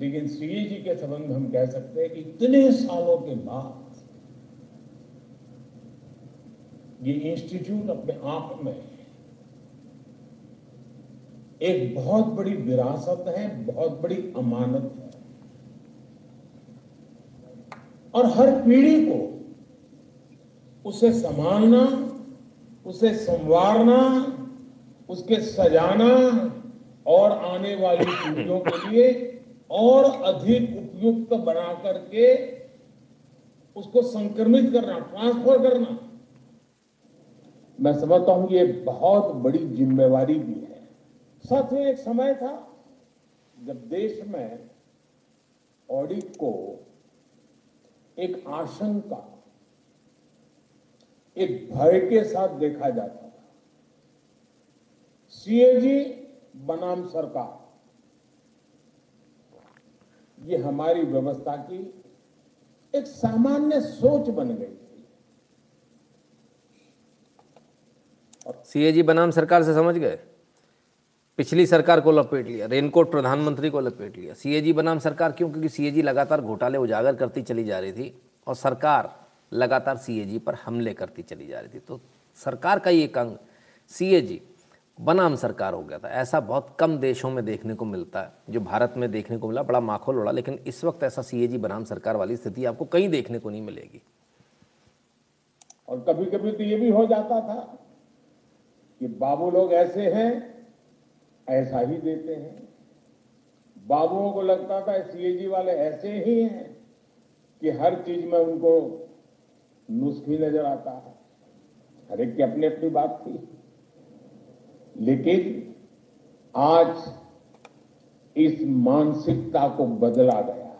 लेकिन सीएजी के संबंध हम कह सकते हैं कि इतने सालों के बाद ये इंस्टीट्यूट अपने आप में एक बहुत बड़ी विरासत है, बहुत बड़ी अमानत है। और हर पीढ़ी को उसे संभालना, उसे संवारना, उसके सजाना और आने वाली पीढ़ियों के लिए और अधिक उपयुक्त बना करके उसको संक्रमित करना, ट्रांसफ़र करना। मैं समझता हूँ ये बहुत बड़ी जिम्मेवारी भी है। साथ में एक समय था जब देश में ऑडिट को एक आशंका, एक भय के साथ देखा जाता था। सीएजी बनाम सरकार, ये हमारी व्यवस्था की एक सामान्य सोच बन गई। थी सीएजी बनाम सरकार से समझ गए? पिछली सरकार को लपेट लिया, रेनकोट प्रधानमंत्री को लपेट लिया। सीएजी बनाम सरकार क्यों? क्योंकि सीएजी लगातार घोटाले उजागर करती चली जा रही थी और सरकार लगातार सीएजी पर हमले करती चली जा रही थी। तो सरकार का एक अंग सीएजी बनाम सरकार हो गया था। ऐसा बहुत कम देशों में देखने को मिलता है, जो भारत में देखने को मिला, बड़ा माखोल उड़ा, लेकिन इस वक्त ऐसा सीएजी बनाम सरकार वाली स्थिति आपको कहीं देखने को नहीं मिलेगी। और कभी कभी तो ये भी हो जाता था कि बाबू लोग ऐसे हैं, ऐसा ही देते हैं। बाबुओं को लगता था सीएजी वाले ऐसे ही हैं कि हर चीज़ में उनको नुस्खी नज़र आता है। हर एक की अपनी अपनी बात थी। लेकिन आज इस मानसिकता को बदला गया है।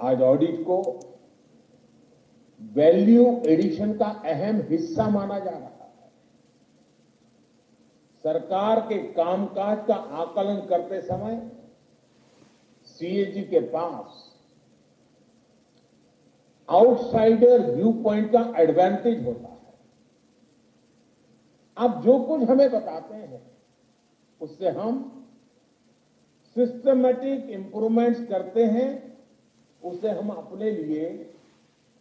आज ऑडिट को वैल्यू एडिशन का अहम हिस्सा माना जा रहा है। सरकार के कामकाज का आकलन करते समय सीएजी के पास आउटसाइडर व्यू पॉइंट का एडवांटेज होता है। आप जो कुछ हमें बताते हैं, उससे हम सिस्टमेटिक इंप्रूवमेंट्स करते हैं, उसे हम अपने लिए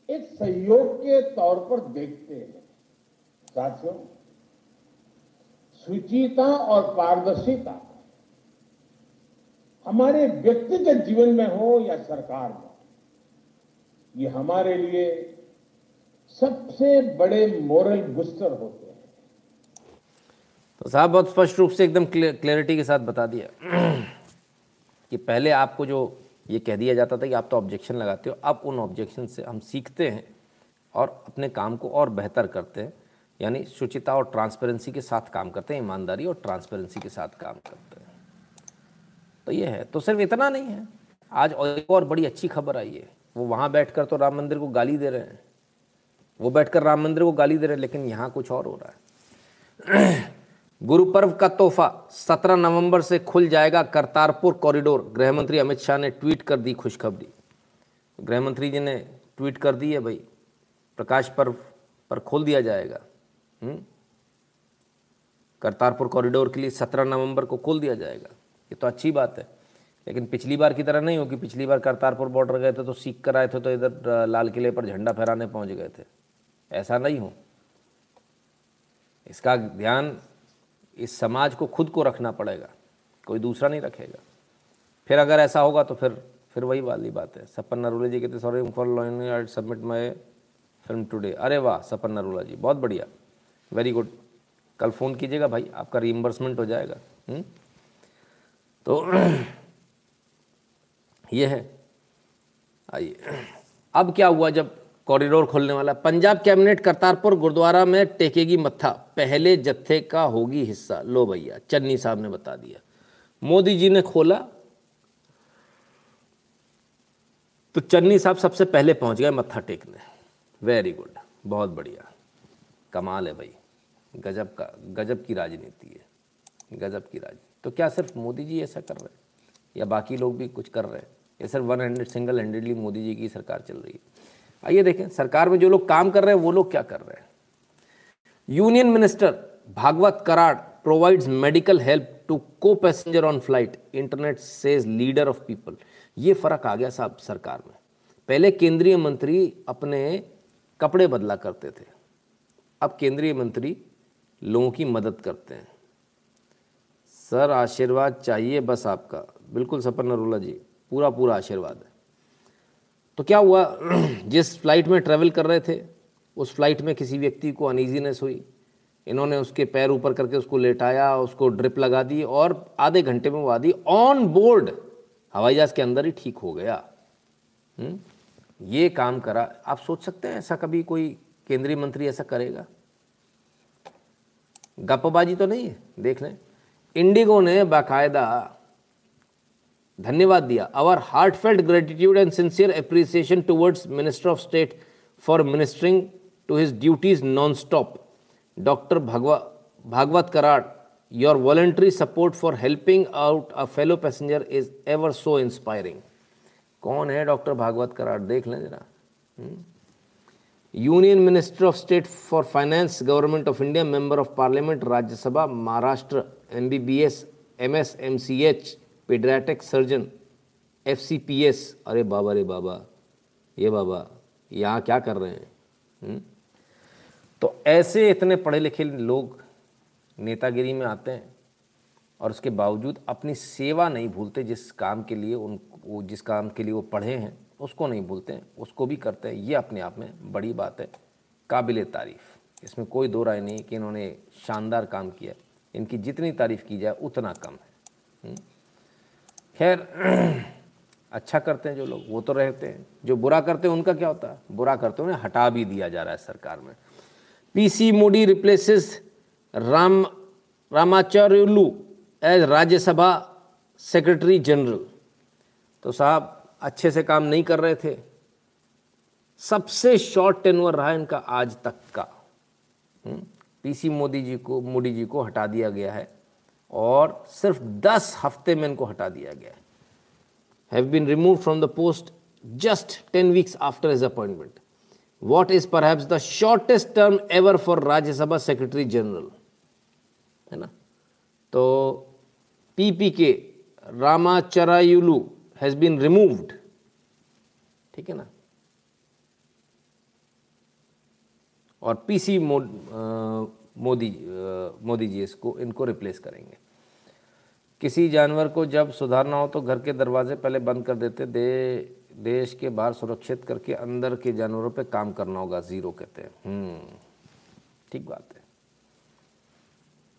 एक सहयोग के तौर पर देखते हैं। साथियों सुचिता और पारदर्शिता। हमारे व्यक्तिगत जीवन में हो या सरकार में ये हमारे लिए सबसे बड़े मोरल बूस्टर होते हैं। तो साहब, बहुत स्पष्ट रूप से एकदम क्लैरिटी के साथ बता दिया। कि पहले आपको जो ये कह दिया जाता था कि आप तो ऑब्जेक्शन लगाते हो, अब उन ऑब्जेक्शन से हम सीखते हैं और अपने काम को और बेहतर करते हैं। यानी शुचिता और ट्रांसपेरेंसी के साथ काम करते हैं, ईमानदारी और ट्रांसपेरेंसी के साथ काम करते हैं। तो ये है तो सिर्फ़ इतना नहीं है। आज एक और बड़ी अच्छी खबर आई है। वो वहाँ बैठकर तो राम मंदिर को गाली दे रहे हैं। वो बैठकर राम मंदिर को गाली दे रहे हैं, लेकिन यहाँ कुछ और हो रहा है। गुरु पर्व का तोहफा 17 नवंबर से खुल जाएगा करतारपुर कॉरिडोर गृहमंत्री अमित शाह ने ट्वीट कर दी खुशखबरी। गृहमंत्री जी ने ट्वीट कर दी है, भाई, प्रकाश पर्व पर खोल दिया जाएगा? करतारपुर कॉरिडोर के लिए 17 नवंबर को खोल दिया जाएगा। ये तो अच्छी बात है। लेकिन पिछली बार की तरह नहीं हो कि पिछली बार करतारपुर बॉर्डर गए थे तो सीख कर आए थे तो इधर लाल किले पर झंडा फहराने पहुँच गए थे। ऐसा नहीं हो। इसका ध्यान इस समाज को खुद को रखना पड़ेगा। कोई दूसरा नहीं रखेगा। फिर अगर ऐसा होगा तो फिर फिर वही वाली बात है। सपन नरूला जी कहते sorry for submit my film today अरे वाह, सपन नरूला जी, बहुत बढ़िया। वेरी गुड कल फ़ोन कीजिएगा भाई, आपका रीइम्बर्समेंट हो जाएगा? हम्म? तो ये है। आइए। अब क्या हुआ जब कॉरिडोर खोलने वाला? पंजाब कैबिनेट करतारपुर गुरुद्वारा में टेकेगी मत्था। पहले जत्थे का होगी हिस्सा। लो भैया, चन्नी साहब ने बता दिया। मोदी जी ने खोला। तो चन्नी साहब सबसे पहले पहुँच गए मत्था टेकने। वेरी गुड बहुत बढ़िया। कमाल है भाई। गजब का, गजब की राजनीति है, गजब की राजनीति। तो क्या सिर्फ़ मोदी जी ऐसा कर रहे हैं? या बाकी लोग भी कुछ कर रहे हैं? या सिर्फ़ one handed single handedly Modi ji की सरकार चल रही है? आइए देखें, सरकार में जो लोग काम कर रहे हैं, वो लोग क्या कर रहे हैं? Union minister Bhagwat Karad provides medical help to co-passenger on flight internet says leader of people ये फ़र्क आ गया साहब सरकार में। पहले केंद्रीय मंत्री अपने कपड़े बदला करते थे। अब केंद्रीय मंत्री लोगों की मदद करते हैं। सर, आशीर्वाद चाहिए बस आपका। बिल्कुल सपन नरूला जी पूरा पूरा आशीर्वाद है। तो क्या हुआ, जिस फ़्लाइट में ट्रैवल कर रहे थे, उस फ़्लाइट में किसी व्यक्ति को अनईजीनेस हुई। इन्होंने उसके पैर ऊपर करके उसको लेटाया, उसको ड्रिप लगा दी और आधे घंटे में वो आदि ऑन बोर्ड हवाई जहाज़ के अंदर ही ठीक हो गया। हुँ? हम्म? ये काम करा। आप सोच सकते हैं ऐसा कभी कोई केंद्रीय मंत्री ऐसा करेगा? गप्पबाजी तो नहीं है, देख लें। इंडिगो ने बाकायदा धन्यवाद दिया। Our heartfelt gratitude and sincere appreciation towards minister of state for ministering to his duties non stop doctor Bhagwa Bhagwat Karad your voluntary support for helping out a fellow passenger is ever so inspiring कौन है डॉक्टर भागवत कराड़ देख लें जरा। Union minister of state for finance government of India member of parliament Rajya Sabha Maharashtra M B B S M S M C H paediatric surgeon F C P S अरे बाबा रे बाबा, ये बाबा, यहाँ क्या कर रहे हैं? हुँ? तो ऐसे इतने पढ़े लिखे लोग नेतागिरी में आते हैं और उसके बावजूद अपनी सेवा नहीं भूलते जिस काम के लिए उन, वो जिस काम के लिए वो पढ़े हैं। उसको नहीं भूलते उसको भी करते हैं। ये अपने आप में बड़ी बात है। काबिल तारीफ़। इसमें कोई दो राय नहीं कि इन्होंने शानदार काम किया इनकी जितनी तारीफ़ की जाए, उतना कम है। खैर अच्छा करते हैं जो लोग, वो तो रहते हैं। जो बुरा करते हैं, उनका क्या होता है? बुरा करते हैं, उन्हें हटा भी दिया जा रहा है सरकार में। PC Mody replaces Ram, Ramacharyulu as Rajya Sabha secretary general तो साहब अच्छे से काम नहीं कर रहे थे। सबसे शॉर्ट टेनवर रहा इनका आज तक का। पीसी मोदी जी को, मोदी जी को हटा दिया गया है और सिर्फ़ दस हफ़्ते में इनको हटा दिया गया है। Have been remove from the post just ten weeks after his appointment what is perhaps the shortest term ever for Rajya Sabha secretary general है ना? तो पीपी के रामाचरायुलू हैज़ बीन रिमूव्ड ठीक है ना? और पीसी मोदी मोदी जी इसको इनको रिप्लेस करेंगे। किसी जानवर को जब सुधारना हो तो घर के दरवाजे पहले बंद कर देते। दे देश के बाहर सुरक्षित करके अंदर के जानवरों पे काम करना होगा ज़ीरो कहते हैं। हम्म, ठीक बात है।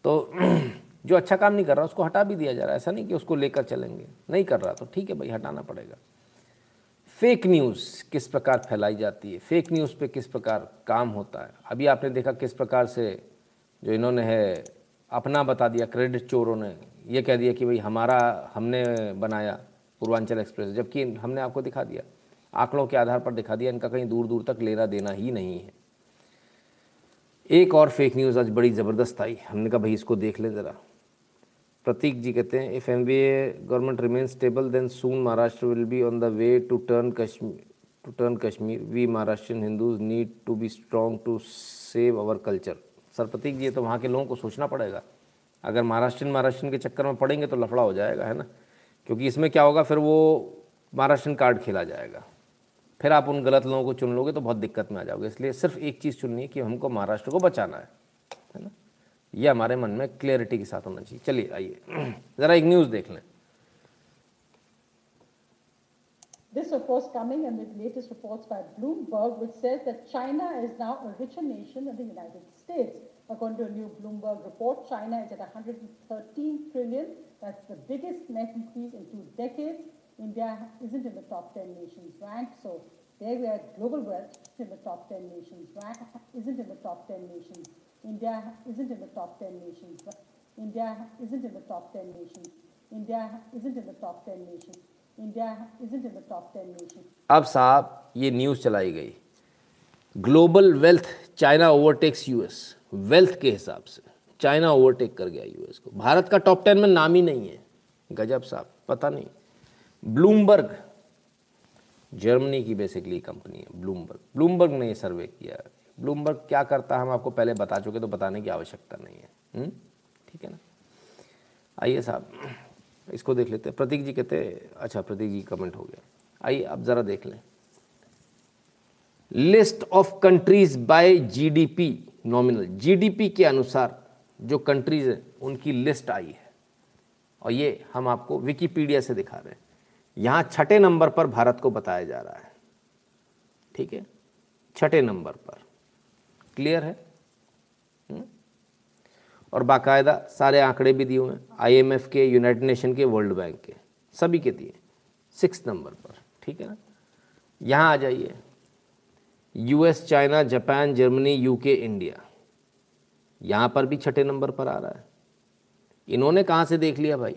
तो जो अच्छा काम नहीं कर रहा, उसको हटा भी दिया जा रहा है। ऐसा नहीं कि उसको लेकर चलेंगे। नहीं कर रहा तो ठीक है भाई, हटाना पड़ेगा। फेक न्यूज़ किस प्रकार फैलाई जाती है? फेक न्यूज़ पे किस प्रकार काम होता है? अभी आपने देखा किस प्रकार से जो इन्होंने है, अपना बता दिया क्रेडिट चोरों ने। ये कह दिया कि भाई हमारा, हमने बनाया पूर्वांचल एक्सप्रेस, जबकि हमने आपको दिखा दिया। आंकड़ों के आधार पर दिखा दिया, इनका कहीं दूर दूर तक लेना देना ही नहीं है। एक और फेक न्यूज़ आज बड़ी ज़बरदस्त आई। हमने कहा भाई इसको देख ले ज़रा। प्रतीक जी कहते हैं if M B A government remain stable then soon Maharashtra will be on the way to turn Kashmir to turn Kashmir we Maharashtrian Hindus need to be strong to save our culture sir Prateek ji तो वहाँ के लोगों को सोचना पड़ेगा अगर महाराष्ट्रियन महाराष्ट्रियन के चक्कर में पड़ेंगे तो लफड़ा हो जाएगा है ना क्योंकि इसमें क्या होगा फिर वो महाराष्ट्रियन कार्ड खेला जाएगा फिर आप उन गलत लोगों को चुन लोगे तो बहुत दिक्कत में आ जाओगे इसलिए सिर्फ़ एक चीज़ चुननी है कि हमको महाराष्ट्र को बचाना है है ना ये हमारे मन में क्लियरिटी के साथ होना चाहिए चलिए आइए ज़रा एक न्यूज़ देख लें This, of course, coming amid latest reports by Bloomberg, which says that China is now a richer nation than the United States. According to a new Bloomberg report, China is at 113 trillion. That's the biggest net increase in two decades. India isn't in the top 10 nations rank. So there we are, global wealth in the top 10 nations rank, isn't in the top 10 nations India isn't in the top 10 nations. India isn't in the top 10 nations. India isn't in the top 10 nations. India isn't in the top 10 nations. अब साहब, ये न्यूज़ चलाई गई global wealth China overtakes US wealth के हिसाब से चाइना ओवरटेक कर गया यूएस को भारत का टॉप टेन में नाम ही नहीं है गजब साहब, पता नहीं ब्लूमबर्ग जर्मनी की बेसिकली कंपनी है ब्लूमबर्ग ब्लूमबर्ग ने ये सर्वे किया ब्लूमबर्ग क्या करता है, हम आपको पहले बता चुके तो बताने की आवश्यकता नहीं है। हम्म? ठीक है ना? आइए साहब, इसको देख लेते हैं। प्रतीक जी कहते अच्छा प्रतीक जी कमेंट हो गया। आइए, आप ज़रा देख लें। List of countries by GDP nominal GDP के अनुसार जो कंट्रीज़ हैं, उनकी लिस्ट आई है। और ये हम आपको विकीपीडिया से दिखा रहे हैं। यहाँ छठे नंबर पर भारत को बताया जा रहा है। ठीक है? छठे नंबर पर। क्लियर है? हुँ? और बाकायदा सारे आंकड़े भी दिए हुए हैं आईएमएफ के यूनाइटेड नेशन के वर्ल्ड बैंक के, सभी के दिए सिक्स नंबर पर, ठीक है ना? यहाँ आ जाइए US China Japan Germany UK India यहाँ पर भी छठे नंबर पर आ रहा है। इन्होंने कहाँ से देख लिया भाई?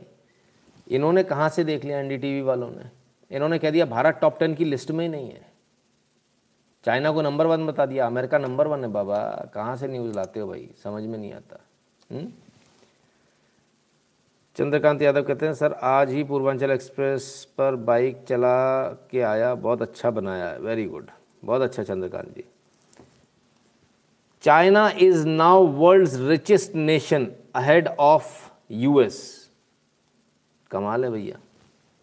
इन्होंने कहाँ से देख लिया एनडीटीवी वालों ने? इन्होंने कह दिया, भारत टॉप टेन की लिस्ट में ही नहीं है। चाइना को नंबर वन बता दिया, अमेरिका नंबर वन है बाबा, कहाँ से न्यूज़ लाते हो भाई? समझ में नहीं आता। हुँ? चंद्रकांत यादव कहते हैं, सर, आज ही पूर्वांचल एक्सप्रेस पर बाइक चला के आया, बहुत अच्छा बनाया है वेरी गुड बहुत अच्छा Chandrakant ji. China is now world richest nation ahead of US कमाल है भैया।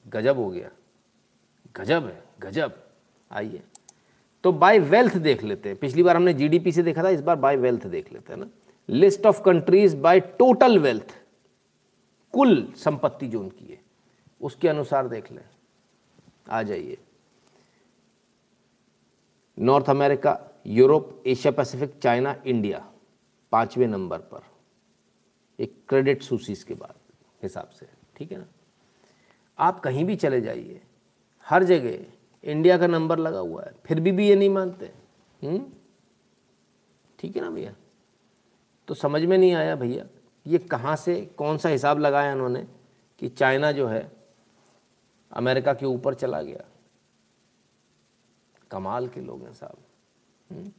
गजब हो गया। गजब है, गजब। आइए। तो बाय वेल्थ देख लेते हैं। पिछली बार हमने जीडीपी से देखा था, इस बार बाय वेल्थ देख लेते हैं ना। List of countries by total wealth कुल संपत्ति जो उनकी है, उसके अनुसार देख लें। आ जाइए। North America Europe Asia Pacific China India पाँचवें नंबर पर। एक क्रेडिट सूसीस के बाद, हिसाब से। ठीक है ना? आप कहीं भी चले जाइए, हर जगह इंडिया का नंबर लगा हुआ है। फिर भी भी ये नहीं मानते। हम्म? ठीक है ना भैया? तो समझ में नहीं आया भैया ये कहाँ से, कौन सा हिसाब लगाया उन्होंने कि चाइना जो है, अमेरिका के ऊपर चला गया। कमाल के लोग हैं साहब। हम्म?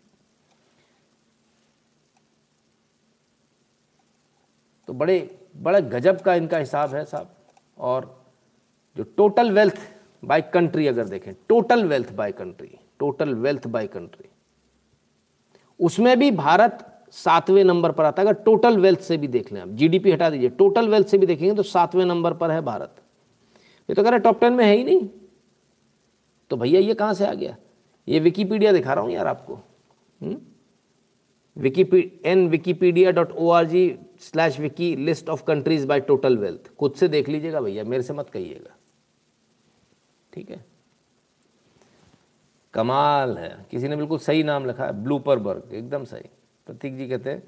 तो बड़े, बड़ा गजब का इनका हिसाब है साहब। और जो टोटल वेल्थ बाय कंट्री अगर देखें total wealth by country total wealth by country उसमें भी भारत सातवें नंबर पर आता है, अगर टोटल वेल्थ से भी देख लें आप जीडीपी हटा दीजिए टोटल वेल्थ से भी देखेंगे तो सातवें नंबर पर है भारत। ये तो कह रहे टॉप टेन में है ही नहीं। तो भैया ये कहाँ से आ गया? ये विकीपीडिया दिखा रहा हूँ यार आपको। विकीपी en Wikipedia dot O R G slash wiki list of countries by total wealth खुद से देख लीजिएगा भैया, मेरे से मत कहिएगा। ठीक है? कमाल है। किसी ने बिल्कुल सही नाम लिखा है ब्लूपर बर्ग एकदम सही। प्रतीक जी कहते हैं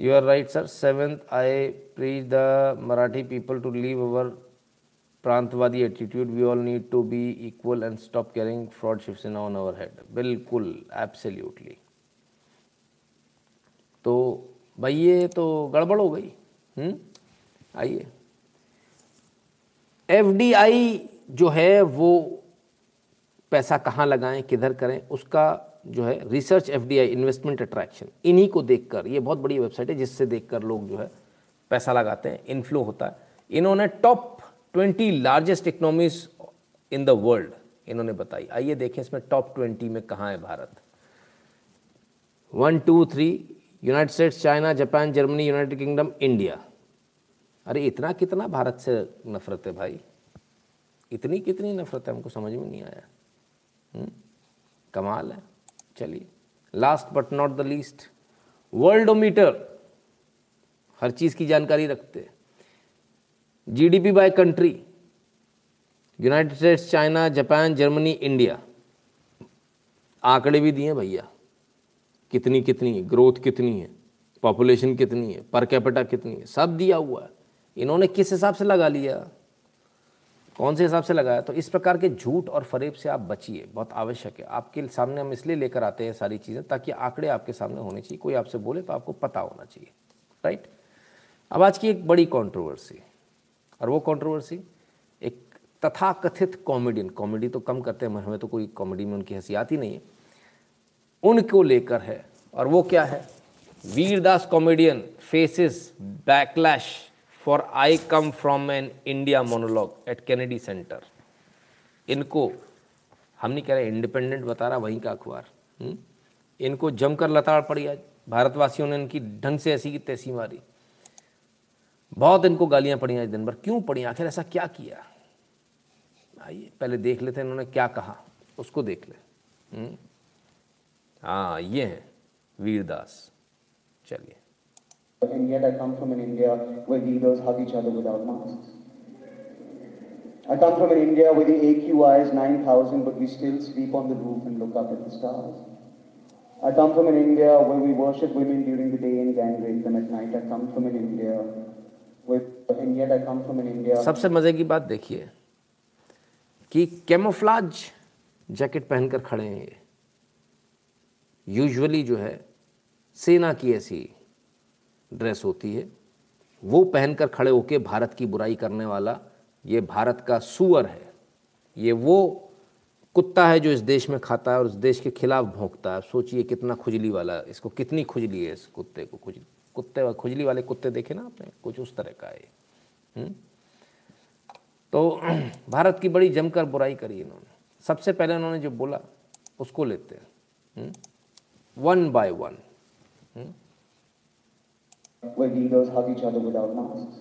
you are right sir seventh I preach the Marathi people to leave our प्रांतवादी attitude we all need to be equal and stop carrying fraud shift on our head बिल्कुल एब्सोल्युटली तो भाई, ये तो गड़बड़ हो गई। आइए। एफ़ डी एफडीआई जो है वो पैसा कहाँ लगाएँ, किधर करें, उसका जो है रिसर्च एफडीआई इन्वेस्टमेंट अट्रैक्शन इन्हीं को देखकर, ये बहुत बड़ी वेबसाइट है जिससे देखकर लोग जो है पैसा लगाते हैं इनफ्लो होता है। इन्होंने top twenty largest economies in the world इन्होंने बताई। आइए देखें इसमें टॉप ट्वेंटी में कहाँ है Bharat. One two three United States China Japan Germany United Kingdom India अरे इतना कितना भारत से नफरत है भाई। इतनी कितनी नफरत है, हमको समझ में नहीं आया। हुँ? कमाल है। चलिए last but not the least Worldometer हर चीज़ की जानकारी रखते हैं। GDP by country United States China Japan Germany India आंकड़े भी दिए भैया। कितनी कितनी है ग्रोथ कितनी है पॉपुलेशन कितनी है पर कैपिटा कितनी है, सब दिया हुआ है। इन्होंने किस हिसाब से लगा लिया? कौन से हिसाब से लगाया? तो इस प्रकार के झूठ और फरेब से आप बचिए। बहुत आवश्यक है। आपके सामने हम इसलिए लेकर आते हैं सारी चीज़ें ताकि आंकड़े आपके सामने होने चाहिए। कोई आपसे बोले तो आपको पता होना चाहिए। राइट अब आज की एक बड़ी कंट्रोवर्सी और वो कंट्रोवर्सी एक तथाकथित कॉमेडियन कॉमेडी तो कम करते हैं, हमें तो कोई कॉमेडी में उनकी हँसी आती नहीं है। उनको लेकर है, और वो क्या है? Vir Das comedian faces backlash for I come from an India monologue at Kennedy Center इनको हम नहीं कह रहे इंडिपेंडेंट बता रहा, वहीं का अखबार। हम्म? इनको जमकर लताड़ पड़ी आज। भारतवासियों ने इनकी ढंग से ऐसी की तैसी मारी। बहुत इनको गालियाँ पड़ी आज दिन भर। क्यों पड़ी? आखिर ऐसा क्या किया? आइए, पहले देख लेते हैं इन्होंने क्या कहा। उसको देख ले। हम्म? हाँ ये है वीरदास। चलिए। And yet I come from an India where leaders hug each other without masks. I come from an India where the AQI is 9,000 but we still sleep on the roof and look up at the stars. I come from an India where we worship women during the day and gang rape them at night. I come from an India where, and yet I come from an India. सबसे मज़े की बात देखिए कि कैमोफ्लाज जैकेट पहनकर खड़े हैं ये यूजुअली जो है सेना की ऐसी ड्रेस होती है, वो पहनकर खड़े होके भारत की बुराई करने वाला ये भारत का सुअर है। ये वो कुत्ता है जो इस देश में खाता है और इस देश के खिलाफ भोंकता है। सोचिए कितना खुजली वाला, इसको कितनी खुजली है इस कुत्ते को खुजली कुत्ते खुजली वाले कुत्ते देखे ना आपने? कुछ उस तरह का है। हम्म? तो भारत की बड़ी जमकर बुराई करी इन्होंने। सबसे पहले उन्होंने जो बोला, उसको लेते हैं। One by one. Where leaders hug each other without masks.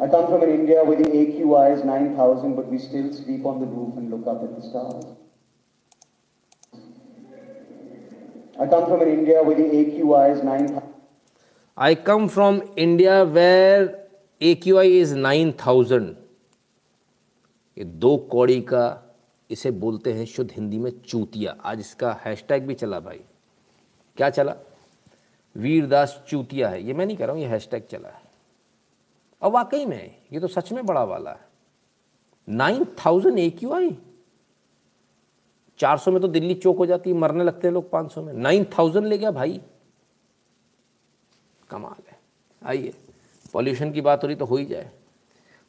I come from an India where the AQI is 9,000, but we still sleep on the roof and look up at the stars. I come from an India where the AQI is 9,000. I come from India where AQI is 9,000. ये दो कौड़ी का इसे बोलते हैं शुद्ध हिंदी में चूतिया आज इसका हैशटैग भी चला भाई क्या चला वीरदास चूतिया है। ये मैं नहीं कह रहा हूँ, ये हैशटैग चला है। और वाकई में, ये तो सच में बड़ा वाला है। Nine thousand A Q I. चार सौ में तो दिल्ली चौक हो जाती है, मरने लगते हैं लोग पाँच सौ में। नाइन थाउज़ेंड ले गया भाई। कमाल है। आइए पॉल्यूशन की बात हो रही तो हो ही जाए।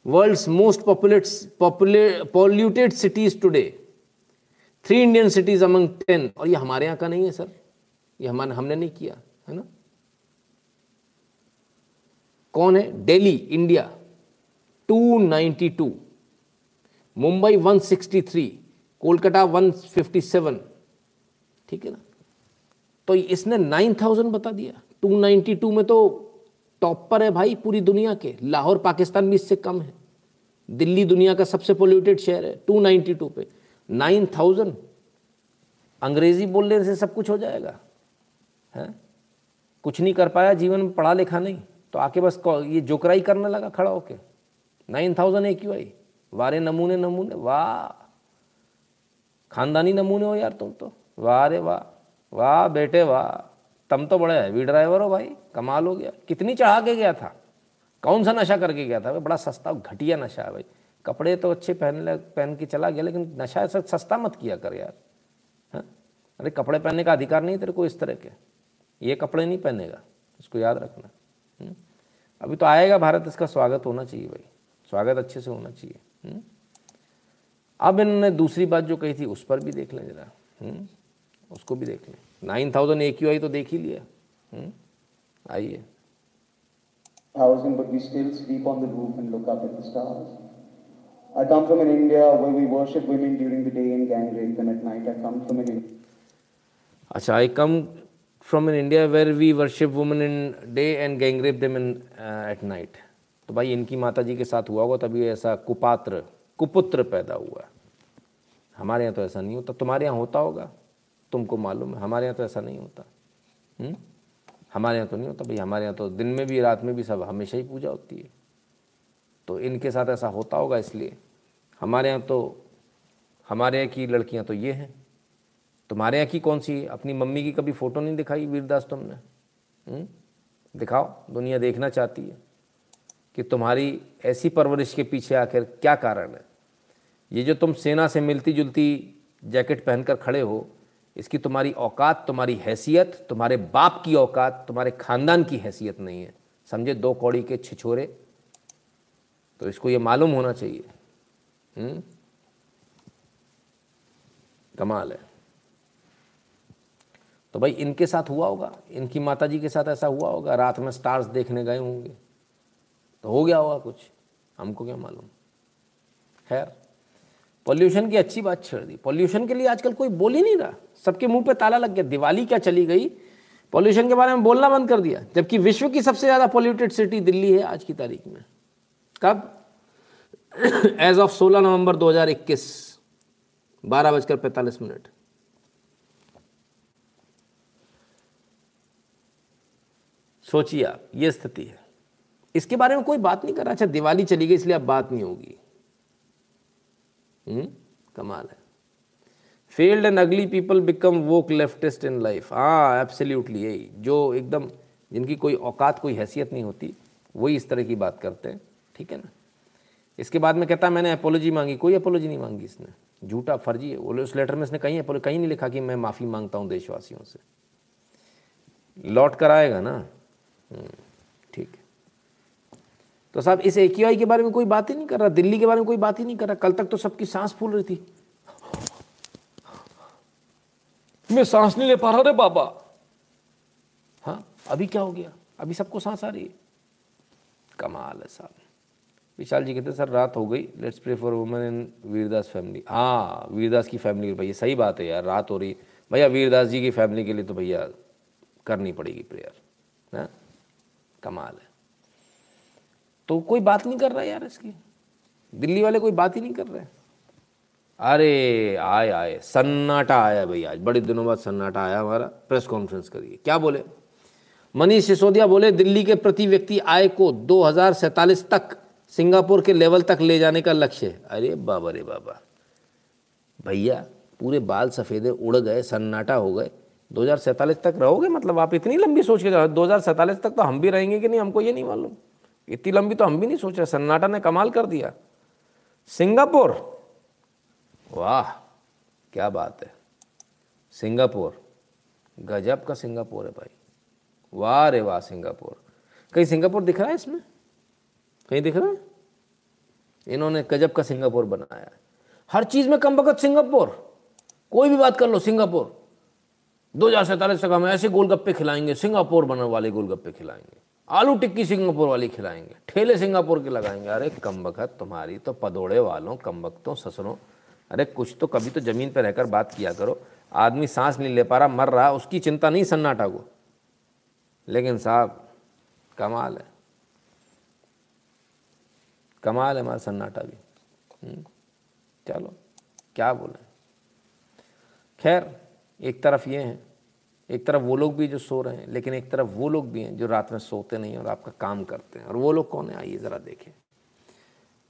World's most populate polluted cities today three Indian cities among ten और ये हमारे यहाँ का नहीं है सर ये हमारे, हमने नहीं किया, है ना? कौन है? दिल्ली इंडिया 292 मुंबई 163 कोलकाता 157 ठीक है ना? तो इसने 9000 बता दिया। 292 में तो टॉप पर है भाई पूरी दुनिया के। लाहौर, पाकिस्तान भी इससे कम है। दिल्ली दुनिया का सबसे पोल्यूटेड शहर है 292 पे। 9000 अंग्रेज़ी बोलने से सब कुछ हो जाएगा। है? कुछ नहीं कर पाया, जीवन में पढ़ा लिखा नहीं। तो आके बस ये जोकराई करने लगा खड़ा होके। Nine thousand A Q I वारे नमूने नमूने, वाह। खानदानी नमूने हो यार तुम तो। वाह रे वाह। वाह बेटे, वाह। तुम तो बड़े हैवी ड्राइवर हो भाई। कमाल हो गया। कितनी चढ़ा के गया था? कौन सा नशा करके गया था? भाई बड़ा सस्ता घटिया नशा है भाई। कपड़े तो अच्छे पहन ले, पहन के चला गया, लेकिन नशा ऐसा सस्ता मत किया कर यार। हाँ? अरे कपड़े पहनने का अधिकार नहीं तेरे को इस तरह के। ये कपड़े नहीं पहनेगा। इसको याद रखना? अभी तो आएगा भारत इसका स्वागत होना चाहिए भाई स्वागत अच्छे से होना चाहिए हम्म? अब इन्होंने दूसरी बात जो कही थी उस पर भी देख लें जरा हम्म? उसको भी देख लें nine thousand A Q I तो देख ही लिया आइए Thousand, but we still sleep on the roof and look up at the stars. I come from an India where we worship women during the day and gang rape them at night. I come from an अच्छा I come from in India where we worship women in day and gangrape them in at night तो भाई इनकी माता जी के साथ हुआ होगा, तभी ऐसा कुपात्र, कुपुत्र पैदा हुआ। हमारे यहाँ तो ऐसा नहीं होता। तुम्हारे यहाँ होता होगा। तुमको मालूम है, हमारे यहाँ तो ऐसा नहीं होता। हुँ? हम्म? हमारे यहाँ तो नहीं होता। भाई हमारे यहाँ तो दिन में भी, रात में भी सब हमेशा ही पूजा होती है। तो इनके साथ ऐसा होता होगा इसलिए। हमारे यहाँ तो हमारे यहाँ की लड़कियाँ तो ये हैं। तुम्हारे यहाँ की कौन सी है अपनी मम्मी की कभी फ़ोटो नहीं दिखाई वीरदास तुमने हम्म? दिखाओ, दुनिया देखना चाहती है कि तुम्हारी ऐसी परवरिश के पीछे आखिर क्या कारण है ये जो तुम सेना से मिलती जुलती जैकेट पहनकर खड़े हो, इसकी तुम्हारी औकात, तुम्हारी हैसियत, तुम्हारे बाप की औकात, तुम्हारे खानदान की हैसियत नहीं है समझे, दो कौड़ी के छिछोरे तो इसको ये मालूम होना चाहिए हुँ? हम्म? कमाल है तो भाई इनके साथ हुआ होगा। इनकी माता के साथ ऐसा हुआ होगा। रात में स्टार्स देखने गए होंगे। तो हो गया होगा कुछ। हमको क्या मालूम? खैर पॉल्यूशन की अच्छी बात छेड़ दी। पॉल्यूशन के लिए आजकल कोई बोल ही नहीं रहा। सबके मुँह पे ताला लग गया। दिवाली क्या चली गई? पॉल्यूशन के बारे में बोलना बंद कर दिया। जबकि विश्व की सबसे ज़्यादा पॉल्यूटेड सिटी दिल्ली है आज की तारीख में। कब? एज ऑफ़ 16 नवंबर 2021 बारह बजकर पैंतालीस मिनट। सोचिए आप, ये स्थिति है। इसके बारे में कोई बात नहीं कर रहा। अच्छा दिवाली चली गई, इसलिए अब बात नहीं होगी। हम्म कमाल है। Failed and ugly people become woke leftist in life हाँ एब्सोल्युटली यही। जो एकदम, जिनकी कोई औकात, कोई हैसियत नहीं होती, वही इस तरह की बात करते हैं। ठीक है ना? इसके बाद में कहता, मैंने अपोलॉजी मांगी। कोई अपोलॉजी नहीं मांगी इसने। झूठा फर्जी है। बोले, उस लेटर में इसने कहीं बोले कहीं नहीं लिखा कि मैं माफ़ी माँगता हूँ देशवासियों से। लौट कर आएगा ना? ठीक। है तो साहब इस ए के बारे में कोई बात ही नहीं कर रहा दिल्ली के बारे में कोई बात ही नहीं कर रहा कल तक तो सबकी सांस फूल रही थी। मैं सांस नहीं ले पा रहा रे बाबा। हाँ अभी क्या हो गया? अभी सबको सांस आ रही है। कमाल है साहब। विशाल जी कहते सर रात हो गई let's pray for women in Vir Das family हाँ वीरदास की फैमिली भैया सही बात है यार रात हो रही। भैया वीरदास जी की फैमिली के लिए तो भैया करनी पड़ेगी प्रेयर है? कमाल है। तो कोई बात नहीं कर रहा यार इसकी। दिल्ली वाले कोई बात ही नहीं कर रहे अरे, आए आए। सन्नाटा आया भैया आज। बड़े दिनों बाद सन्नाटा आया हमारा। प्रेस कॉन्फ्रेंस करिए। क्या बोले? मनीष सिसोदिया बोले, दिल्ली के प्रति व्यक्ति आय को दो तक, सिंगापुर के लेवल तक ले जाने का लक्ष्य है। अरे बाबा, रे बाबा। भैया, पूरे बाल सफ़ेदे उड़ गए, सन्नाटा हो गए। दो तक रहोगे? मतलब आप इतनी लंबी सोच के जाओ। दो तक तो हम भी रहेंगे कि नहीं? हमको ये नहीं मालूम। इतनी लंबी तो हम भी नहीं सोच रहे। सन्नाटा ने कमाल कर दिया। सिंगापुर। वाह, क्या बात है। सिंगापुर। गजब का सिंगापुर है भाई। वाह रे वाह, सिंगापुर। कहीं सिंगापुर दिख रहा है इसमें? कहीं दिख रहा है? इन्होंने गजब का सिंगापुर बनाया हर चीज़ में कम वक्त सिंगापुर। कोई भी बात कर लो, सिंगापुर। दो हज़ार सैंतालीस तक हम ऐसे गोलगप्पे खिलाएँगे सिंगापुर बनने वाले गोलगप्पे खिलाएँगे। आलू टिक्की सिंगापुर वाली खिलाएँगे ठेले सिंगापुर के लगाएँगे। अरे कम तुम्हारी तो पदोड़े वालों कम वक्तों ससरों। अरे कुछ तो कभी तो ज़मीन पर रहकर बात किया करो। आदमी सांस नहीं ले पा रहा मर रहा उसकी चिंता नहीं सन्नाटा को लेकिन साहब कमाल है। कमाल है हमारा सन्नाटा भी हम्म, चलो क्या बोले? खैर एक तरफ़ ये है एक तरफ़ वो लोग भी जो सो रहे हैं, लेकिन एक तरफ़ वो लोग भी हैं जो रात में सोते नहीं और आपका काम करते हैं। और वो लोग कौन है? आइए ज़रा देखें।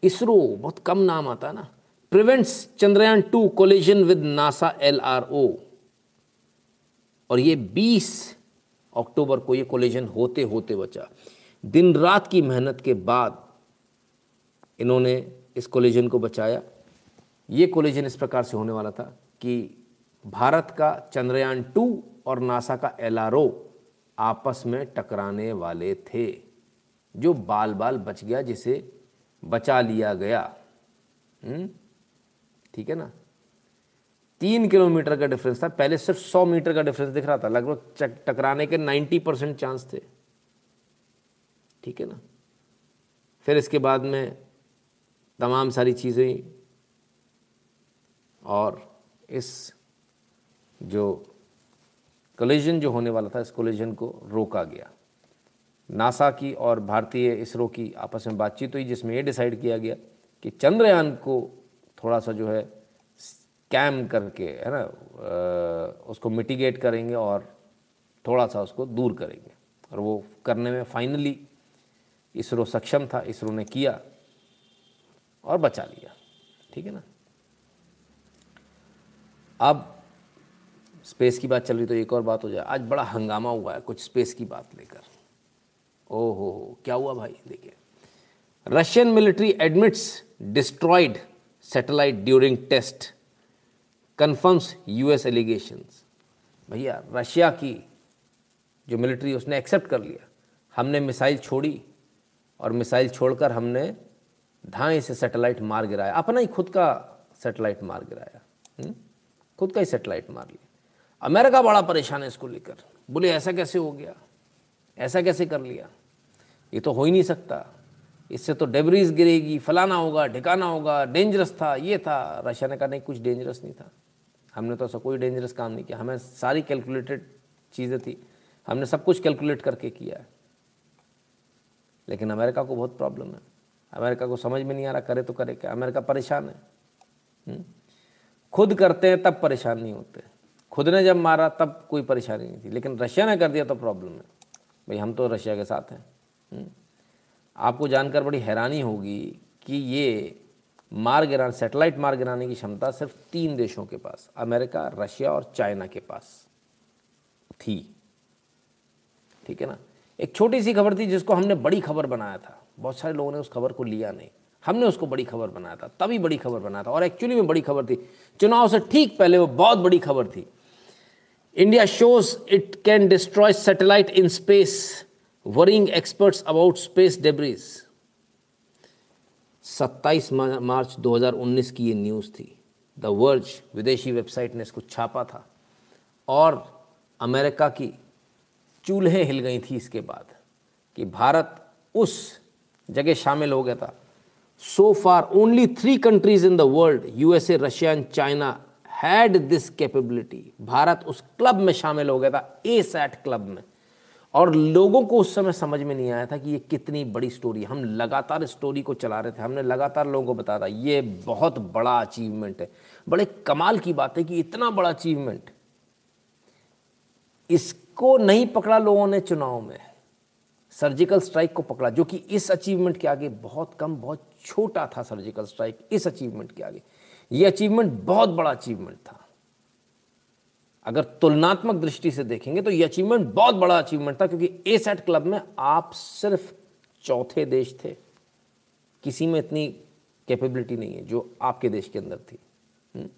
इसरो, बहुत कम नाम आता है ना। Prevents Chandrayaan two collision with NASA L R O और ये 20 अक्टूबर को ये कोलिजन होते होते बचा। दिन रात की मेहनत के बाद इन्होंने इस कोलिजन को बचाया। ये कोलिजन इस प्रकार से होने वाला था कि भारत का चंद्रयान टू और नासा का एल आपस में टकराने वाले थे, जो बाल बाल बच गया, जिसे बचा लिया गया। हम्म? ठीक है ना? तीन किलोमीटर का डिफरेंस था। पहले सिर्फ़ सौ मीटर का डिफरेंस दिख रहा था। लगभग टकराने के नाइन्टी परसेंट चांस थे। ठीक है ना? फिर इसके बाद में तमाम सारी चीज़ें और इस जो कोलिजन जो होने वाला था, इस कोलिजन को रोका गया। नासा की और भारतीय इसरो की आपस में बातचीत हुई, जिसमें ये डिसाइड किया गया कि चंद्रयान को थोड़ा सा जो है स्कैम करके, है ना उसको मिटिगेट करेंगे और थोड़ा सा उसको दूर करेंगे। और वो करने में फाइनली इसरो सक्षम था, इसरो ने किया और बचा लिया। ठीक है ना? अब स्पेस की बात चल रही तो एक और बात हो जाए। आज बड़ा हंगामा हुआ है कुछ स्पेस की बात लेकर। ओहो, क्या हुआ भाई? देखिए। Russian military admits destroyed satellite during test. Confirms US allegations. भैया, रशिया की जो मिलिट्री उसने एक्सेप्ट कर लिया। हमने मिसाइल छोड़ी और मिसाइल छोड़कर हमने ढाई से सैटेलाइट मार गिराया। अपना ही खुद का सैटेलाइट मार गिराया? खुद का ही सैटेलाइट मार लिया। अमेरिका बड़ा परेशान है इसको लेकर। बोले, ऐसा कैसे हो गया? ऐसा कैसे कर लिया? ये तो हो ही नहीं सकता। इससे तो डेबरीज गिरेगी, फलाना होगा ढिकाना होगा डेंजरस था, ये था। रशिया ने कहा, नहीं, कुछ डेंजरस नहीं था। हमने तो ऐसा कोई डेंजरस काम नहीं किया। हमें सारी कैलकुलेटेड चीज़ें थी। हमने सब कुछ कैलकुलेट करके किया है। लेकिन अमेरिका को बहुत प्रॉब्लम है। अमेरिका को समझ में नहीं आ रहा, करे तो करे क्या? अमेरिका परेशान है हुँ? हम्म? खुद करते हैं, तब परेशान नहीं होते। खुद ने जब मारा, तब कोई परेशानी नहीं थी। लेकिन रशिया ने कर दिया तो प्रॉब्लम है। भाई, हम तो रशिया के साथ हैं। हम्म। आपको जानकर बड़ी हैरानी होगी कि ये मार गिरा सेटेलाइट मार गिराने की क्षमता सिर्फ़ तीन देशों के पास, अमेरिका, रशिया और चाइना के पास थी। ठीक है ना? एक छोटी सी खबर थी जिसको हमने बड़ी खबर बनाया था। बहुत सारे लोगों ने उस खबर को लिया नहीं। हमने उसको बड़ी खबर बनाया था, तभी बड़ी खबर बनाया था। और एक्चुअली में बड़ी खबर थी। चुनाव से ठीक पहले वो बहुत बड़ी खबर थी। India shows it can destroy satellite in space worrying experts about space debris 27 March 2019 की ये न्यूज़ थी। द वर्ज विदेशी वेबसाइट ने इसको छापा था। और अमेरिका की चूल्हे हिल गई थी इसके बाद कि भारत उस जगह शामिल हो गया था। So far only three countries in the world USA Russia and China had this capability Bharat उस क्लब में शामिल हो गया था ए सैट क्लब में। और लोगों को उस समय समझ में नहीं आया था कि ये कितनी बड़ी स्टोरी हम लगातार स्टोरी को चला रहे थे। हमने लगातार लोगों को बताया था, ये बहुत बड़ा अचीवमेंट है। बड़े कमाल की बात है कि इतना बड़ा अचीवमेंट इसको नहीं पकड़ा लोगों ने चुनाव में। सर्जिकल स्ट्राइक को पकड़ा, जो कि इस अचीवमेंट के आगे बहुत कम, बहुत छोटा था सर्जिकल स्ट्राइक इस अचीवमेंट के आगे। ये अचीवमेंट बहुत बड़ा अचीवमेंट था। अगर तुलनात्मक दृष्टि से देखेंगे तो ये अचीवमेंट बहुत बड़ा अचीवमेंट था, क्योंकि ए सेट क्लब में आप सिर्फ़ चौथे देश थे। किसी में इतनी कैपेबिलिटी नहीं है, जो आपके देश के अंदर थी। हुँ?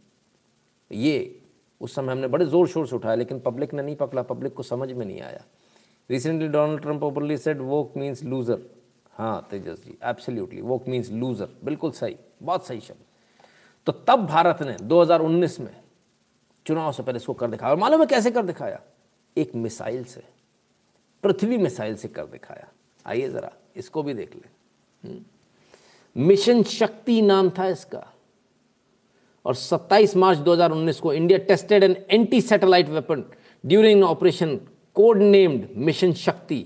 ये उस समय हमने बड़े ज़ोर शोर से उठाया, लेकिन पब्लिक ने नहीं पकड़ा पब्लिक को समझ में नहीं आया। Recently Donald Trump openly said woke means loser हाँ Tejas ji absolutely woke means loser बिल्कुल सही, बहुत सही शब्द। तो तब भारत ने 2019 में चुनाव से पहले इसको कर दिखाया। और मालूम है कैसे कर दिखाया? एक मिसाइल से, पृथ्वी मिसाइल से कर दिखाया। आइए ज़रा, इसको भी देख लें। मिशन शक्ति नाम था इसका। और 27 मार्च 2019 को India tested an anti satellite weapon during operation code named mission Shakti,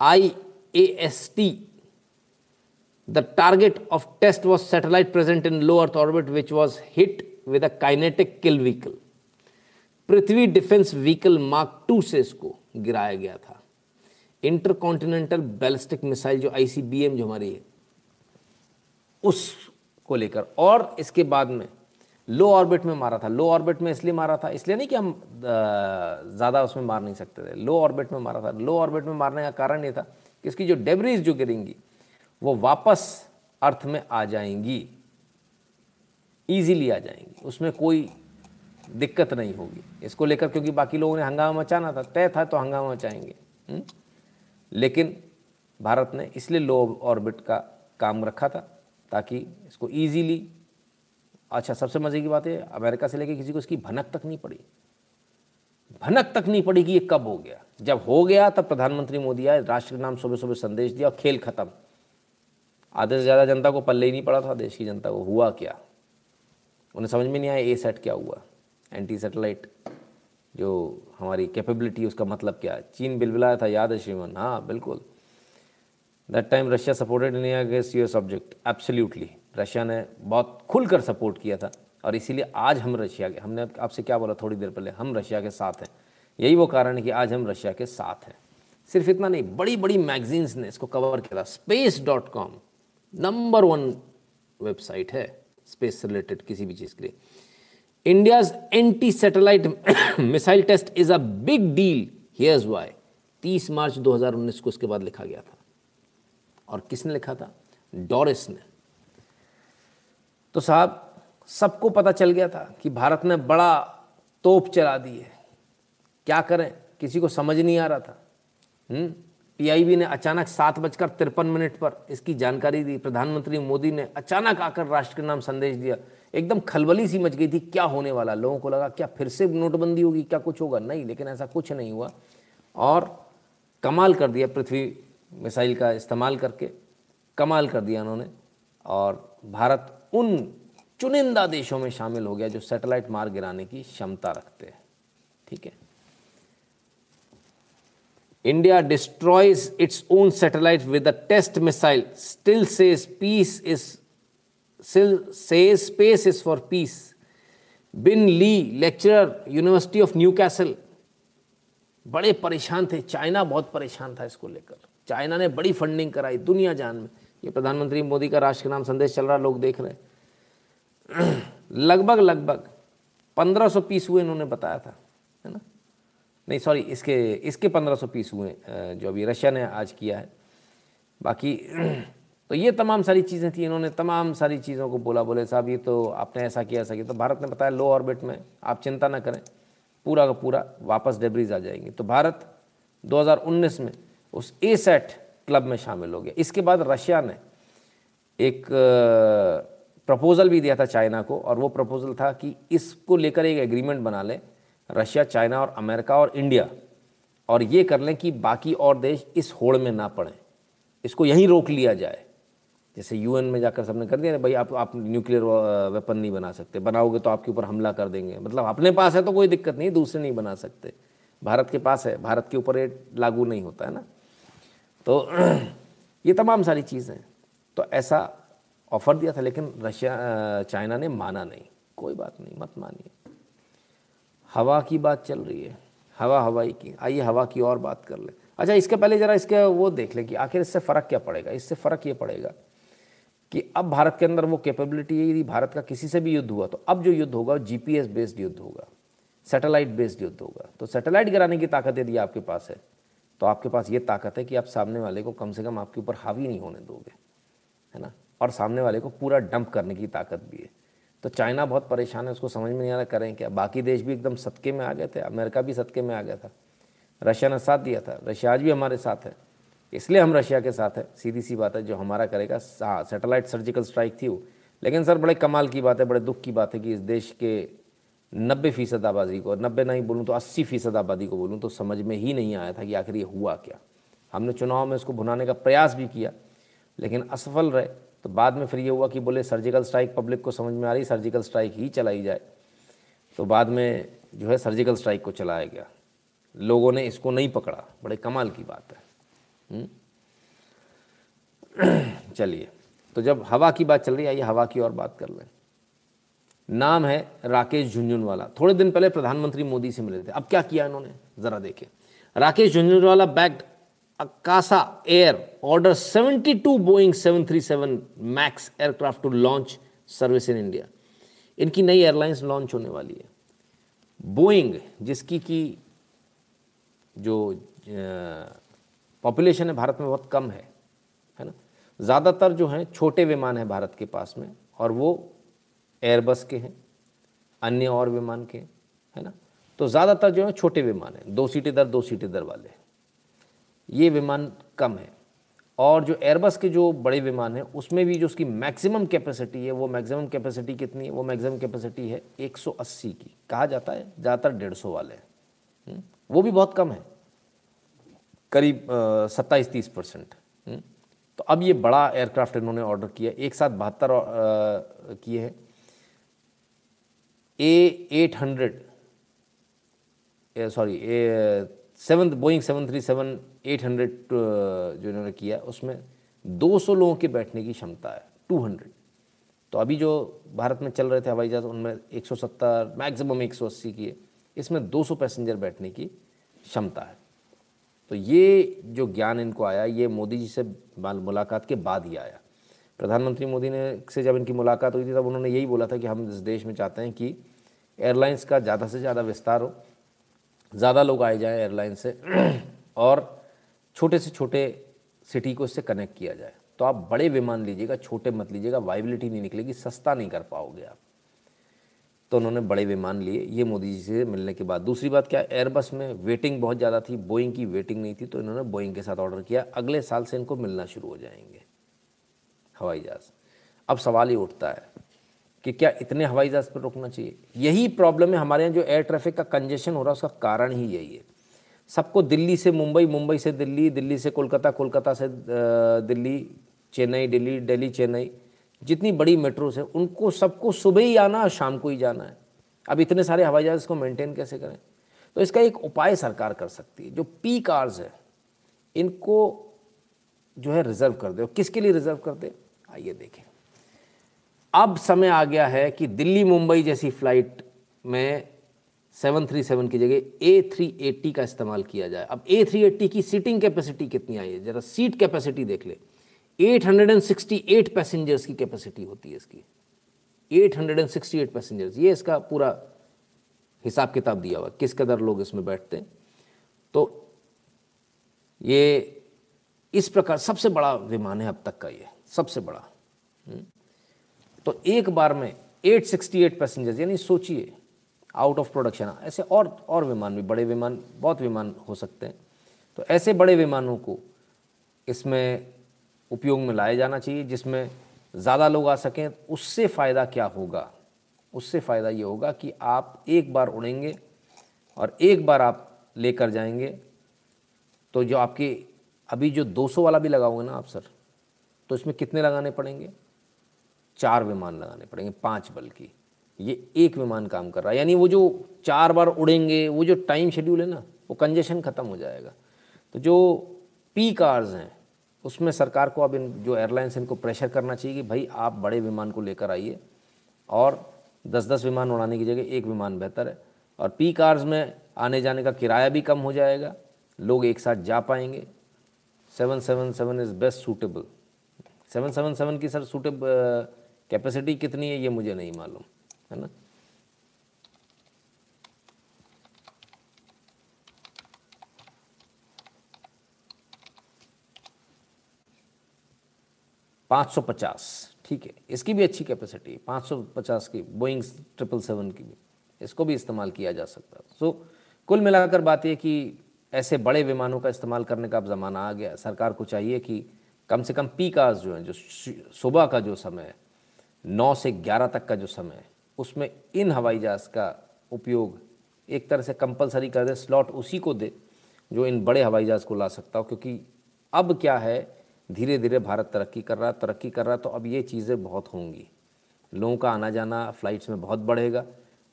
I A S T The target of test was satellite present in low Earth orbit, which was hit with a kinetic kill vehicle. Prithvi defence vehicle mark two से इसको गिराया गया था। इंटरकॉन्टिनेंटल बैलिस्टिक मिसाइल जो आईसीबीएम जो हमारी है, उसको लेकर। और इसके बाद में लो ऑर्बिट में मारा था। लो ऑर्बिट में इसलिए मारा था, इसलिए नहीं कि हम ज़्यादा उसमें मार नहीं सकते थे। लो ऑर्बिट में मारा था। लो ऑर्बिट में मारने का कारण ये था कि इसकी जो डेबरीज जो गिरेंगी वो वापस अर्थ में आ जाएँगी। ईजीली आ जाएँगी। उसमें कोई दिक्कत नहीं होगी। इसको लेकर क्योंकि बाकी लोगों ने हंगामा मचाना था, तय था तो हंगामा मचाएँगे। हुँ? लेकिन भारत ने इसलिए लो ऑर्बिट का काम रखा था ताकि इसको इजीली अच्छा सबसे मज़े की बात है अमेरिका से लेकर किसी को इसकी भनक तक नहीं पड़ी। भनक तक नहीं पड़ी कि ये कब हो गया। जब हो गया तब प्रधानमंत्री मोदी आए, राष्ट्र के नाम सुबह सुबह संदेश दिया और खेल खत्म। आधे से ज़्यादा जनता को पल्ले ही नहीं पड़ा था, देश की जनता को। हुआ क्या? उन्हें समझ में नहीं आया, ए सेट क्या हुआ? एंटी सेटेलाइट जो हमारी कैपेबिलिटी, उसका मतलब क्या? है चीन बिलबिलाया था, याद है श्रीमान? हाँ बिल्कुल। That time Russia supported India against your subject absolutely Russia ने बहुत खुलकर सपोर्ट किया था, और इसीलिए आज हम रशिया के, हमने आपसे क्या बोला थोड़ी देर पहले? हम रशिया के साथ हैं। यही वो कारण है कि आज हम रशिया के साथ हैं। सिर्फ़ इतना नहीं बड़ी बड़ी मैगजीन्स ने इसको कवर किया था। Space dot com number one website है स्पेस रिलेटेड किसी भी चीज़ के लिए। India's anti satellite missile test is a big deal here's why 30 March 2019 को इसके बाद लिखा गया था। और किसने लिखा था? डॉरिस ने। तो साहब, सबको पता चल गया था कि भारत ने बड़ा तोप चला दी है। क्या करें? किसी को समझ नहीं आ रहा था। पीआईबी ने अचानक सात बजकर तिरपन मिनट पर इसकी जानकारी दी। प्रधानमंत्री मोदी ने अचानक आकर राष्ट्र के नाम संदेश दिया। एकदम खलबली सी मच गई थी, क्या होने वाला? लोगों को लगा, क्या फिर से नोटबंदी होगी? क्या कुछ होगा? नहीं, लेकिन ऐसा कुछ नहीं हुआ। और कमाल कर दिया पृथ्वी मिसाइल का इस्तेमाल करके। कमाल कर दिया उन्होंने। और भारत उन चुनिंदा देशों में शामिल हो गया जो सैटेलाइट मार गिराने की क्षमता रखते हैं। ठीक है? India destroys its own satellite with a test missile, still says peace is still says space is for peace. Bin Lee, lecturer, University of Newcastle, बड़े परेशान थे चाइना बहुत परेशान था इसको लेकर चाइना ने बड़ी फंडिंग कराई दुनिया जान में ये प्रधानमंत्री मोदी का राष्ट्र के नाम संदेश चल रहा लोग देख रहे लगभग लगभग 1500 पीस हुए इन्होंने बताया था है ना नहीं सॉरी इसके इसके 1500 पीस हुए जो अभी रशिया ने आज किया है। बाकी तो ये तमाम सारी चीज़ें थी, इन्होंने तमाम सारी चीज़ों को बोला, बोले, साहब, ये तो आपने ऐसा किया ऐसा किया। तो भारत ने बताया, लो ऑर्बिट में, आप चिंता ना करें, पूरा का पूरा वापस डेबरीज आ जाएँगे। तो भारत 2019 में उस ए सेट क्लब में शामिल हो गया। इसके बाद रशिया ने एक प्रपोज़ल भी दिया था चाइना को, और वो प्रपोज़ल था कि इसको लेकर एक एग्रीमेंट बना लें रशिया, चाइना और अमेरिका और इंडिया। और ये कर लें कि बाकी और देश इस होड़ में ना पड़ें। इसको यहीं रोक लिया जाए। जैसे यूएन में जाकर सबने कर दिया भाई, आप आप न्यूक्लियर वेपन नहीं बना सकते। बनाओगे तो आपके ऊपर हमला कर देंगे। मतलब अपने पास है तो कोई दिक्कत नहीं दूसरे नहीं बना सकते। भारत के पास है, भारत के ऊपर ये लागू नहीं होता है ना। तो ये तमाम सारी चीज़ें। तो ऐसा ऑफ़र दिया था, लेकिन रशिया चाइना ने माना नहीं। कोई बात नहीं, मत मानिए। हवा की बात चल रही है, हवा हवाई की, आइए हवा की और बात कर ले। अच्छा इसके पहले ज़रा इसके वो देख लें कि आखिर इससे फ़र्क क्या पड़ेगा? इससे फ़र्क ये पड़ेगा कि अब भारत के अंदर वो कैपेबिलिटी है, यदि भारत का किसी से भी युद्ध हुआ तो अब जो युद्ध होगा, वो जीपीएस बेस्ड युद्ध होगा सैटेलाइट बेस्ड युद्ध होगा। तो सैटेलाइट गिराने की ताकत यदि आपके पास है तो आपके पास ये ताकत है कि आप सामने वाले को कम से कम आपके ऊपर हावी नहीं होने दोगे, है ना? और सामने वाले को पूरा डंप करने की ताकत भी है। तो चाइना बहुत परेशान है, उसको समझ में नहीं आ रहा करें क्या? बाकी देश भी एकदम सदके में आ गए थे, अमेरिका भी सदके में आ गया था। रशिया ने साथ दिया था। रशिया आज भी हमारे साथ है। इसलिए हम रशिया के साथ है। सीधी सी बात है, जो हमारा करेगा हाँ सेटेलाइट सर्जिकल स्ट्राइक थी वो। लेकिन सर, बड़े कमाल की बात है, बड़े दुख की बात है कि इस देश के नब्बे फ़ीसद आबादी को, नब्बे नहीं बोलूँ तो अस्सी फ़ीसद आबादी को बोलूँ तो समझ में ही नहीं आया था कि आखिर ये हुआ क्या। हमने चुनाव में इसको भुनाने का प्रयास भी किया, लेकिन असफल रहे। तो बाद में फिर ये हुआ कि बोले सर्जिकल स्ट्राइक पब्लिक को समझ में आ रही सर्जिकल स्ट्राइक ही चलाई जाए। तो बाद में जो है सर्जिकल स्ट्राइक को चलाया गया। लोगों ने इसको नहीं पकड़ा। बड़े कमाल की बात है। हम्म? चलिए। तो जब हवा की बात चल रही है, आइए हवा की और बात कर लें। नाम है राकेश झुंझुनवाला। थोड़े दिन पहले प्रधानमंत्री मोदी से मिले थे। अब क्या किया इन्होंने? ज़रा देखें। Rakesh Jhunjhunwala bagged Akasa air order 72 Boeing 737 max aircraft to launch service in India इनकी नई एयरलाइंस लॉन्च होने वाली है। बोइंग जिसकी की जो पॉपुलेशन है भारत में बहुत कम है है ना? ज़्यादातर जो हैं छोटे विमान हैं भारत के पास में और वो एयरबस के हैं, अन्य और विमान के है ना? तो ज़्यादातर जो है छोटे विमान हैं, दो सीटें दर दो सीटें दर वाले। ये विमान कम है। और जो एयरबस के जो बड़े विमान हैं उसमें भी जो उसकी मैक्सिमम कैपेसिटी है वो मैक्सिमम कैपेसिटी कितनी है? वो मैक्सिमम कैपेसिटी है 180 की। कहा जाता है? ज़्यादातर डेढ़ सौ वाले हैं। हम्म, वो भी बहुत कम है। करीब सत्ताईस तीस परसेंट। हम्म, तो अब ये बड़ा एयरक्राफ्ट इन्होंने ऑर्डर किया एक साथ बहत्तर किए हैं। A eight hundred sorry A seven Boeing seven three seven eight hundred जो इन्होंने किया, उसमें 200 लोगों के बैठने की क्षमता है 200 तो अभी जो भारत में चल रहे थे हवाई जहाज़, उनमें 170 मैक्सिमम 180 की है इसमें 200 पैसेंजर बैठने की क्षमता है। तो ये जो ज्ञान इनको आया, ये मोदी जी से मुलाकात के बाद ही आया। प्रधानमंत्री मोदी ने, से जब इनकी मुलाकात हुई थी, तब उन्होंने यही बोला था कि हम इस देश में चाहते हैं कि एयरलाइंस का ज़्यादा से ज़्यादा विस्तार हो, ज़्यादा लोग आए जाएँ एयरलाइन से। और छोटे से छोटे सिटी को इससे कनेक्ट किया जाए। तो आप बड़े विमान लीजिएगा, छोटे मत लीजिएगा वाइबिलिटी नहीं निकलेगी, सस्ता नहीं कर पाओगे आप। तो उन्होंने बड़े विमान लिए, ये मोदी जी से मिलने के बाद। दूसरी बात क्या एयरबस में वेटिंग बहुत ज़्यादा थी बोइंग की वेटिंग नहीं थी तो इन्होंने बोइंग के साथ ऑर्डर किया। अगले साल से इनको मिलना शुरू हो जाएँगे, हवाई जहाज़। अब सवाल ही उठता है कि क्या इतने हवाई जहाज़ पर रुकना चाहिए? यही प्रॉब्लम है हमारे यहाँ जो एयर ट्रैफ़िक का कंजेशन हो रहा है, उसका कारण ही यही है। सबको दिल्ली से मुंबई मुंबई से दिल्ली दिल्ली से कोलकाता कोलकाता से दिल्ली, चेन्नई, दिल्ली दिल्ली, चेन्नई, जितनी बड़ी मेट्रोस है, उनको सबको सुबह ही आना और शाम को ही जाना है। अब इतने सारे हवाई जहाज़ को मेंटेन कैसे करें? तो इसका एक उपाय सरकार कर सकती है। जो पी कार्स है, इनको जो है रिज़र्व कर दे। किसके लिए रिज़र्व कर दे? आइए देखें। अब समय आ गया है कि दिल्ली मुंबई जैसी फ़्लाइट में 737 की जगह ए थ्री एट्टी का इस्तेमाल किया जाए। अब ए थ्री एट्टी की सीटिंग कैपेसिटी कितनी आई है? ज़रा सीट कैपेसिटी देख ले। 868 पैसेंजर्स की कैपेसिटी होती है इसकी। 868 पैसेंजर्स ये इसका पूरा हिसाब किताब दिया हुआ किस कदर लोग इसमें बैठते हैं? तो ये इस प्रकार सबसे बड़ा विमान है अब तक का ये, सबसे बड़ा। हम्म। तो एक बार में 868 पैसेंजर्स यानी सोचिए आउट ऑफ़ प्रोडक्शन ऐसे और और विमान भी, बड़े विमान, बहुत विमान हो सकते हैं। तो ऐसे बड़े विमानों को इसमें उपयोग में लाया जाना चाहिए, जिसमें ज़्यादा लोग आ सकें। उससे फ़ायदा क्या होगा? उससे फ़ायदा ये होगा कि आप एक बार उड़ेंगे और एक बार आप लेकर जाएँगे तो जो आपके, अभी जो 200 वाला भी लगाओगे ना आप, सर तो इसमें कितने लगाने पड़ेंगे? चार विमान लगाने पड़ेंगे, पाँच बल्कि। ये एक विमान काम कर रहा है। यानी वो जो चार बार उड़ेंगे, वो जो टाइम शेड्यूल है ना, वो कंजेशन ख़त्म हो जाएगा। तो जो पी कार्स हैं, उसमें सरकार को अब इन, जो एयरलाइंस इनको प्रेशर करना चाहिए कि भाई आप बड़े विमान को लेकर आइए और दस दस विमान उड़ाने की जगह एक विमान बेहतर है। और पी कार्स में आने जाने का किराया भी कम हो जाएगा, लोग एक साथ जा पाएँगे। Seven seven seven is best suitable seven seven seven की सर सूटेबल कैपेसिटी कितनी है, ये मुझे नहीं मालूम। है ना? पाँच सौ पचास, ठीक है। इसकी भी अच्छी कैपेसिटी है पाँच सौ पचास की बोइंग ट्रिपल सेवन की भी। इसको भी इस्तेमाल किया जा सकता है। सो कुल मिलाकर बात यह कि ऐसे बड़े विमानों का इस्तेमाल करने का अब ज़माना आ गया सरकार को चाहिए कि कम से कम पी कार्स जो है, जो सुबह का जो समय है, नौ से ग्यारह तक का जो समय है उसमें इन हवाई जहाज़ का उपयोग एक तरह से कंपलसरी कर दे स्लॉट उसी को दे, जो इन बड़े हवाई जहाज़ को ला सकता हो, क्योंकि अब क्या है धीरे धीरे भारत तरक्की कर रहा, तरक्की कर रहा तो अब ये चीज़ें बहुत होंगी। लोगों का आना जाना फ़्लाइट्स में बहुत बढ़ेगा,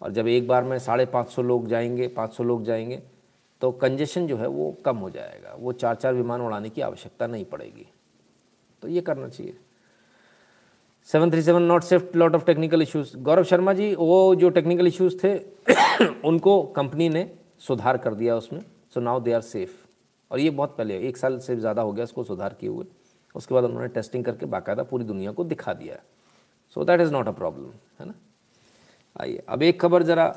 और जब एक बार में साढ़े पाँच सौ लोग जाएँगे, पाँच सौ लोग जाएँगे तो कंजेशन जो है वो कम हो जाएगा, वो चार चार विमान उड़ाने की आवश्यकता नहीं पड़ेगी। तो ये करना चाहिए। Seven three seven not safe lot of technical issues Gaurav Sharma ji वो जो टेक्निकल इश्यूज़ थे, उनको कंपनी ने सुधार कर दिया उसमें। So now they are safe और ये बहुत पहले, एक साल से ज़्यादा हो गया इसको सुधार किए हुए। उसके बाद उन्होंने टेस्टिंग करके बाकायदा पूरी दुनिया को दिखा दिया so that is not a problem है ना? आइए, अब एक खबर ज़रा।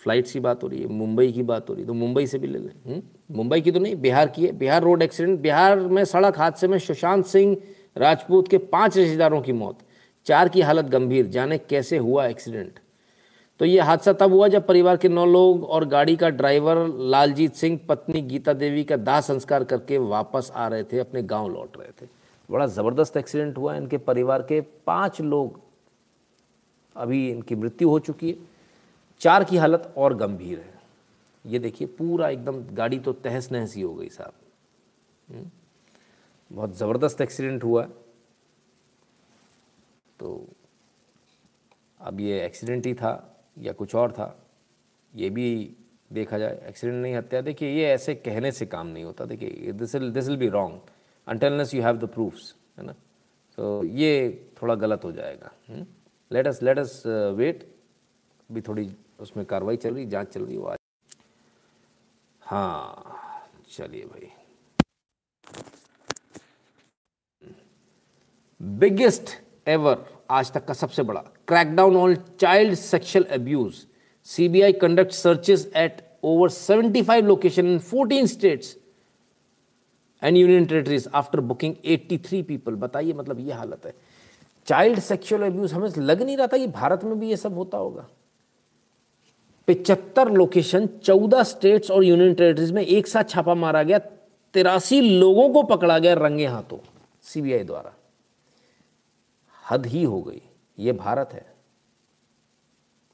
फ़्लाइट की बात हो रही है, मुंबई की बात हो रही है तो मुंबई से भी ले लें। हम्म? मुंबई की तो नहीं, बिहार की है। बिहार रोड एक्सीडेंट बिहार में सड़क हादसे में सुशांत सिंह राजपूत के पाँच रिश्तेदारों की मौत। चार की हालत गंभीर, जाने कैसे हुआ एक्सीडेंट? तो ये हादसा तब हुआ जब परिवार के नौ लोग और गाड़ी का ड्राइवर लालजीत सिंह, पत्नी गीता देवी का दाह संस्कार करके वापस आ रहे थे, अपने गाँव लौट रहे थे। बड़ा ज़बरदस्त एक्सीडेंट हुआ। इनके परिवार के पाँच लोग अभी इनकी मृत्यु हो चुकी है। चार की हालत और गंभीर है। ये देखिए, पूरा एकदम गाड़ी तो तहस नहस ही हो गई साहब। हम्म? बहुत ज़बरदस्त एक्सीडेंट हुआ। तो अब ये एक्सीडेंट ही था या कुछ और था, ये भी देखा जाए। एक्सीडेंट नहीं, हत्या, देखिए, ये ऐसे कहने से काम नहीं होता। देखिए this will this will be wrong unless you have the proofs है ना? तो ये थोड़ा गलत हो जाएगा let us let us wait भी थोड़ी उसमें कार्रवाई चल रही, जाँच चल रही, वो आज हाँ चलिए भाई। बिगेस्ट एवर आज तक का सबसे बड़ा। Crackdown on child sexual abuse CBI conduct searches at over 75 location in 14 states and union territories after booking 83 people बताइए मतलब ये हालत है। चाइल्ड सेक्सुअल अब्यूज हमें लग नहीं रहा था कि भारत में भी ये सब होता होगा। पिचहत्तर लोकेशन चौदह स्टेट्स और यूनियन टेरिटरीज में एक साथ छापा मारा गया। तिरासी लोगों को पकड़ा गया रंगे हाथों। सीबीआई द्वारा। हद ही हो गई। ये भारत है।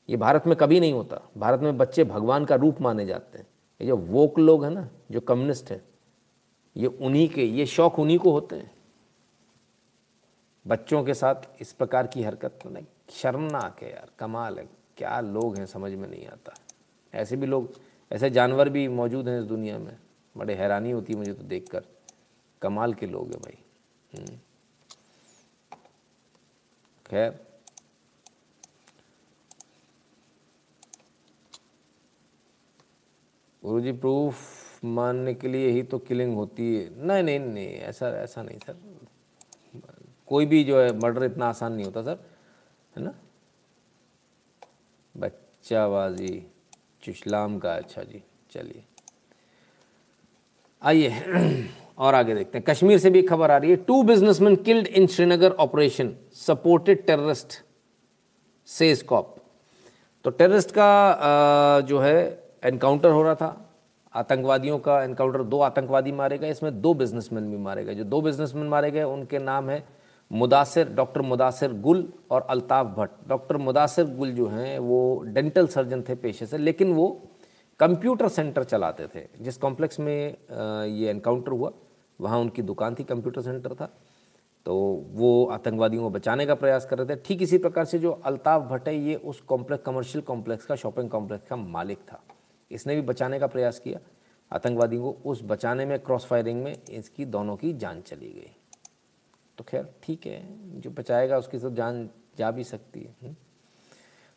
ये भारत में कभी नहीं होता। भारत में बच्चे भगवान का रूप माने जाते हैं। ये जो वोक लोग हैं ना, जो कम्युनिस्ट हैं, ये उन्हीं के, ये शौक उन्हीं को होते हैं। बच्चों के साथ इस प्रकार की हरकत नहीं। शर्मनाक है यार, कमाल है। क्या लोग हैं, समझ में नहीं आता। ऐसे भी लोग, ऐसे जानवर भी मौजूद हैं इस दुनिया में। बड़े हैरानी होती है मुझे तो देखकर। कमाल के लोग हैं भाई। खैर गुरु जी प्रूफ मानने के लिए ही तो किलिंग होती है। नहीं नहीं नहीं, ऐसा ऐसा नहीं सर कोई भी जो है मर्डर इतना आसान नहीं होता सर है ना? बच्चाबाजी चुशलाम का अच्छा जी, चलिए। आइए। और आगे देखते हैं। कश्मीर से भी खबर आ रही है। Two businessmen killed in Srinagar operation supported terrorist से स्कॉप तो टेररिस्ट का जो है एनकाउंटर हो रहा था। आतंकवादियों का एनकाउंटर दो आतंकवादी मारे गए। इसमें दो बिजनेसमैन भी मारे गए। जो दो बिजनेसमैन मारे गए, उनके नाम है मुदासिर डॉक्टर मुदासिर गुल और अल्ताफ़ भट्ट। डॉक्टर मुदासिर गुल जो हैं, वो डेंटल सर्जन थे पेशे से, लेकिन वो कंप्यूटर सेंटर चलाते थे, जिस कॉम्प्लेक्स में ये एनकाउंटर हुआ। वहाँ उनकी दुकान थी कंप्यूटर सेंटर था। तो वो आतंकवादियों को बचाने का प्रयास कर रहे थे। ठीक इसी प्रकार से जो अल्ताफ़ भट्ट ये उस कॉम्प्लेक्स कमर्शियल कॉम्प्लेक्स का शॉपिंग कॉम्प्लेक्स का मालिक था। इसने भी बचाने का प्रयास किया। आतंकवादियों को उस बचाने में क्रॉस फायरिंग में इसकी दोनों की जान चली गई। तो खैर, ठीक है, जो बचाएगा उसकी तो जान जा भी सकती है। हम्म।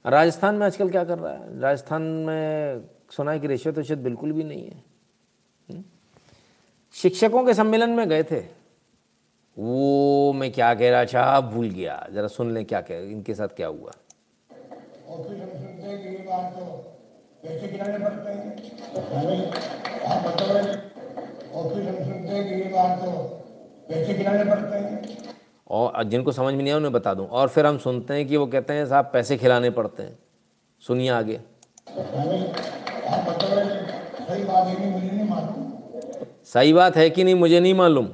राजस्थान में आजकल क्या कर रहा है? राजस्थान में सुना कि रिश्वत रिश्वत बिल्कुल भी नहीं है। शिक्षकों के सम्मेलन में गए थे। वो मैं क्या कह रहा था भूल गया। जरा सुन लें क्या कह इनके साथ क्या हुआ। बात तो तो और जिनको समझ में नहीं आया उन्हें बता दूँ। और फिर हम सुनते हैं कि वो कहते हैं साहब पैसे खिलाने पड़ते हैं। सुनिए आगे। आप बताओ। सही बात है मुझे नहीं मालूम। सही बात है कि नहीं, मुझे नहीं मालूम।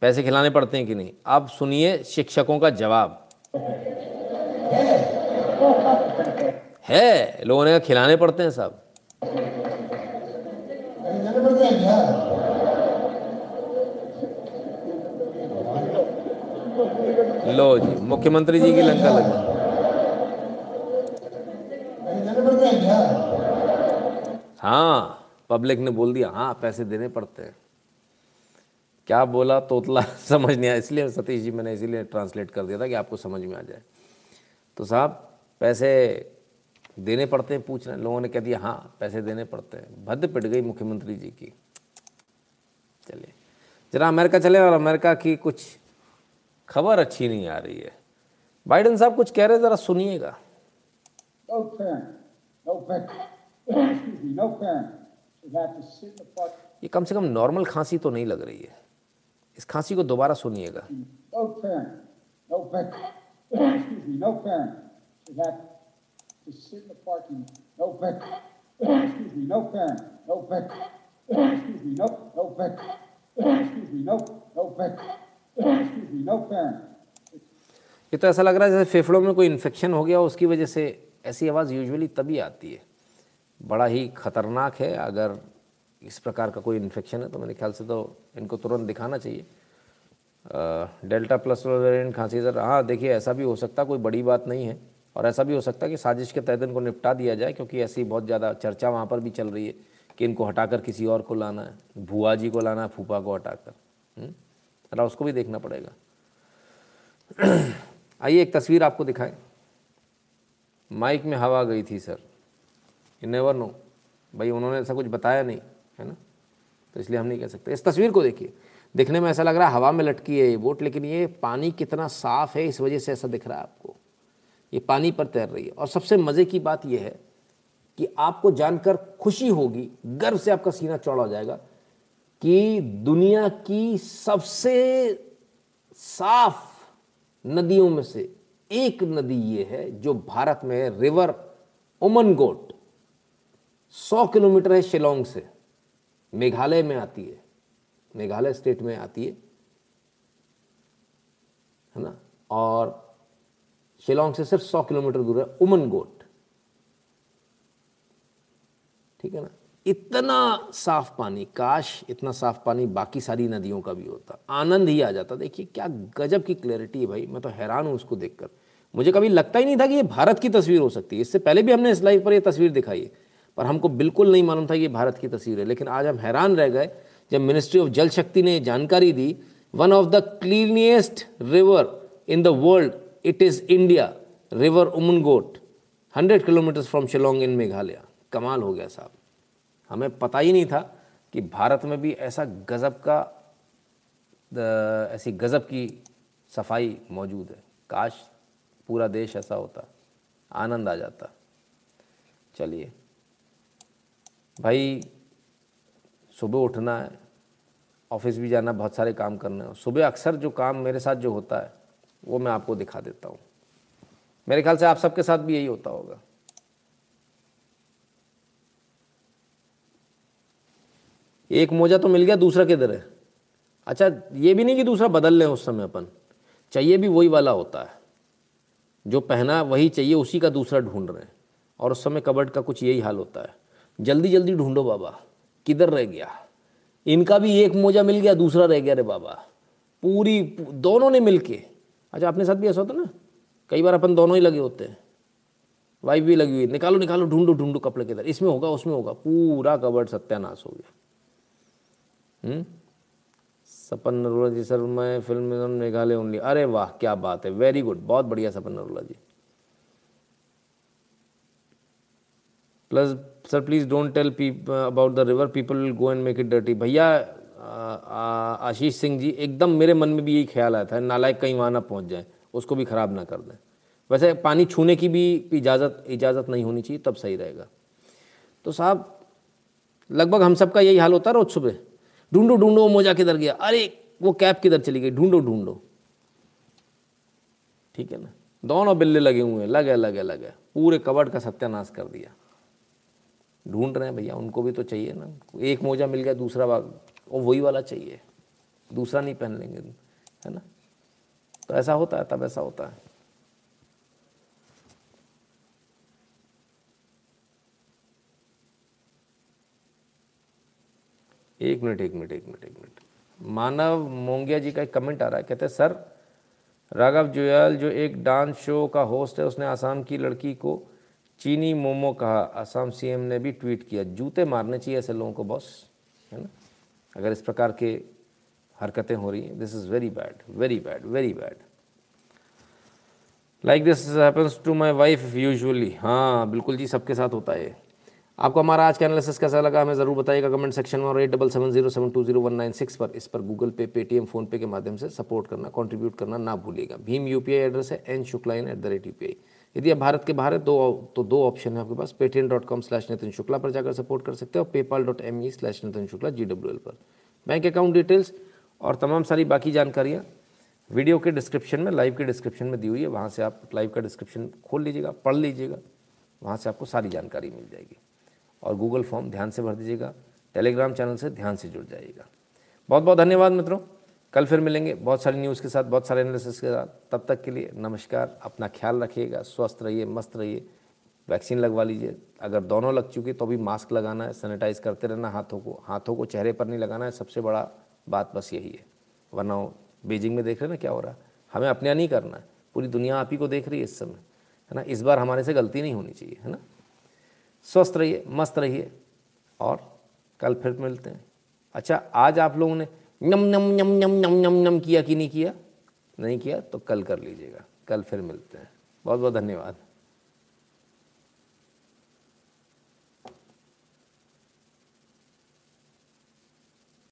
पैसे खिलाने पड़ते हैं कि नहीं? आप सुनिए शिक्षकों का जवाब। है, लोगों ने खिलाने पड़ते हैं क्या लो जी, मुख्यमंत्री जी की लंका लगी। क्या हाँ। पब्लिक ने बोल दिया हाँ पैसे देने पड़ते हैं। क्या बोला? तोतला समझ नहीं आया इसलिए सतीश जी मैंने इसीलिए ट्रांसलेट कर दिया था कि आपको समझ में आ जाए। तो साहब पैसे देने पड़ते हैं पूछ रहे हैं। लोगों ने कह दिया हाँ पैसे देने पड़ते हैं। भद्द पिट गई मुख्यमंत्री जी की। चलिए जरा अमेरिका चले और अमेरिका की कुछ खबर अच्छी नहीं आ रही है। बाइडन साहब कुछ कह रहे हैं ज़रा सुनिएगा। No parent, no parent, no parent ये कम से कम नॉर्मल खांसी तो नहीं लग रही है। इस खांसी को दोबारा सुनिएगा। ये तो ऐसा लग रहा है जैसे फेफड़ों में कोई इन्फेक्शन हो गया उसकी वजह से ऐसी आवाज़ यूजुअली तभी आती है। बड़ा ही खतरनाक है, अगर इस प्रकार का कोई इन्फेक्शन है तो मेरे ख्याल से तो इनको तुरंत दिखाना चाहिए। डेल्टा प्लस वेरिएंट खांसी सर हाँ देखिए, ऐसा भी हो सकता, कोई बड़ी बात नहीं है। और ऐसा भी हो सकता है कि साजिश के तहत इनको निपटा दिया जाए, क्योंकि ऐसी बहुत ज़्यादा चर्चा वहाँ पर भी चल रही है कि इनको हटाकर किसी और को लाना है, भुआ जी को लाना है, फूफा को हटाकर। हम्म? जरा उसको भी देखना पड़ेगा। आइए, एक तस्वीर आपको दिखाएँ। माइक में हवा गई थी, सर। यू नेवर नो भाई उन्होंने ऐसा कुछ बताया नहीं, है ना? तो इसलिए हम नहीं कह सकते। इस तस्वीर को देखिए। दिखने में ऐसा लग रहा है हवा में लटकी है ये बोट, लेकिन ये पानी कितना साफ़ है, इस वजह से ऐसा दिख रहा है आपको। ये पानी पर तैर रही है। और सबसे मज़े की बात यह है कि आपको जानकर खुशी होगी, गर्व से आपका सीना चौड़ा हो जाएगा कि दुनिया की सबसे साफ़ नदियों में से एक नदी ये है जो भारत में रिवर उमनगोट 100 किलोमीटर है शिलोंग से। मेघालय में आती है। मेघालय स्टेट में आती है। है ना? और शिलोंग से सिर्फ़ सौ किलोमीटर दूर है उमन गोट ठीक है ना? इतना साफ़ पानी, काश इतना साफ़ पानी बाकी सारी नदियों का भी होता। आनंद ही आ जाता। देखिए, क्या गजब की क्लैरिटी है भाई। मैं तो हैरान हूँ उसको देखकर। मुझे कभी लगता ही नहीं था कि ये भारत की तस्वीर हो सकती है। इससे पहले भी हमने इस लाइव पर ये तस्वीर दिखाई है। पर हमको बिल्कुल नहीं मालूम था ये भारत की तस्वीर है। लेकिन आज हम हैरान रह गए जब मिनिस्ट्री ऑफ़ जल शक्ति ने जानकारी दी one of the cleanest river in the world it is India river Umngot hundred kilometers from Shillong in Meghalaya कमाल हो गया साहब। हमें पता ही नहीं था कि भारत में भी ऐसा गज़ब का ऐसी गज़ब की सफ़ाई मौजूद है। काश पूरा देश ऐसा होता, आनंद आ जाता। चलिए। भाई, सुबह उठना है, ऑफ़िस भी जाना, बहुत सारे काम करने हैं। सुबह अक्सर जो काम मेरे साथ जो होता है, वो मैं आपको दिखा देता हूँ। मेरे ख्याल से आप सबके साथ भी यही होता होगा। एक मोजा तो मिल गया, दूसरा किधर है? अच्छा ये भी नहीं कि दूसरा बदल लें उस समय अपन। चाहिए भी वही वाला होता है। जो पहना वही चाहिए, उसी का दूसरा ढूंढ रहे हैं। और उस समय कबर्ड का कुछ यही हाल होता है। जल्दी जल्दी ढूंढो बाबा, किधर रह गया? इनका भी एक मोजा मिल गया, दूसरा रह गया रे बाबा। पूरी, दोनों ने मिल के अच्छा अपने साथ भी ऐसा होता ना? कई बार अपन दोनों ही लगे होते हैं। वाइफ भी लगी हुई, निकालो निकालो, ढूंढो ढूंढो कपड़े के इधर इसमें होगा, उसमें होगा। पूरा कबर्ड सत्यानाश हो गया। हम्म? सपन नरोला जी, सर, मैं फ़िल्म मेघालय ओनली अरे वाह, क्या बात है। वेरी गुड बहुत बढ़िया Sapan Narola ji. Plus sir please don't tell about the river people will go and make it dirty भैया आशीष सिंह जी एकदम मेरे मन में भी यही ख्याल आया था नालायक कहीं वहाँ ना पहुँच जाए उसको भी ख़राब ना कर दें वैसे पानी छूने की भी इजाज़त इजाज़त नहीं होनी चाहिए, तब सही रहेगा। तो साहब, लगभग हम सबका यही हाल होता रोज सुबह। ढूंढो ढूंढो, वो मोजा किधर गया? अरे, वो कैब किधर चली गई? ढूंढो ढूंढो। ठीक है ना? दोनों बिल्ले लगे हुए हैं। लगे लगे लगे। पूरे कबड़ का सत्यानाश कर दिया। ढूंढ रहे हैं, भैया, उनको भी तो चाहिए ना। एक मोजा मिल गया, दूसरा वो वही वाला चाहिए। दूसरा नहीं पहन लेंगे, है ना? तो ऐसा होता है, तब ऐसा होता है। एक मिनट एक मिनट एक मिनट एक मिनट। मानव मोंगिया जी का एक कमेंट आ रहा है, कहते हैं, सर, राघव जुयाल जो एक डांस शो का होस्ट है, उसने आसाम की लड़की को चीनी मोमो कहा, आसाम सीएम ने भी ट्वीट किया, जूते मारने चाहिए ऐसे लोगों को बॉस है ना? अगर इस प्रकार के हरकतें हो रही हैं this is very bad very bad very bad like this happens to my wife usually हाँ बिल्कुल जी, सबके साथ होता है। आपको हमारा आज का एनालिसिस कैसा लगा, हमें ज़रूर बताइएगा कमेंट सेक्शन में और at double seven zero seven two zero one nine six पर इस पर गूगल पे पेटीएम फोनपे के माध्यम से सपोर्ट करना कंट्रीब्यूट करना ना भूलिएगा। भीम यूपीआई एड्रेस है N Shukla in at the rate you यदि आप भारत के बाहर है, दो तो दो ऑप्शन है आपके पास Paytm dot com slash Nitin Shukla पर जाकर सपोर्ट कर सकते हो और PayPal dot M E slash Nitin Shukla G W L पर। बैंक अकाउंट डिटेल्स और तमाम सारी बाकी जानकारियाँ वीडियो के डिस्क्रिप्शन में लाइव के डिस्क्रिप्शन में दी हुई है। वहाँ से आप लाइव का डिस्क्रिप्शन खोल लीजिएगा, पढ़ लीजिएगा, वहाँ से आपको सारी जानकारी मिल जाएगी। और गूगल फॉर्म ध्यान से भर दीजिएगा टेलीग्राम चैनल से ध्यान से जुड़ जाइएगा। बहुत बहुत धन्यवाद मित्रों। कल फिर मिलेंगे। बहुत सारी न्यूज़ के साथ, बहुत सारे एनालिसिस के साथ। तब तक के लिए नमस्कार। अपना ख्याल रखिएगा। स्वस्थ रहिए, मस्त रहिए। वैक्सीन लगवा लीजिए। अगर दोनों लग चुकी तो भी मास्क लगाना है। सैनिटाइज करते रहना हाथों को। हाथों को चेहरे पर नहीं लगाना है। सबसे बड़ा बात बस यही है। वरना बीजिंग में देख रहे ना क्या हो रहा है? हमें अपने नहीं करना है। पूरी दुनिया आप ही को देख रही है इस समय। है ना? इस बार हमारे से गलती नहीं होनी चाहिए। है ना? स्वस्थ रहिए, मस्त रहिए। और कल फिर मिलते हैं। अच्छा आज आप लोगों ने नम नम नम नम नम नम नम किया कि नहीं किया? नहीं किया तो कल कर लीजिएगा। कल फिर मिलते हैं। बहुत बहुत धन्यवाद।